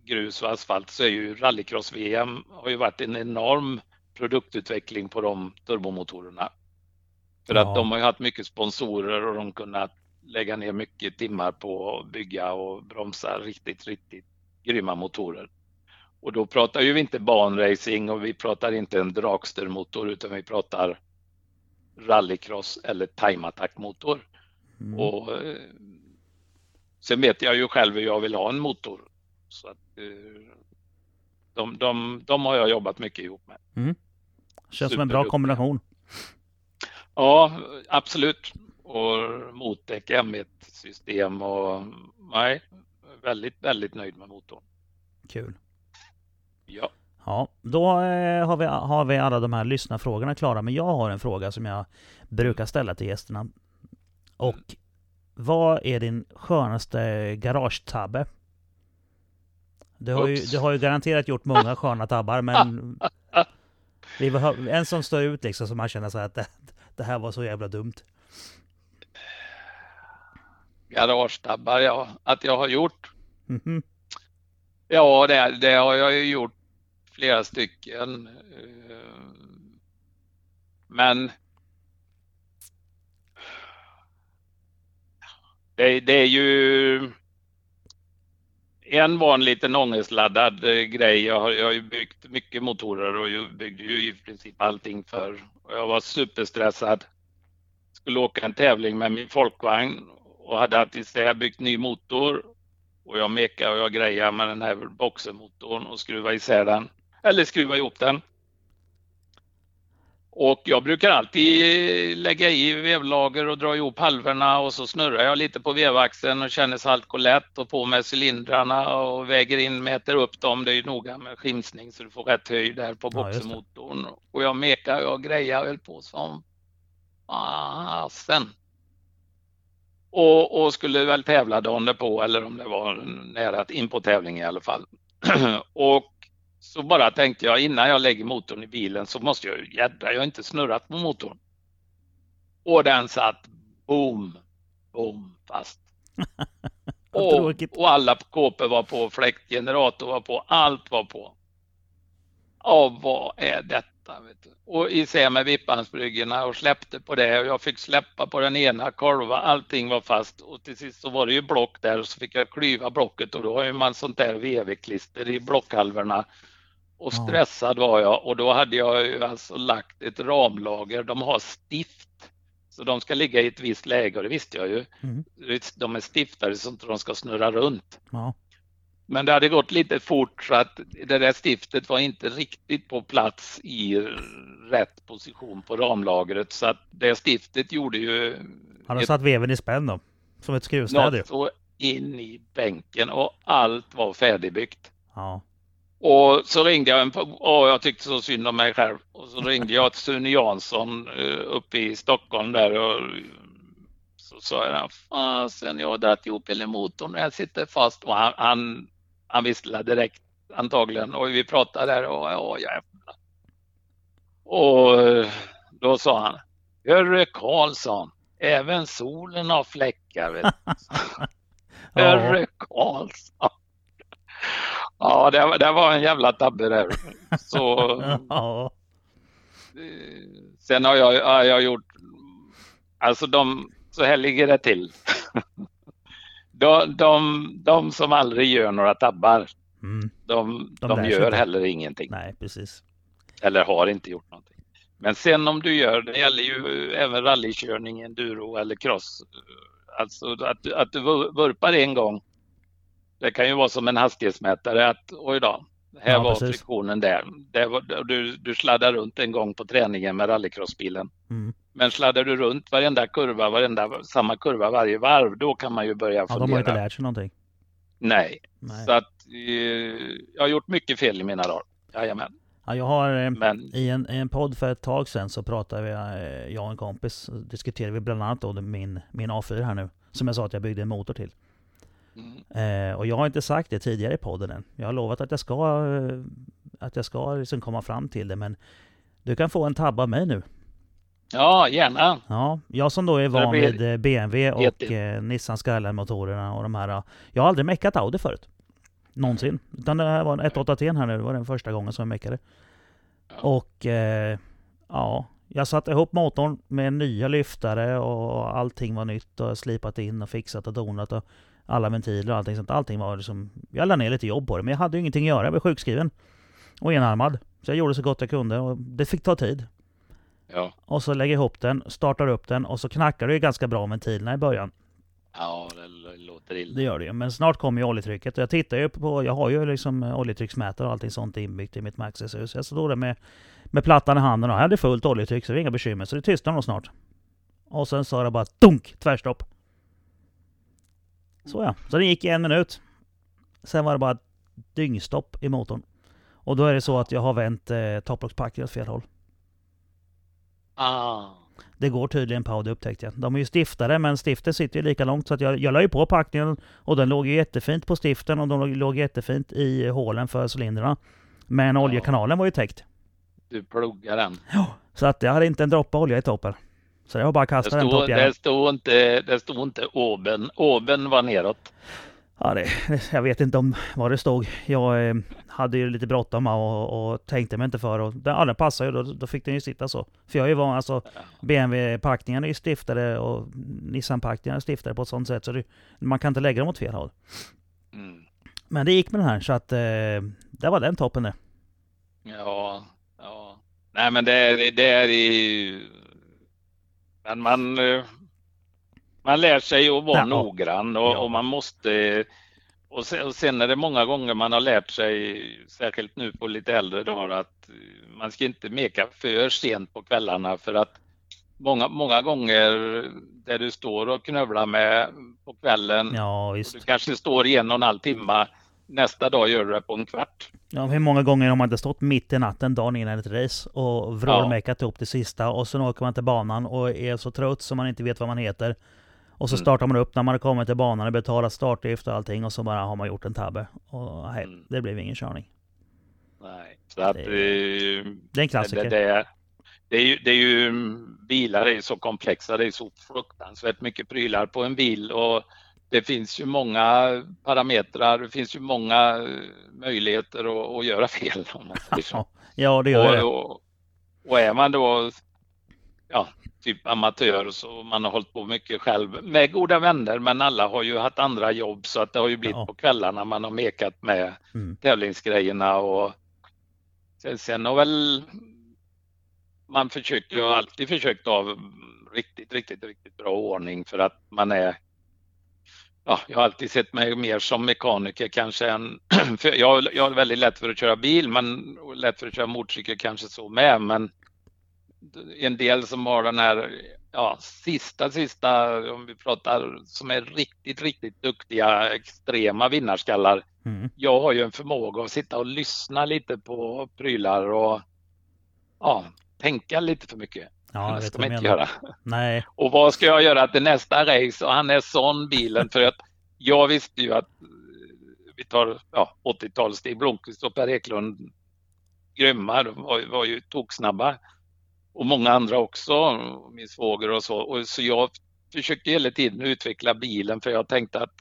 grus och asfalt så är ju rallycross-VM har ju varit en enorm produktutveckling på de turbomotorerna. För Ja. att de har ju haft mycket sponsorer och de kunnat lägga ner mycket timmar på att bygga och bromsa riktigt, riktigt grymma motorer. Och då pratar ju vi inte banracing och vi pratar inte en dragstermotor utan vi pratar rallycross eller time attack motor. Mm. Och, eh, sen vet jag ju själv hur jag vill ha en motor. Så att, eh, de, de, de har jag jobbat mycket ihop med. Känns som en bra kombination. Ja, absolut. Och Motec M1-system och nej, väldigt, väldigt nöjd med motorn. Kul. Ja. Ja, då eh, har, vi, har vi alla de här lyssnarfrågorna klara. Men jag har en fråga som jag brukar ställa till gästerna. Och vad är din skönaste garagetabbe? Du har, ju, du har ju garanterat gjort många sköna tabbar men... Vi behöver, en som står ut liksom som man känner så att det, det här var så jävla dumt. Garagetabbar, ja. Att jag har gjort? Mm -hmm. Ja, det, det, har jag ju gjort flera stycken. Eh, men det, det är ju en var en liten ångestladdad grej. Jag har, jag har ju byggt mycket motorer och jag byggde ju i princip allting för. Jag var superstressad. Skulle åka en tävling med min folkvagn och hade alltid byggt ny motor och jag mekade och jag grejade med den här boxermotorn och skruvade isär den. Eller skruva ihop den. Och jag brukar alltid lägga i vevlager och dra ihop halvorna och så snurrar jag lite på vevaxeln och känner så allt går lätt och på med cylindrarna och väger in, mäter upp dem. Det är ju noga med skimsning så du får rätt höjd där på boxermotorn. Ja, och jag mekar och grejar och höll på som fasen. Och, och, skulle väl tävla dagen på eller om det var nära in på tävling i alla fall. och så bara tänkte jag innan jag lägger motorn i bilen så måste jag jädra, jag har inte snurrat på motorn. Och den satt boom, boom fast. och, och alla kåpor var på, fläktgenerator var på, allt var på. Ja, vad är detta? Och isär med vippansbryggorna och släppte på det och jag fick släppa på den ena kolva, allting var fast och till sist så var det ju block där och så fick jag klyva blocket och då har ju man sånt där VV-klister i blockhalvorna och stressad var jag och då hade jag ju alltså lagt ett ramlager. De har stift så de ska ligga i ett visst läge och det visste jag ju. Mm. De är stiftade så att de ska snurra runt. Ja. Men det hade gått lite fort så att det där stiftet var inte riktigt på plats i rätt position på ramlagret så att det stiftet gjorde ju... Han har satt veven i spänn då? Som ett skruvstäd Något så in i bänken och allt var färdigbyggt. Ja. Och så ringde jag en, och jag tyckte så synd om mig själv. Och så ringde jag till Sune Jansson uh, uppe i Stockholm där och så sa jag, fasen jag har dragit ihop hela motorn jag sitter fast. Och han, han, han visslade direkt antagligen och vi pratade där och ja jävlar. Och då sa han, Hörru Karlsson, även solen har fläckar. Hörru Karlsson. Ja, det, det var en jävla tabbe där. Så, ja. Sen har jag, har jag gjort, alltså de, så här ligger det till. de, de, de som aldrig gör några tabbar, mm. de, de, de gör heller ingenting. Nej, precis. Eller har inte gjort någonting. Men sen om du gör, det gäller ju även rallykörning, enduro eller cross. Alltså att, att du vurpar en gång det kan ju vara som en hastighetsmätare att oj då, här ja, var precis. friktionen där. var, du, du sladdar runt en gång på träningen med rallycrossbilen. Mm. Men sladdar du runt varenda kurva, varenda, samma kurva varje varv, då kan man ju börja ja, fundera. De har inte lärt sig någonting. Nej, Nej. så att eh, jag har gjort mycket fel i mina dagar. Jajamän. Ja, jag har eh, Men... i, en, i en podd för ett tag sedan så pratade vi, eh, jag och en kompis, diskuterade vi bland annat då min, min A4 här nu. Som jag sa att jag byggde en motor till. Eh, och jag har inte sagt det tidigare i podden än. Jag har lovat att jag ska, eh, att jag ska liksom komma fram till det. Men du kan få en tabb av mig nu. Ja, gärna. Ja, jag som då är van vid eh, BMW och eh, Nissan Skyline-motorerna och de här. Jag har aldrig meckat Audi förut. Någonsin. Utan det här var en 1.8T här nu. Det var den första gången som jag meckade. Ja. Och eh, ja, jag satte ihop motorn med nya lyftare och allting var nytt och slipat in och fixat och donat. Och alla ventiler och allting sånt. Allting var liksom... Jag la ner lite jobb på det, men jag hade ju ingenting att göra. Jag var sjukskriven. Och enarmad. Så jag gjorde så gott jag kunde och det fick ta tid. Ja. Och så lägger jag ihop den, startar upp den och så knackar det ju ganska bra ventilerna i början. Ja, det låter illa. Det gör det ju. Men snart kommer ju oljetrycket. Och jag tittar ju på... Jag har ju liksom oljetrycksmätare och allting sånt inbyggt i mitt Maxis-hus. Jag stod där med, med plattan i handen och jag hade fullt oljetryck så det var inga bekymmer. Så det tystnar nog snart. Och sen sa det bara dunk, tvärstopp. Så ja, så det gick i en minut. Sen var det bara dyngstopp i motorn. Och då är det så att jag har vänt eh, topplockspacken åt fel håll. Ah. Det går tydligen på, det upptäckte jag. De är ju stiftare, men stiftet sitter ju lika långt så att jag, jag la ju på packningen och den låg ju jättefint på stiften och de låg, låg jättefint i hålen för cylindrarna. Men Ja. oljekanalen var ju täckt. Du pluggar den. Så att jag hade inte en droppe olja i toppen. Så jag bara att Det den stod, toppjäveln. det stod inte, det stod inte oben. Oben var neråt. Ja, det, jag vet inte om vad det stod. Jag eh, hade ju lite bråttom och, och tänkte mig inte för. Och, den- ja, den passade ju. Då, då fick den ju sitta så. För jag är ju van, alltså BMW-packningarna är ju stiftade och Nissan-packningarna är stiftade på ett sånt sätt så det, man kan inte lägga dem åt fel håll. Mm. Men det gick med den här så att eh, det var den toppen det. Ja, ja. Nej men det är, det är i... Men man, eh, man lär sig att vara Ja. noggrann och, Ja. och man måste... Och sen, och sen är det många gånger man har lärt sig, särskilt nu på lite äldre dagar, att eh, man ska inte meka för sent på kvällarna för att många, många gånger där du står och knövlar med på kvällen, Ja du kanske står i en och en halv timme, nästa dag gör du det på en kvart. Ja, hur många gånger har man inte stått mitt i natten dagen innan ett race och vrålmekat ihop det sista och sen åker man till banan och är så trött så man inte vet vad man heter. Och så Mm. startar man upp när man har kommit till banan och betalat startavgift och allting och så bara har man gjort en tabbe. Och nej, Mm. det blev ingen körning. Nej, så att Det- eh, Det är en klassiker. Det, det, det, är ju, det är ju, bilar är ju så komplexa, det är så fruktansvärt mycket prylar på en bil och det finns ju många parametrar, det finns ju många eh, möjligheter att, att göra fel. Ja, det gör det. Och, och, och är man då ja, typ amatör så man har hållit på mycket själv med goda vänner men alla har ju haft andra jobb så att det har ju blivit Ja. på kvällarna man har mekat med Mm. tävlingsgrejerna och sen, sen har väl man försöker ju alltid försökt ha riktigt, riktigt, riktigt bra ordning för att man är Ja, jag har alltid sett mig mer som mekaniker kanske än... För jag, jag har väldigt lätt för att köra bil, men lätt för att köra motorcykel kanske så med, men en del som har den här ja, sista, sista, om vi pratar, som är riktigt, riktigt duktiga, extrema vinnarskallar. Mm. Jag har ju en förmåga att sitta och lyssna lite på prylar och ja, tänka lite för mycket. Ja, det ska man inte göra. Nej, Och vad ska jag göra till nästa race? Och han är sån bilen för att jag visste ju att eh, vi tar ja, 80-tal, Stig Blomqvist och Per Eklund grymma, de var, var ju toksnabba. Och många andra också, min svåger och så. Och så jag försökte hela tiden utveckla bilen för jag tänkte att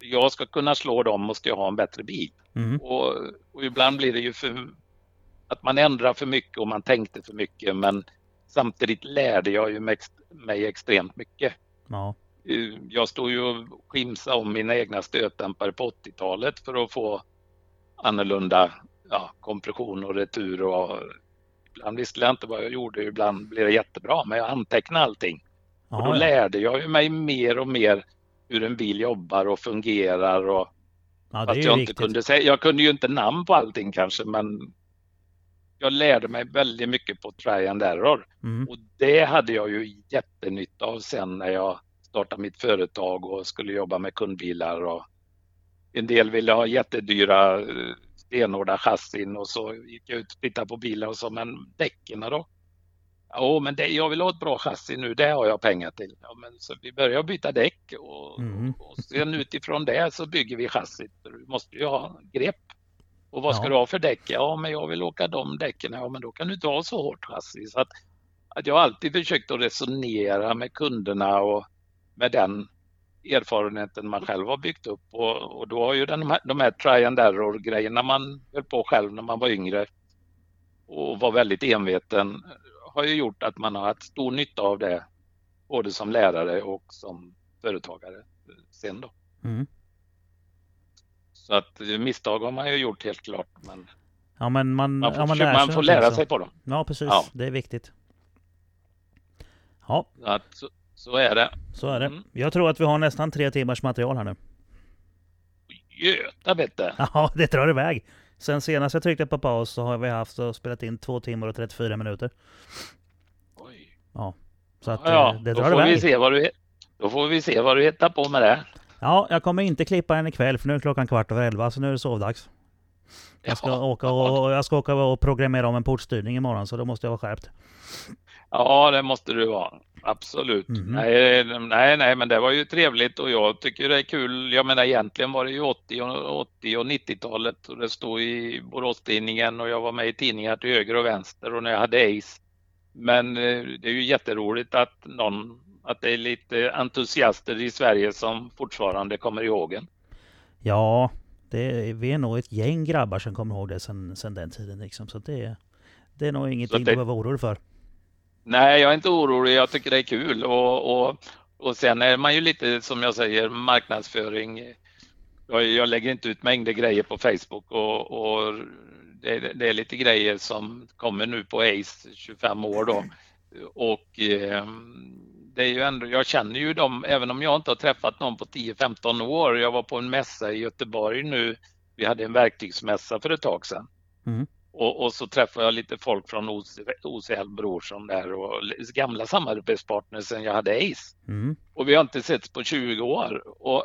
jag ska kunna slå dem måste jag ha en bättre bil. mm. Och, och ibland blir det ju för att man ändrar för mycket och man tänkte för mycket men samtidigt lärde jag ju mig, extremt mycket. ja. Eh, Jag stod ju och skimsade om mina egna stötdämpare på 80-talet för att få annorlunda ja, kompression och retur och ibland visste jag inte vad jag gjorde, ibland blev det jättebra men jag antecknade allting. Och då Ja, ja. lärde jag ju mig mer och mer hur en bil jobbar och fungerar och ja, Fast jag, inte kunde säga, jag kunde ju inte namn på allting kanske men jag lärde mig väldigt mycket på try and error Mm. och det hade jag ju jättenytta av sen när jag startade mitt företag och skulle jobba med kundbilar och en del ville ha jättedyra eh, stenhårda chassin och så gick jag ut och tittade på bilar och sa men däcken då? Ja men det, jag vill ha ett bra chassi nu, det har jag pengar till. Ja, men så vi börjar byta däck och, Mm. och sen utifrån det så bygger vi chassit. Du måste ju ha grepp. Och vad ska Ja. du ha för däck? Ja men jag vill åka de däcken. Ja men då kan du inte ha så hårt chassi. Så att, att jag har alltid försökt att resonera med kunderna och med den erfarenheten man själv har byggt upp och, och då har ju den, de här try and error grejerna man höll på själv när man var yngre och var väldigt enveten har ju gjort att man har haft stor nytta av det både som lärare och som företagare sen då. Mm. Så att eh, misstag har man ju gjort helt klart men Ja, men man, man får, ja, man, lär man sig får lära sig på dem. Ja, precis. Ja. Det är viktigt. Ja, Så, att, så, så är det. så är det. Mm. Jag tror att vi har nästan tre timmars material här nu. Göta vet du. Ja, det drar iväg. Sen senast jag tryckte på paus så har vi haft och spelat in två timmar och 34 minuter. Oj. Så att ja, eh, det då drar får, vi iväg. se vad du, då får vi se vad du hittar på med det. Ja, jag kommer inte klippa den ikväll för nu är klockan kvart över elva så nu är det sovdags. Jag ska, Ja. åka och, jag ska åka och programmera om en portstyrning imorgon så då måste jag vara skärpt. Ja, det måste du vara. Absolut. Mhm. Nej, nej, nej, men det var ju trevligt och jag tycker det är kul. Jag menar egentligen var det ju 80 och, 80 och 90-talet och det stod i Borås-tidningen och jag var med i tidningar till höger och vänster och när jag hade Ace. Men eh, det är ju jätteroligt att någon, att det är lite entusiaster i Sverige som fortfarande kommer ihåg en. Ja, det, vi är nog ett gäng grabbar som kommer ihåg det sen, sen den tiden liksom. Så det, det är nog ingenting det- du behöver vara orolig för. Nej, jag är inte orolig. Jag tycker det är kul och, och, och sen är man ju lite som jag säger marknadsföring. Jag, jag lägger inte ut mängder grejer på Facebook och, och det, det är lite grejer som kommer nu på Ace 25 år då. Och eh, det är ju ändå, jag känner ju dem, även om jag inte har träffat någon på 10-15 år. Jag var på en mässa i Göteborg nu. Vi hade en verktygsmässa för ett tag sedan. Mm. Och, och så träffade jag lite folk från OC OCL Brorsson där och gamla samarbetspartners sen jag hade Ace. Mm. Och vi har inte setts på 20 år. Och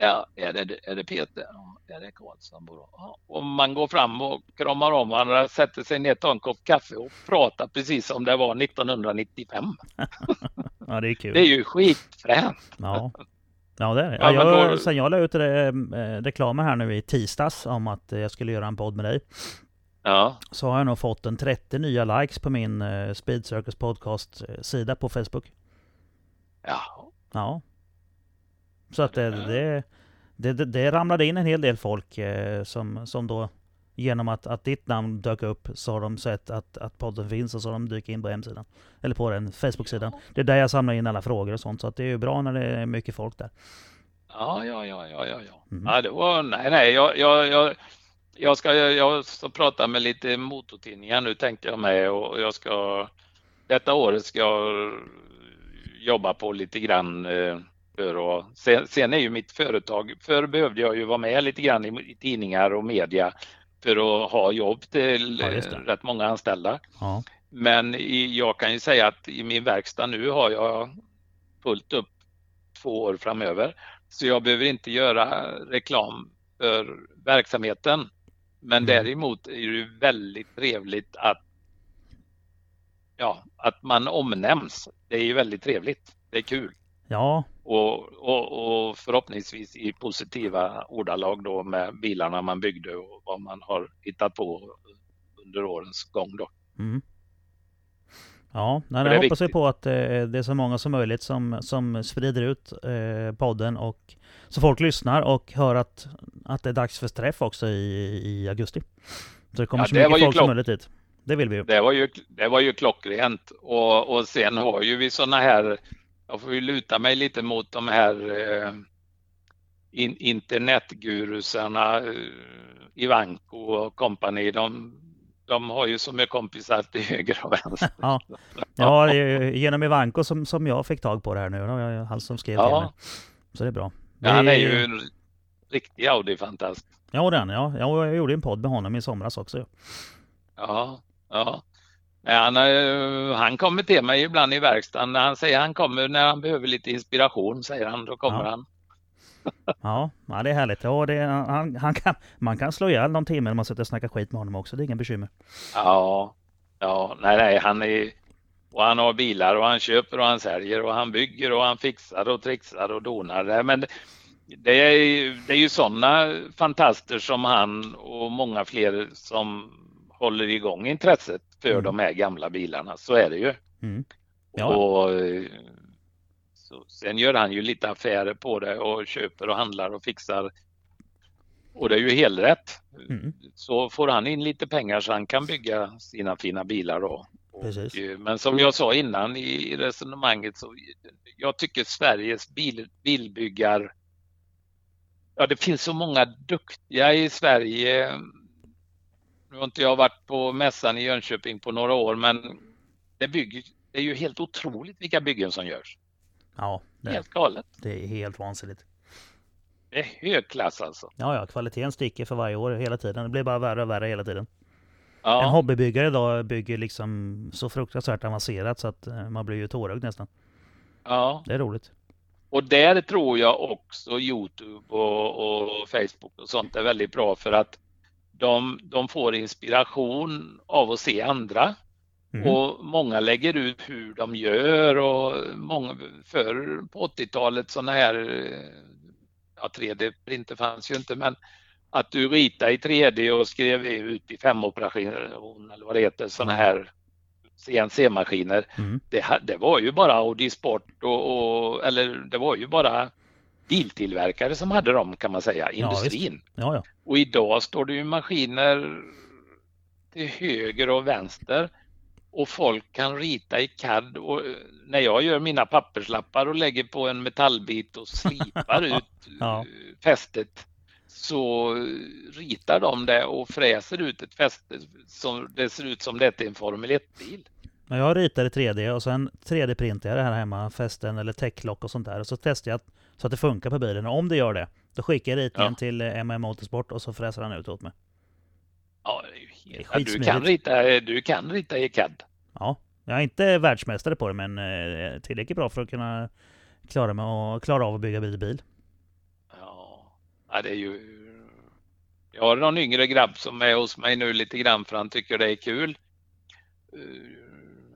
ja, är det, är det Peter? Ja, är det Karlsson? Ja. Och man går fram och kramar om varandra, sätter sig ner, tar en kopp kaffe och pratar precis som det var 1995. Ja, det är kul. Det är ju skitfränt. Ja. Ja det är det. Ja, jag, då- Sen jag la ut det, eh, reklamen här nu i tisdags om att jag skulle göra en podd med dig. Ja, Så har jag nog fått en 30 nya likes på min eh, Speed Circus podcast eh, på Facebook. ja. Ja. Så att det, det, det, det, ramlade in en hel del folk eh, som, som då genom att, att ditt namn dök upp så har de sett att, att podden finns och så har de dykt in på hemsidan. Eller på den Facebook-sidan. Det är där jag samlar in alla frågor och sånt så att det är ju bra när det är mycket folk där. Ja, ja, ja, ja, ja, ja. Mm. ja det var, nej, nej, jag, jag, jag, jag ska, jag ska prata med lite motortidningar nu tänkte jag med och jag ska, detta året ska jag jobba på lite grann eh, för att, sen, sen är ju mitt företag, förr behövde jag ju vara med lite grann i, tidningar och media för att ha jobb till Ja, rätt många anställda. Ja. Men i, jag kan ju säga att i min verkstad nu har jag fullt upp två år framöver. Så jag behöver inte göra reklam för verksamheten. Men Mm. däremot är det ju väldigt trevligt att, ja, att man omnämns. Det är ju väldigt trevligt. Det är kul. ja, Och, och, och förhoppningsvis i positiva ordalag då med bilarna man byggde och vad man har hittat på under årens gång då. Mm. Ja, nej, jag hoppas ju viktigt. på att eh, det är så många som möjligt som, som sprider ut eh, podden och så folk lyssnar och hör att, att det är dags för träff också i, i augusti. Så det kommer Ja, så det mycket folk som möjligt dit. Det vill vi ju. Det var ju, det var ju klockrent och, och sen har ju vi sådana här, jag får ju luta mig lite mot de här eh, in, internetgurusarna, eh, Ivanko och company. De, de har ju så mycket kompisar till höger och vänster. Ja, ja det är ju genom Ivanko som, som jag fick tag på det här nu. Han som skrev till mig. Ja, Så det är bra. ja, han är ju en riktig Audi-fantast. Ja, den ja. ja. Jag gjorde en podd med honom i somras också. Ja, ja. Han, han kommer till mig ibland i verkstaden. Han säger han kommer när han behöver lite inspiration, säger han. Då kommer Ja. han. Ja, ja det är härligt. Ja, det, han, han kan, man kan slå ihjäl någon timme när man sitter och snackar skit med honom också. Det är inga bekymmer. Ja, ja, nej, nej, han är och han har bilar och han köper och han säljer och han bygger och han fixar och trixar och donar. Men det är, det är ju sådana fantaster som han och många fler som håller igång intresset för Mm. de här gamla bilarna. Så är det ju. Mm. Ja. Och, eh, så, sen gör han ju lite affärer på det och köper och handlar och fixar. Och det är ju helt rätt. Mm. Så får han in lite pengar så han kan bygga sina fina bilar då. Precis. eh, Men som jag sa innan i resonemanget så jag tycker Sveriges bil, bilbyggar Ja, det finns så många duktiga i Sverige. Nu har inte jag varit på mässan i Jönköping på några år, men det, bygger, det är ju helt otroligt vilka byggen som görs. Ja, det, Helt galet. det är helt vansinnigt. Det är hög klass alltså. Ja, ja, kvaliteten sticker för varje år hela tiden. Det blir bara värre och värre hela tiden. En Ja, hobbybyggare idag bygger liksom så fruktansvärt avancerat så att eh, man blir ju tårögd nästan. Ja. Det är roligt. Och där tror jag också Youtube och, och Facebook och sånt är väldigt bra för att de, de får inspiration av att se andra. Mm. Och många lägger ut hur de gör och många, förr på 80-talet sådana här, ja 3D-printer fanns ju inte men att du ritade i 3D och skrev ut i femoperation eller vad det heter, sådana här CNC-maskiner. Mm. Det, det, var ju bara Audi Sport och, och, eller det var ju bara biltillverkare som hade dem kan man säga, industrin. Ja, ja, ja. Och idag står det ju maskiner till höger och vänster och folk kan rita i CAD och när jag gör mina papperslappar och lägger på en metallbit och slipar ut Ja. fästet så ritar de det och fräser ut ett fäste som det ser ut som det är en Formel 1-bil. Men jag ritar i 3D och sen 3D-printar jag det här hemma, fästen eller techlock och sånt där. Och så testar jag så att det funkar på bilen. Och om det gör det, då skickar jag ritningen Ja. till MM Motorsport och så fräser han ut åt mig. Ja, det är ju är helt, ja, du, kan rita, du kan rita i CAD. Ja, jag är inte världsmästare på det men eh, tillräckligt bra för att kunna klara mig och klara av att bygga bil. bil. Ja, ja, det är ju... Jag har någon yngre grabb som är hos mig nu lite grann för han tycker det är kul. Eh,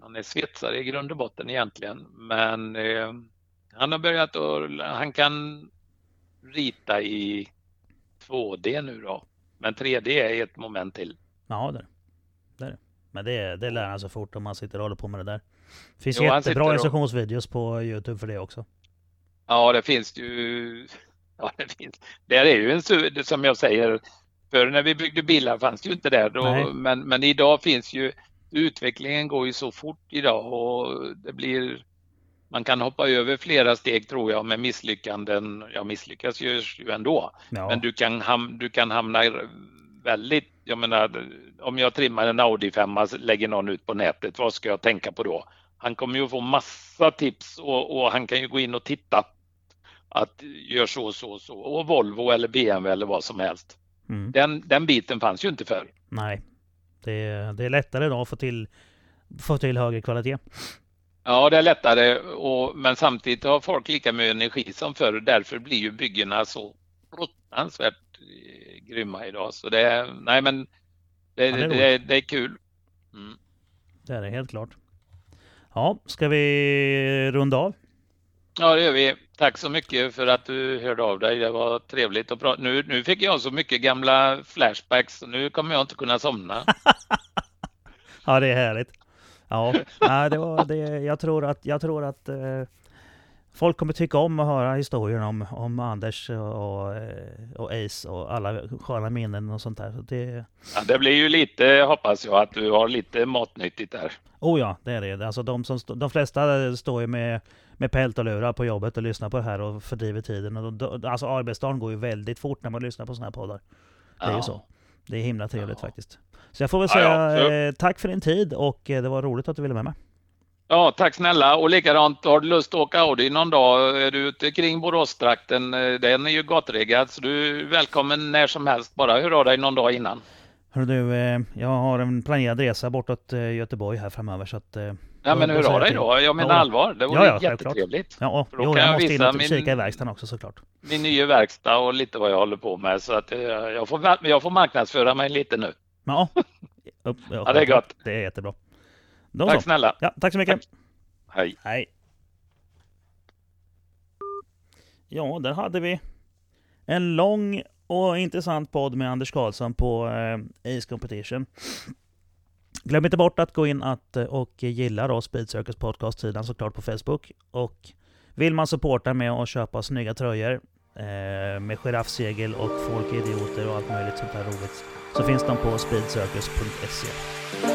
Han är svetsare i grund och botten egentligen, men han har börjat och han kan rita i 2D nu då. Men 3D är ett moment till. Ja, det är det. är. Men det, det lär han sig fort om man sitter och håller på med det där. Det finns Jo, jättebra och- instruktionsvideos på Youtube för det också. Ja, det finns ju. Ja, det finns. Där är ju en som jag säger. För när vi byggde bilar fanns det ju inte där då, men, men idag finns ju utvecklingen går ju så fort idag och det blir man kan hoppa över flera steg tror jag med misslyckanden. Ja, misslyckas ju ju ändå, Ja, men du kan, ham, du kan hamna väldigt, jag menar om jag trimmar en Audi 5 lägger någon ut på nätet, vad ska jag tänka på då? Han kommer ju få massa tips och, och han kan ju gå in och titta att gör så, så, så och Volvo eller BMW eller vad som helst. mm. Den, den biten fanns ju inte förr. Nej. Det, det är lättare idag att få till, få till högre kvalitet. Ja, det är lättare, och, men samtidigt har folk lika mycket energi som förr. Därför blir ju byggena så fruktansvärt eh, grymma idag. Så det är, nej men det, Ja, det är det, det, det är kul. Mm. Det är det helt klart. Ja, ska vi runda av? Ja, det gör vi. Tack så mycket för att du hörde av dig. Det var trevligt att prata. Nu, nu fick jag så mycket gamla flashbacks så nu kommer jag inte kunna somna. Ja, det är härligt. Ja, nej, det var det. Jag tror att, jag tror att eh, folk kommer tycka om att höra historien om, om Anders och, eh, och Ace och alla sköna minnen och sånt där. Så det, Ja, det blir ju lite, hoppas jag, att du har lite matnyttigt där. oh ja, det är det. Alltså de, som, de flesta står ju med, med pält och lurar på jobbet och lyssnar på det här och fördriver tiden. Och då- alltså arbetsdagen går ju väldigt fort när man lyssnar på såna här poddar. Det är ju Ja. så. Det är himla trevligt Ja. faktiskt. Så jag får väl säga ja, eh, tack för din tid och eh, det var roligt att du ville med mig. Ja, tack snälla. Och likadant, har du lust att åka Audi någon dag, är du ute kring Boråstrakten, eh, den är ju gatreggad, så du är välkommen när som helst. Bara hör av dig någon dag innan. Hör du, jag har en planerad resa bortåt Göteborg här framöver så att... Ja, men hör säger av dig då. Jag menar Ja. allvar. Det vore Ja, ja, jättetrevligt. ja, och, För då jo, kan jag jag måste in och min- kika i verkstaden också såklart. Min nya verkstad och lite vad jag håller på med. Så att jag får, jag får marknadsföra mig lite nu. Ja, upp, Ja, det är gott. Det är jättebra. Då Tack så. snälla. Ja, tack så mycket. Hej. Hej. Ja, där hade vi en lång och intressant podd med Anders Karlsson på eh, Ace Competition. Glöm inte bort att gå in att, eh, och gilla då Speed Circus podcast-sidan såklart på Facebook. Och vill man supporta med att köpa snygga tröjor eh, med giraffsegel och folk är idioter och allt möjligt sånt här roligt så finns de på speedcircus.se.